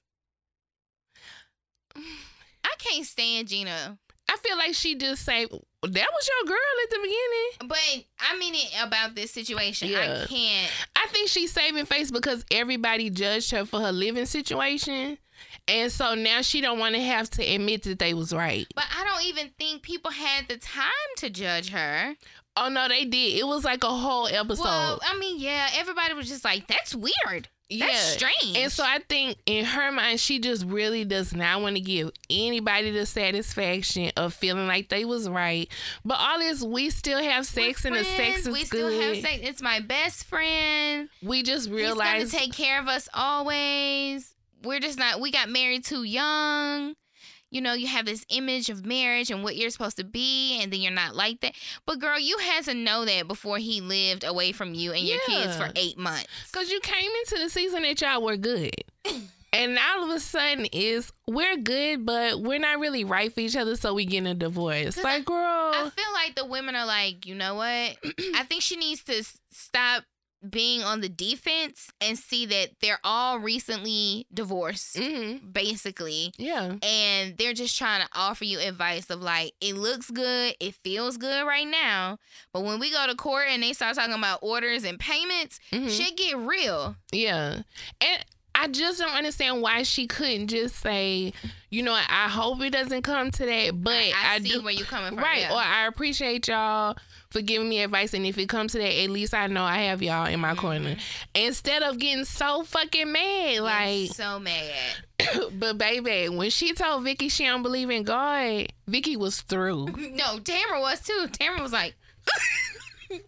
I can't stand Gina. I feel like she just say that was your girl at the beginning. But I mean it about this situation. Yeah. I can't I think she's saving face because everybody judged her for her living situation. And so now she don't want to have to admit that they was right. but I don't even think people had the time to judge her. Oh no, they did. It was like a whole episode. Well, I mean, yeah, everybody was just like, that's weird. That's strange. And so I think in her mind, she just really does not want to give anybody the satisfaction of feeling like they was right. But all this, we still have We're sex and the sex friends. is we good. still have sex. It's my best friend. We just He's realized gonna take care of us always. We're just not. We got married too young. You know, you have this image of marriage and what you're supposed to be, and then you're not like that. But girl, you had to know that before he lived away from you and your kids for eight months. because you came into the season that y'all were good. And all of a sudden is we're good, but we're not really right for each other, so we getting a divorce. Like, girl, I feel like the women are like, you know what? I think she needs to stop being on the defense and see that they're all recently divorced, hmm basically. yeah, and they're just trying to offer you advice of like it looks good it feels good right now but when we go to court and they start talking about orders and payments Mhm. shit get real Yeah. And I just don't understand why she couldn't just say, you know, I hope it doesn't come to that, but i, I, I see do. where you're coming from Right. yeah. Or I appreciate y'all for giving me advice. And if it comes to that, at least I know I have y'all in my Mm-hmm. corner. Instead of getting so fucking mad. Like, so mad but baby, when she told Vicki she don't believe in God, Vicki was through. no tamara was too tamara was like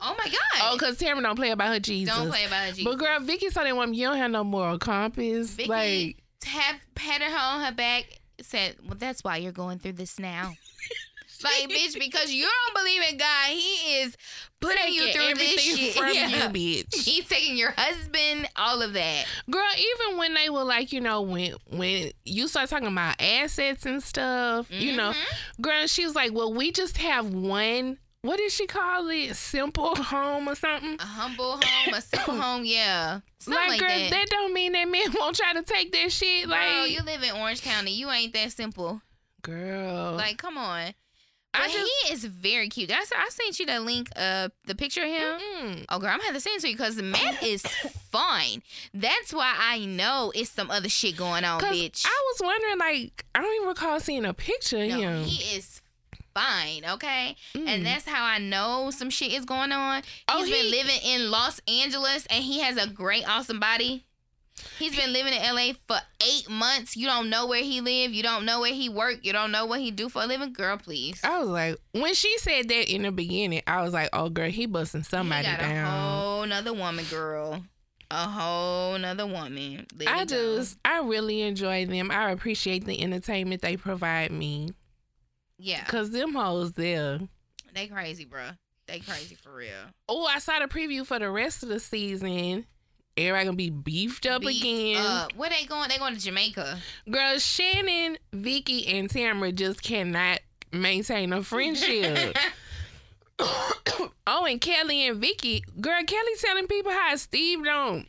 oh my god Oh, because Tamara don't play about her Jesus. don't play about it But girl, Vicki saw that woman, you don't have no moral compass. Vicki like, tap patted her on her back said well that's why you're going through this now like bitch because you don't believe in god he is putting you through this shit from Yeah. you, bitch. He's taking your husband, all of that. Girl, even when they were like, you know, when when you start talking about assets and stuff, you know, Mhm. girl, she was like, well, we just have one what did she call it? Simple home or something? A humble home, a simple home, yeah. Something like, like, girl, that. that. don't mean that men won't try to take that shit. Like, Girl, you live in Orange County. You ain't that simple. girl, Like, come on. I But just- he is very cute. I, I sent you the link, uh, the picture of him. Mm-mm. Oh, girl, I'm gonna have to send it to you because Matt is fine. That's why I know it's some other shit going on, bitch. I was wondering, like, I don't even recall seeing a picture of no, him. he is fine, okay? Mm. And that's how I know some shit is going on. He's Oh, been living in Los Angeles and he has a great, awesome body. He's been living in LA for eight months. You don't know where he live. You don't know where he work. You don't know what he do for a living. Girl, please. I was like, when she said that in the beginning, I was like, oh, girl, he busting somebody he got a down. whole nother woman, girl. A whole nother woman. I just, I really enjoy them. I appreciate the entertainment they provide me. Yeah. Cause them hoes there. They crazy, bruh. They crazy for real. Oh, I saw the preview for the rest of the season. Everybody gonna be beefed up Beefed again. up. Where they going? They going to Jamaica. Girl, Shannon, Vicki, and Tamara just cannot maintain a friendship. oh, and Kelly and Vicki. Girl, Kelly telling people how Steve don't.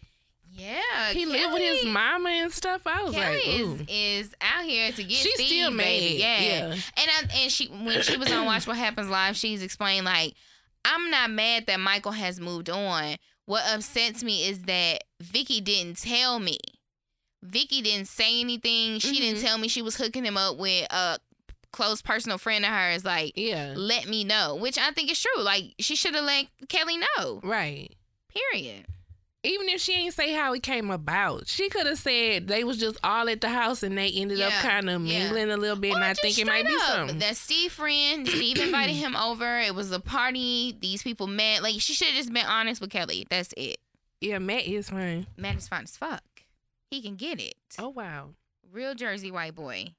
Yeah. He lived with his mama and stuff. I was Kelly like, is ooh. is out here to get She's Steve, still baby. mad, Yeah. yeah. And I, and she when she was on Watch What Happens Live, she's explained like, I'm not mad that Michael has moved on. What upsets me is that Vicki didn't tell me. Vicki didn't say anything. She didn't Mhm. tell me she was hooking him up with a close personal friend of hers. Like, Yeah, let me know, which I think is true. Like, she should have let Kelly know. right. Period. Even if she ain't say how it came about, she could have said they was just all at the house and they ended up kind of yeah. mingling a little bit. and I think it might be something. That Steve friend, Steve invited him over. It was a party. These people met. Like she should have just been honest with Kelly. That's it. Yeah, Matt is fine. Matt is fine as fuck. He can get it. Oh wow. Real Jersey white boy.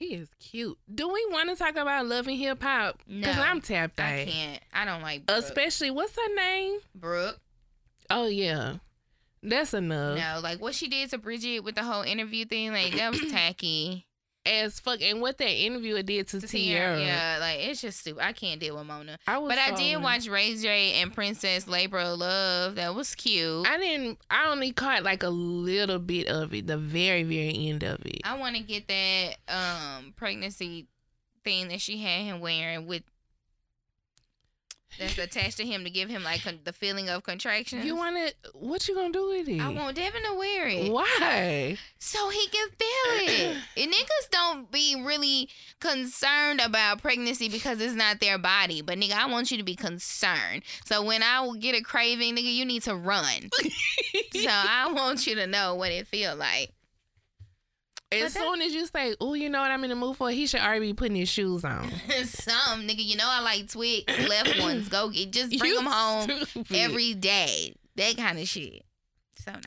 He is cute. Do we want to talk about Love and Hip Hop? Because No, I'm tapped out. I can't. I don't like Brooke. Especially what's her name? Brooke. Oh yeah, that's enough. No, like what she did to Bridget with the whole interview thing, like that was tacky. As fuck, and what that interviewer did to, To Teairra. Yeah, like it's just stupid. I can't deal with Mona. I was. But I did watch Ray J and Princess Labor of Love. That was cute. I didn't. I only caught like a little bit of it, the very, very end of it. I want to get that um pregnancy thing that she had him wearing with that's attached to him to give him like con- the feeling of contraction. You want it? What you gonna do with it? I want Devin to wear it Why? so he can feel it. and niggas don't be really concerned about pregnancy because it's not their body. But nigga, I want you to be concerned. So when I get a craving, nigga, you need to run. so I want you to know what it feel like. As soon as you say, "Oh, you know what I'm in the mood for," he should already be putting his shoes on. Some nigga, you know I like Twix left ones. Go get just bring You them home stupid. every day. That kind of shit. So no,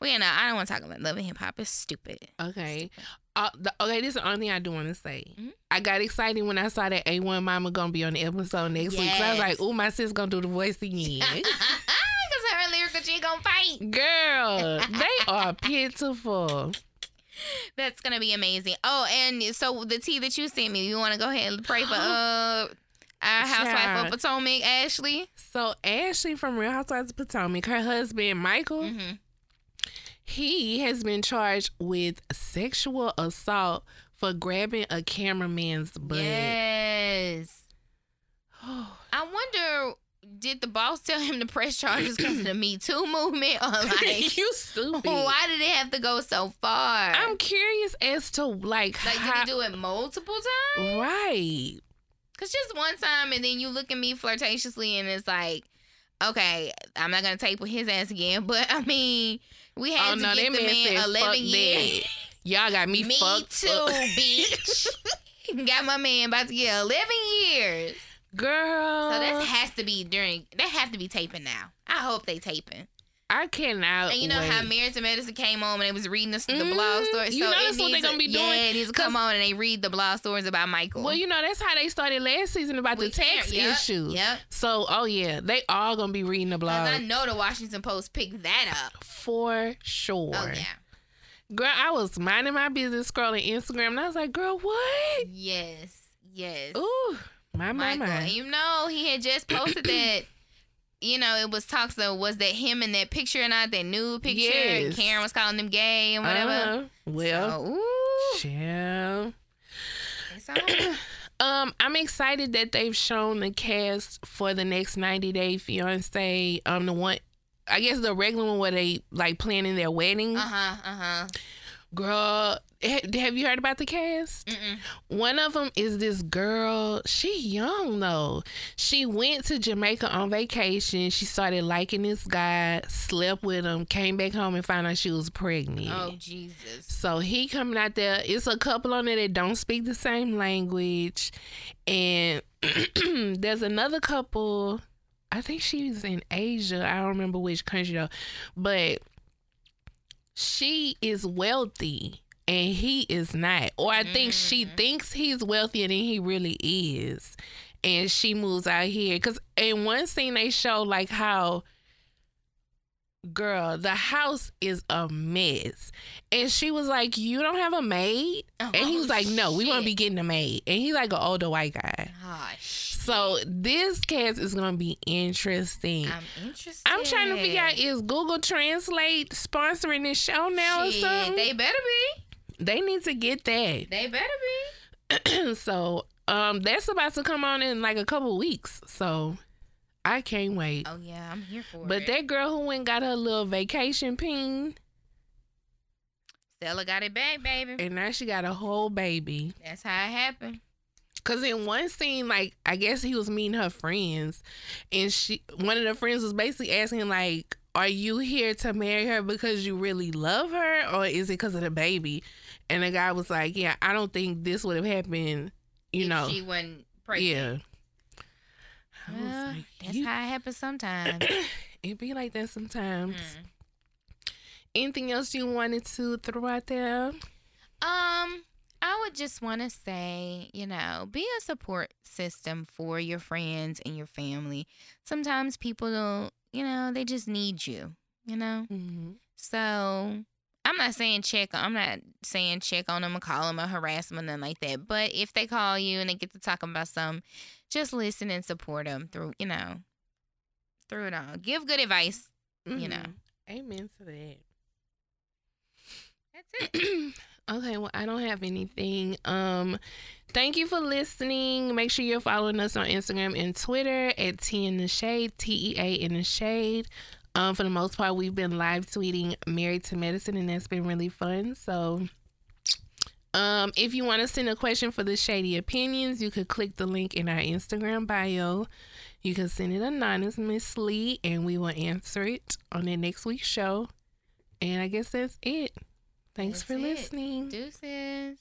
well, no, I don't want to talk about Love and Hip Hop. It's stupid. Okay. Uh, the, okay, this is the only thing I do want to say. Mhm. I got excited when I saw that A1 Mama gonna be on the episode next week. 'cause I was like, Yes. "Oh, my sis gonna do the voice again." Cause her lyrical she gonna fight. Girl, they are pitiful. That's gonna be amazing. Oh, and so the tea that you sent me, you want to go ahead and pray for uh our housewife of Potomac, Ashley. So Ashley from Real Housewives of Potomac, her husband Michael, Mm-hmm. he has been charged with sexual assault for grabbing a cameraman's butt. Yes. I wonder, did the boss tell him to press charges because of the Me Too movement, or like, you stupid. why did it have to go so far? I'm curious as to like, like, did how, he do it multiple times? right. Cause just one time, and then you look at me flirtatiously, and it's like, okay, I'm not gonna tape with his ass again. But I mean, we had Oh to no, get the man man said, 11 years. that." Y'all got me, Me fucked too, up. bitch. Got my man about to get 11 years. Girl, So that has to be during. They have to be taping now. I hope they taping. I cannot. And you know how wait. and Medicine came on and they was reading the, the Mhm. blog story. You so know that's what they're gonna be doing? Yeah, it needs to come on and they read the blog stories about Michael. Well, you know that's how they started last season about the tax yep, issue. Yep. So, oh yeah, they all gonna be reading the blog I know the Washington Post picked that up. for sure. Oh yeah. Girl, I was minding my business scrolling Instagram, and I was like, "Girl, what? Yes. Yes. Ooh, My my Michael. my. You know, he had just posted that. You know, it was talks of was that him in that picture or not that nude picture? Yes. Karen was calling them gay and whatever. Uh-huh. Well, So, ooh, it's. Um, I'm excited that they've shown the cast for the next 90 Day Fiance. Um, the one, I guess the regular one where they like planning their wedding. Uh huh. Uh huh. Girl, have you heard about the cast? Mm-mm. One of them is this girl. She young though. She went to Jamaica on vacation. She started liking this guy, slept with him, came back home and found out she was pregnant. Oh Jesus. So he coming out there. It's a couple on there that don't speak the same language, and there's another couple. I think she's in Asia. I don't remember which country though, but she is wealthy and he is not. Or I think she mm. thinks he's wealthier than he really is, and she moves out here. Cause in one scene they show like how girl, the house is a mess. And she was like, You don't have a maid? and he oh, was Oh, like, No, we want to be getting a maid. And he's like an older white guy. Gosh. So this cast is gonna be interesting. I'm interested. I'm trying to figure out is Google Translate sponsoring this show now Shit, or something? They better be. They need to get that. They better be. so um that's about to come on in like a couple weeks. So I can't wait. Oh yeah, I'm here for But it. But that girl who went got her little vacation pin Stella got it back, baby. and now she got a whole baby. That's how it happened. Cause in one scene, like I guess he was meeting her friends, and she one of the friends was basically asking like, "Are you here to marry her because you really love her, or is it because of the baby?" And the guy was like, "Yeah, I don't think this would have happened, you if know." she wasn't pregnant. Yeah. Well, like, that's you- how it happens sometimes. it be like that sometimes. Mm. Anything else you wanted to throw out there? Um, I would just want to say, you know, be a support system for your friends and your family. Sometimes people don't, you know, they just need you, you know? Mm-hmm. So I'm not saying check, I'm not saying check on them or call them or harass them or nothing like that. But if they call you and they get to talking about something, just listen and support them through, you know, through it all. Give good advice. You know. Amen to that. That's it. Okay, well, I don't have anything. Um, thank you for listening. Make sure you're following us on Instagram and Twitter at Tea in the Shade, T E A in the Shade. Um, for the most part, we've been live tweeting Married to Medicine, and that's been really fun. So, um, if you want to send a question for the Shadee Opinions, you could click the link in our Instagram bio. You can send it anonymously, and we will answer it on the next week's show. And I guess that's it. Thanks That's for it. listening. Deuces.